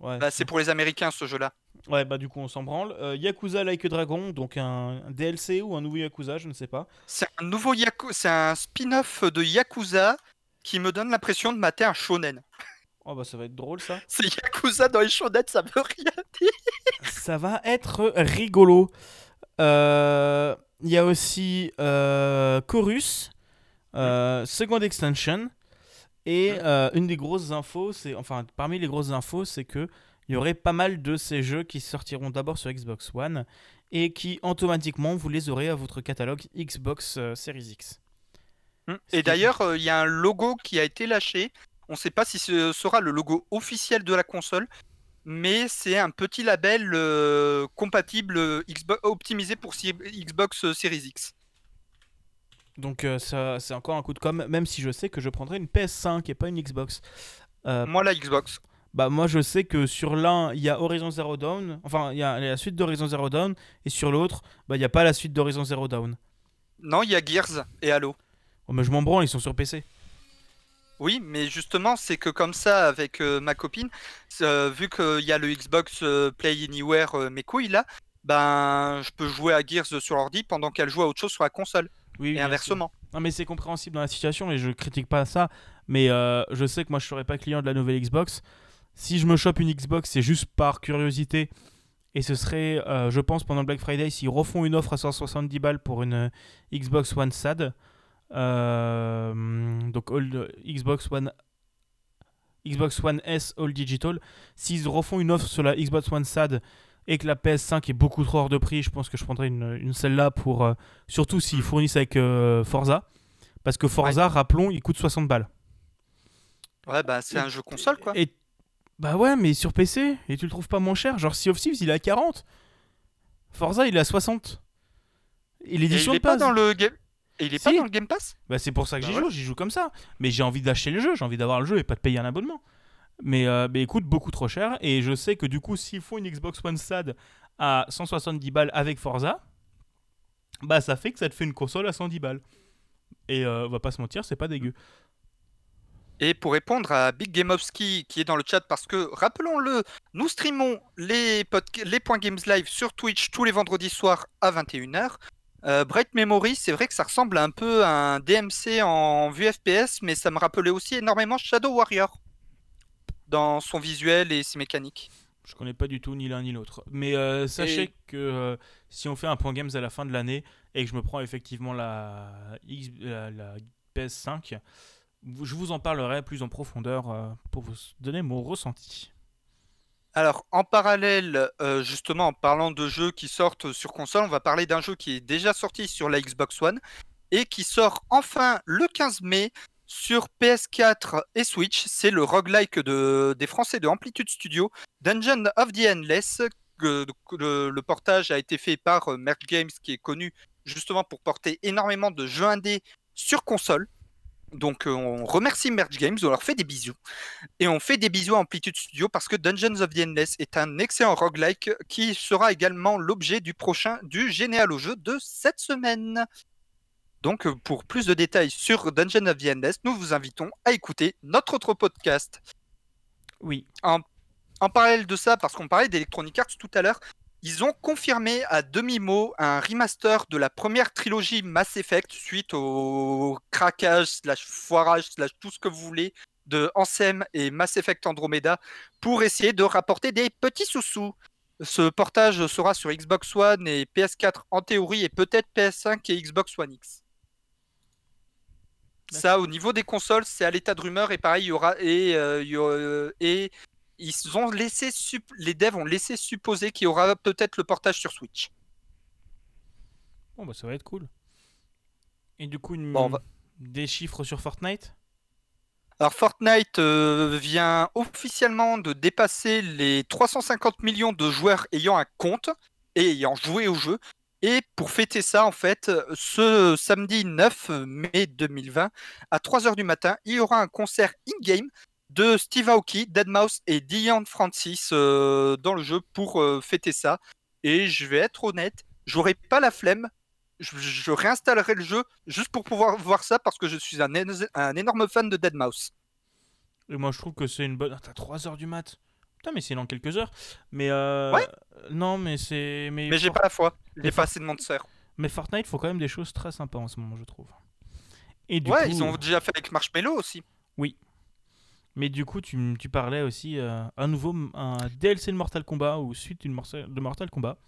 Speaker 1: Ouais.
Speaker 2: Bah, c'est pour les Américains ce jeu-là.
Speaker 1: ouais, bah du coup on s'en branle. Euh, Yakuza Like a Dragon, donc un, un DLC ou un nouveau Yakuza, je ne sais pas.
Speaker 2: C'est un nouveau Yaku... c'est un spin-off de Yakuza qui me donne l'impression de mater un shonen.
Speaker 1: Oh bah ça va être drôle ça.
Speaker 2: C'est Yakuza dans les shonen, ça veut rien dire.
Speaker 1: ça va être rigolo. Euh, Il y a aussi euh, Chorus, euh, Second Extension. Et euh, une des grosses infos, c'est enfin parmi les grosses infos, c'est que il y aurait pas mal de ces jeux qui sortiront d'abord sur Xbox One et qui automatiquement vous les aurez à votre catalogue Xbox Series X. Qui-
Speaker 2: Et d'ailleurs, euh, il y a un logo qui a été lâché. On ne sait pas si ce sera le logo officiel de la console, mais c'est un petit label euh, compatible euh, Xbox, optimisé pour Xbox euh, Series X.
Speaker 1: Donc euh, ça c'est encore un coup de com, même si je sais que je prendrai une PS5 et pas une Xbox. Euh,
Speaker 2: Moi, la Xbox.
Speaker 1: Bah moi je sais que sur l'un il y a Horizon Zero Dawn, enfin il y a la suite d'Horizon Zero Dawn et sur l'autre bah il n'y a pas la suite d'Horizon Zero Dawn.
Speaker 2: Non, il y a Gears et Halo.
Speaker 1: Oh mais je m'en branle, ils sont sur PC.
Speaker 2: Oui, mais justement, c'est que comme ça, avec euh, ma copine, euh, vu qu'il y a le Xbox euh, Play Anywhere, mes couilles là, ben, je peux jouer à Gears sur ordi pendant qu'elle joue à autre chose sur la console.
Speaker 1: Oui,
Speaker 2: et inversement.
Speaker 1: Non, mais c'est compréhensible dans la situation et je critique pas ça. Mais je sais que moi, je serais pas client de la nouvelle Xbox. Si je me chope une Xbox, c'est juste par curiosité. Et ce serait, je pense, pendant Black Friday, s'ils refont une offre à 170 balles pour une Xbox One SAD. Euh, donc all- Xbox One Xbox One S All Digital. S'ils refont une offre sur la Xbox One SAD et que la PS5 est beaucoup trop hors de prix, je pense que je prendrais une, une celle-là pour. euh, surtout s'ils fournissent avec euh, Forza. Parce que Forza, rappelons, il coûte 60 balles.
Speaker 2: Ouais, bah c'est un jeu console quoi.
Speaker 1: Et bah ouais, mais sur PC, et tu le trouves pas moins cher. Genre Sea of Thieves, il est à 40. Forza, il est à 60. Et l'édition
Speaker 2: il
Speaker 1: de
Speaker 2: est pas dans le game. Et il est pas
Speaker 1: Si.
Speaker 2: dans le Game Pass
Speaker 1: Bah c'est pour ça que
Speaker 3: Bah
Speaker 1: j'y joue, j'y joue comme ça. Mais j'ai envie d'acheter le jeu, j'ai envie d'avoir le jeu et pas de payer un abonnement. Mais, euh, mais il coûte beaucoup trop cher. Et je sais que du coup, s'il faut une Xbox One SAD à 170 balles avec Forza, bah ça fait que ça te fait une console à 110 balles. Et euh, on va pas se mentir, c'est pas dégueu.
Speaker 2: Et pour répondre à Big Game of Ski qui est dans le chat, parce que rappelons-le, nous streamons les, podca- les points Games Live sur Twitch tous les vendredis soirs à 21h. Euh, Bright Memory, c'est vrai que ça ressemble un peu à un DMC en vue FPS, mais ça me rappelait aussi énormément Shadow Warrior dans son visuel et ses mécaniques.
Speaker 1: Je connais pas du tout ni l'un ni l'autre. Mais euh, sachez
Speaker 2: Et-
Speaker 1: que euh, si on fait un point games à la fin de l'année et que je me prends effectivement la, X- la, la PS5, vous- je vous en parlerai plus en profondeur euh, pour vous donner mon ressenti.
Speaker 2: Alors, en parallèle, euh, justement, en parlant de jeux qui sortent sur console, on va parler d'un jeu qui est déjà sorti sur la Xbox One et qui sort enfin le 15 mai sur PS4 et Switch. C'est le roguelike de, des Français de Amplitude Studio, Dungeon of the Endless. le, portage a été fait par euh, Merge Games, qui est connu justement pour porter énormément de jeux indés sur console. Donc, euh, on remercie Merge Games, on leur fait des bisous. Et on fait des bisous à Amplitude Studio parce que Dungeons of the Endless est un excellent roguelike qui sera également l'objet du prochain du Généal au jeu de cette semaine. Donc euh, pour plus de détails sur Dungeons of the Endless, nous vous invitons à écouter notre autre podcast.
Speaker 1: Oui.
Speaker 2: En parallèle de ça, parce qu'on parlait d'Electronic Arts tout à l'heure, ils ont confirmé à demi-mot un remaster de la première trilogie Mass Effect suite au craquage, slash foirage, slash tout ce que vous voulez de Ansem et Mass Effect Andromeda pour essayer de rapporter des petits sous-sous. Ce portage sera sur Xbox One et PS4 en théorie et peut-être PS5 et Xbox One X. Ça, au niveau des consoles, c'est à l'état de rumeur et pareil, il y aura et, euh, il y aura- et ils ont laissé les devs ont laissé supposer qu'il y aura peut-être le portage sur Switch.
Speaker 1: Bon, bah ça va être cool. Et du coup, une-
Speaker 2: Bon, on va-
Speaker 1: des chiffres sur Fortnite?
Speaker 2: Alors Fortnite euh, vient officiellement de dépasser les 350 millions de joueurs ayant un compte et ayant joué au jeu. Et pour fêter ça, en fait, ce samedi 9 mai 2020, à 3h du matin, il y aura un concert in-game de Steve Aoki, Deadmau5 et Dion Francis euh, dans le jeu pour euh, fêter ça. Et je vais être honnête, j'aurai pas la flemme. Je, je réinstallerai le jeu juste pour pouvoir voir ça parce que je suis un, éno- un énorme fan de Deadmau5.
Speaker 1: Et moi, je trouve que c'est une bonne. Ah, T'as 3 heures du mat. Putain, mais c'est dans quelques heures. Mais euh...
Speaker 2: Ouais.
Speaker 1: Non, mais c'est. Mais,
Speaker 2: Mais j'ai
Speaker 1: For-
Speaker 2: pas la foi. J'ai pas assez de monde sert.
Speaker 1: mais Fortnite faut quand même des choses très sympas en ce moment, je trouve. Et du
Speaker 2: Ouais,
Speaker 1: coup...
Speaker 2: ils ont déjà fait avec Marshmello aussi.
Speaker 1: Mais du coup, tu, tu parlais aussi euh, un nouveau un DLC de Mortal Kombat ou suite de Mortal Kombat.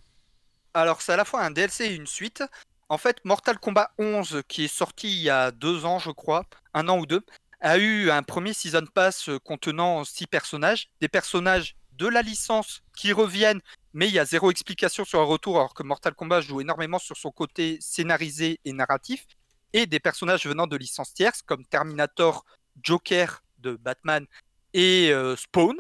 Speaker 2: Alors, c'est à la fois un DLC et une suite. En fait, Mortal Kombat 11, qui est sorti il y a deux ans, je crois, un an ou deux, a eu un premier Season Pass euh, contenant six personnages. Des personnages de la licence qui reviennent, mais il y a zéro explication sur un retour, alors que Mortal Kombat joue énormément sur son côté scénarisé et narratif. Et des personnages venant de licences tierces, comme Terminator, Joker de Batman et euh, Spawn.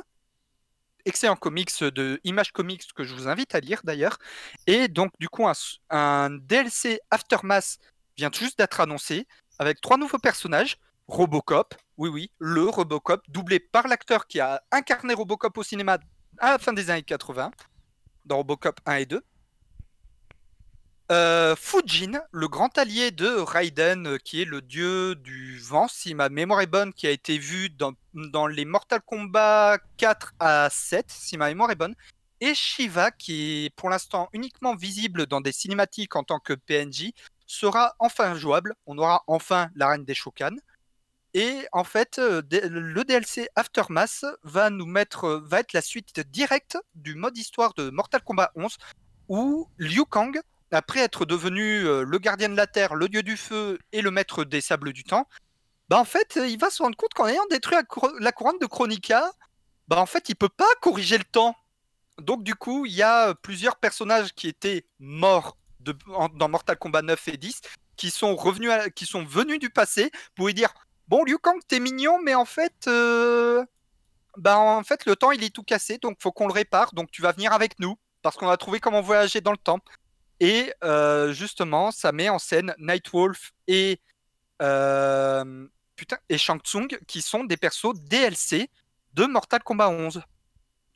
Speaker 2: Excellent comics de Image Comics que je vous invite à lire d'ailleurs. Et donc, du coup, un, DLC Aftermath vient juste d'être annoncé avec trois nouveaux personnages. Robocop, oui, oui, le Robocop, doublé par l'acteur qui a incarné Robocop au cinéma à la fin des années 80, dans Robocop 1 et 2. Euh, Fujin, le grand allié de Raiden, euh, qui est le dieu du vent, si ma mémoire est bonne, qui a été vu dans, les Mortal Kombat 4 à 7, si ma mémoire est bonne, et Shiva, qui est pour l'instant uniquement visible dans des cinématiques en tant que PNJ, sera enfin jouable. On aura enfin la reine des Shokan. Et en fait, euh, le DLC Aftermath va nous mettre, va être la suite directe du mode histoire de Mortal Kombat 11, où Liu Kang, après être devenu euh, le gardien de la Terre, le dieu du feu et le maître des sables du temps, bah en fait, euh, il va se rendre compte qu'en ayant détruit la, cour- la couronne de Chronica, bah en fait, il peut pas corriger le temps. Donc du coup, il y a euh, plusieurs personnages qui étaient morts dans Mortal Kombat 9 et 10 qui sont revenus, qui sont venus du passé pour lui dire bon Liu Kang t'es mignon mais en fait bah en fait le temps il est tout cassé donc faut qu'on le répare donc tu vas venir avec nous parce qu'on a trouvé comment voyager dans le temps et euh, justement ça met en scène Nightwolf et euh, et Shang Tsung qui sont des persos DLC de Mortal Kombat 11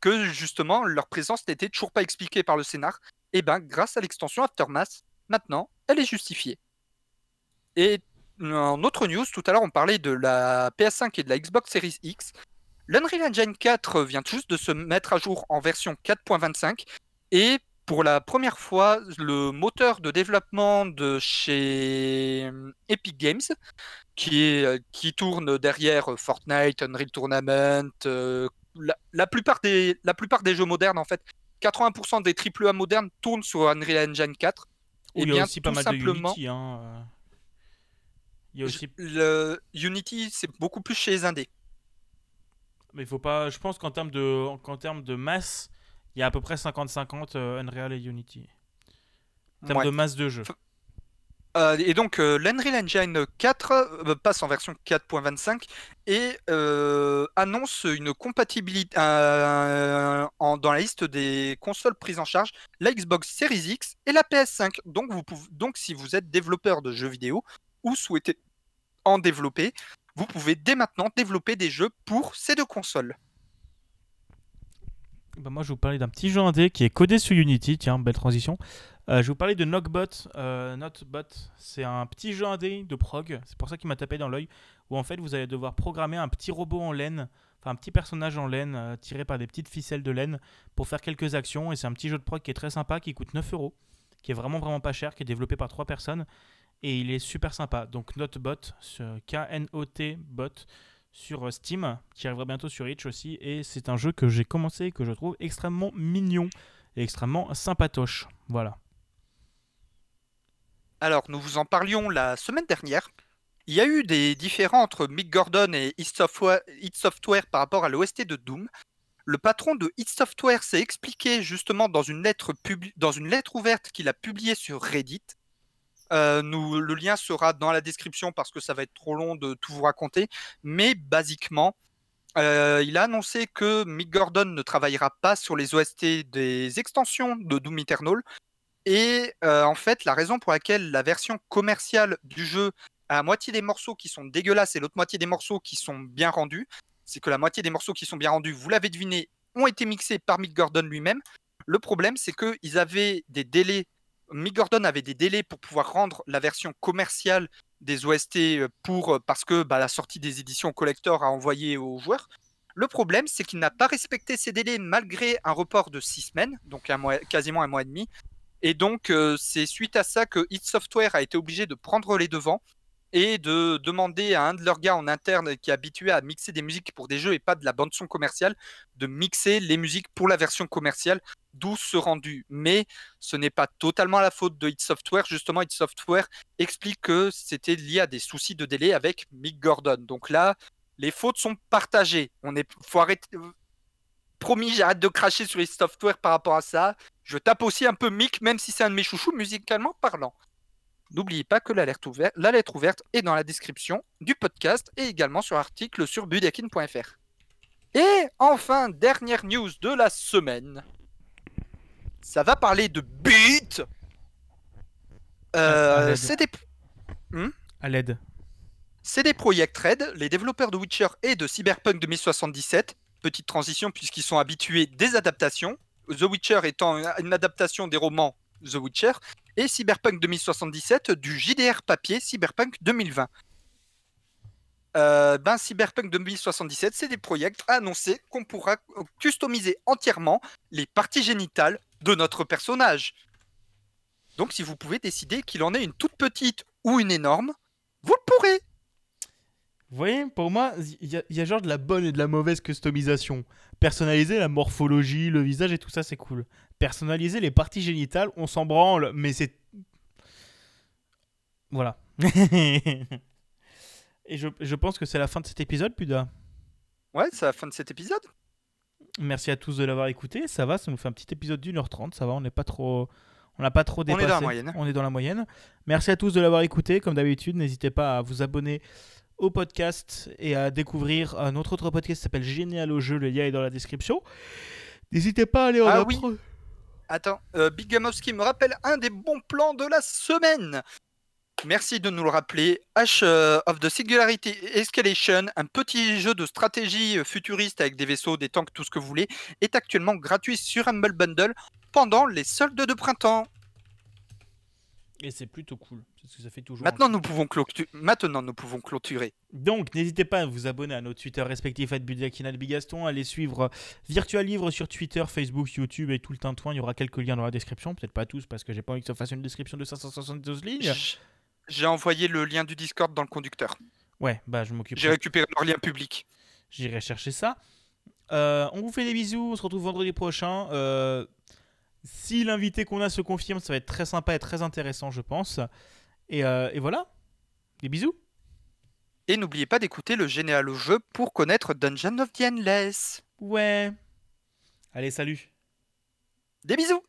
Speaker 2: que justement leur présence n'était toujours pas expliquée par le scénar et ben grâce à l'extension Aftermath maintenant elle est justifiée et en autre news, tout à l'heure, on parlait de la PS5 et de la Xbox Series X. L'Unreal Engine 4 vient juste de se mettre à jour en version 4.25 et pour la première fois, le moteur de développement de chez euh, Epic Games, qui, est, euh, qui tourne derrière euh, Fortnite, Unreal Tournament, euh, la, la plupart des, la plupart des jeux modernes, en fait, 80% des AAA modernes tournent sur Unreal Engine 4.
Speaker 1: Où
Speaker 2: Eh
Speaker 1: il y a
Speaker 2: bien,
Speaker 1: aussi pas mal
Speaker 2: simplement-
Speaker 1: de Unity. Hein. Il y a aussi...
Speaker 2: Le Unity, c'est beaucoup plus chez les indés.
Speaker 1: Mais il faut pas. Je pense qu'en termes de, qu'en termes de masse, il y a à peu près 50-50 euh, Unreal et Unity. En termes
Speaker 2: Ouais.
Speaker 1: de masse de jeu.
Speaker 2: Euh, et donc, euh, l'Unreal Engine 4 euh, passe en version 4.25 et euh, annonce une compatibilité en- dans la liste des consoles prises en charge, la Xbox Series X et la PS5. Donc, vous pouvez, donc si vous êtes développeur de jeux vidéo ou souhaitez en développer, vous pouvez dès maintenant développer des jeux pour ces deux consoles.
Speaker 1: Bah, moi, je vais vous parler d'un petit jeu indé qui est codé sur Unity. Tiens, belle transition. Euh, je vais vous parler de Knockbot. Euh, Notbot, c'est un petit jeu indé de prog. C'est pour ça qu'il m'a tapé dans l'œil. Où en fait, vous allez devoir programmer un petit robot en laine, enfin un petit personnage en laine euh, tiré par des petites ficelles de laine pour faire quelques actions. Et c'est un petit jeu de prog qui est très sympa, qui coûte 9 euros, qui est vraiment vraiment pas cher, qui est développé par trois personnes. Et il est super sympa. Donc Notbot, K-N-O-T bot sur euh, Steam, qui arrivera bientôt sur Itch aussi. Et c'est un jeu que j'ai commencé et que je trouve extrêmement mignon et extrêmement sympatoche. Voilà.
Speaker 2: Alors, nous vous en parlions la semaine dernière. Il y a eu des différends entre Mick Gordon et id Software, par rapport à l'OST de Doom. Le patron de id Software s'est expliqué justement dans une lettre, dans une lettre ouverte qu'il a publiée sur Reddit. Le lien sera dans la description parce que ça va être trop long de tout vous raconter. Mais basiquement, il a annoncé que Mick Gordon ne travaillera pas sur les OST des extensions de Doom Eternal. Et en fait, la raison pour laquelle la version commerciale du jeu a la moitié des morceaux qui sont dégueulasses et l'autre moitié des morceaux qui sont bien rendus, c'est que la moitié des morceaux qui sont bien rendus, vous l'avez deviné, ont été mixés par Mick Gordon lui-même. Le problème, c'est qu'ils avaient des délais. Mick Gordon avait des délais pour pouvoir rendre la version commerciale des OST euh, euh, parce que bah, la sortie des éditions collector a envoyé aux joueurs. Le problème, c'est qu'il n'a pas respecté ces délais malgré un report de six semaines, donc quasiment un mois et demi. Et donc, euh, c'est suite à ça que id Software a été obligé de prendre les devants et de demander à un de leurs gars en interne qui est habitué à mixer des musiques pour des jeux et pas de la bande-son commerciale, de mixer les musiques pour la version commerciale, d'où ce rendu. Mais ce n'est pas totalement la faute de id Software. Justement, id Software explique que c'était lié à des soucis de délai avec Mick Gordon. Donc là, les fautes sont partagées. On est, faut arrêter. Promis, j'arrête de cracher sur id Software par rapport à ça. Je tape aussi un peu Mick, même si c'est un de mes chouchous musicalement parlant. N'oubliez pas que la lettre, ouverte, la lettre ouverte est dans la description du podcast et également sur l'article sur budakin.fr. Et enfin, dernière news de la semaine. Ça va parler de beat. Euh,
Speaker 1: À l'aide.
Speaker 2: c'est des,
Speaker 1: À l'aide.
Speaker 2: CD Projekt Red, les développeurs de Witcher et de Cyberpunk 2077. Petite transition puisqu'ils sont habitués des adaptations. The Witcher étant une adaptation des romans The Witcher et Cyberpunk 2077 du JDR papier Cyberpunk 2020. Euh, ben, Cyberpunk 2077, c'est des projets annoncés qu'on pourra customiser entièrement les parties génitales de notre personnage. Donc si vous pouvez décider qu'il en est une toute petite ou une énorme, vous le pourrez.
Speaker 1: Vous voyez, pour moi, il y, a- il y a genre de la bonne et de la mauvaise customisation. Personnaliser la morphologie, le visage et tout ça, c'est cool. Personnaliser les parties génitales, on s'en branle, mais c'est. Voilà. et je, je pense que c'est la fin de cet épisode, Puda.
Speaker 2: Ouais, c'est la fin de cet épisode.
Speaker 1: Merci à tous de l'avoir écouté. Ça va, ça nous fait un petit épisode d'une heure trente. Ça va, on n'est pas trop. On n'a pas trop
Speaker 2: est dans la
Speaker 1: dépassé.
Speaker 2: moyenne.
Speaker 1: On est dans la moyenne. Merci à tous de l'avoir écouté. Comme d'habitude, n'hésitez pas à vous abonner au podcast et à découvrir un autre autre podcast qui s'appelle Génial au jeu. Le lien est dans la description. N'hésitez pas à aller en
Speaker 2: Ah oui. Attends, euh, Big Gamowski me rappelle un des bons plans de la semaine. Merci de nous le rappeler. H euh, of the Singularity Escalation, un petit jeu de stratégie euh, futuriste avec des vaisseaux, des tanks, tout ce que vous voulez, est actuellement gratuit sur Humble Bundle pendant les soldes de printemps.
Speaker 1: Et c'est plutôt cool. Parce que ça fait toujours.
Speaker 2: Maintenant nous, pouvons clôtu- Maintenant, nous pouvons clôturer.
Speaker 1: Donc, n'hésitez pas à vous abonner à nos Twitter respectifs, à Budakina de Bigaston, à les suivre Virtual Livre sur Twitter, Facebook, YouTube et tout le tintouin. Il y aura quelques liens dans la description. Peut-être pas tous parce que j'ai pas envie que ça fasse une description de 572 lignes.
Speaker 2: J'ai envoyé le lien du Discord dans le conducteur.
Speaker 1: Ouais, bah je m'occupe.
Speaker 2: J'ai récupéré leur lien public.
Speaker 1: J'irai chercher ça. Euh, on vous fait des bisous. On se retrouve vendredi prochain. Euh, si l'invité qu'on a se confirme, ça va être très sympa et très intéressant, je pense. Et, euh, et voilà. Des bisous.
Speaker 2: Et n'oubliez pas d'écouter le Généal au jeu pour connaître Dungeon of the Endless.
Speaker 1: Ouais. Allez, salut.
Speaker 2: Des bisous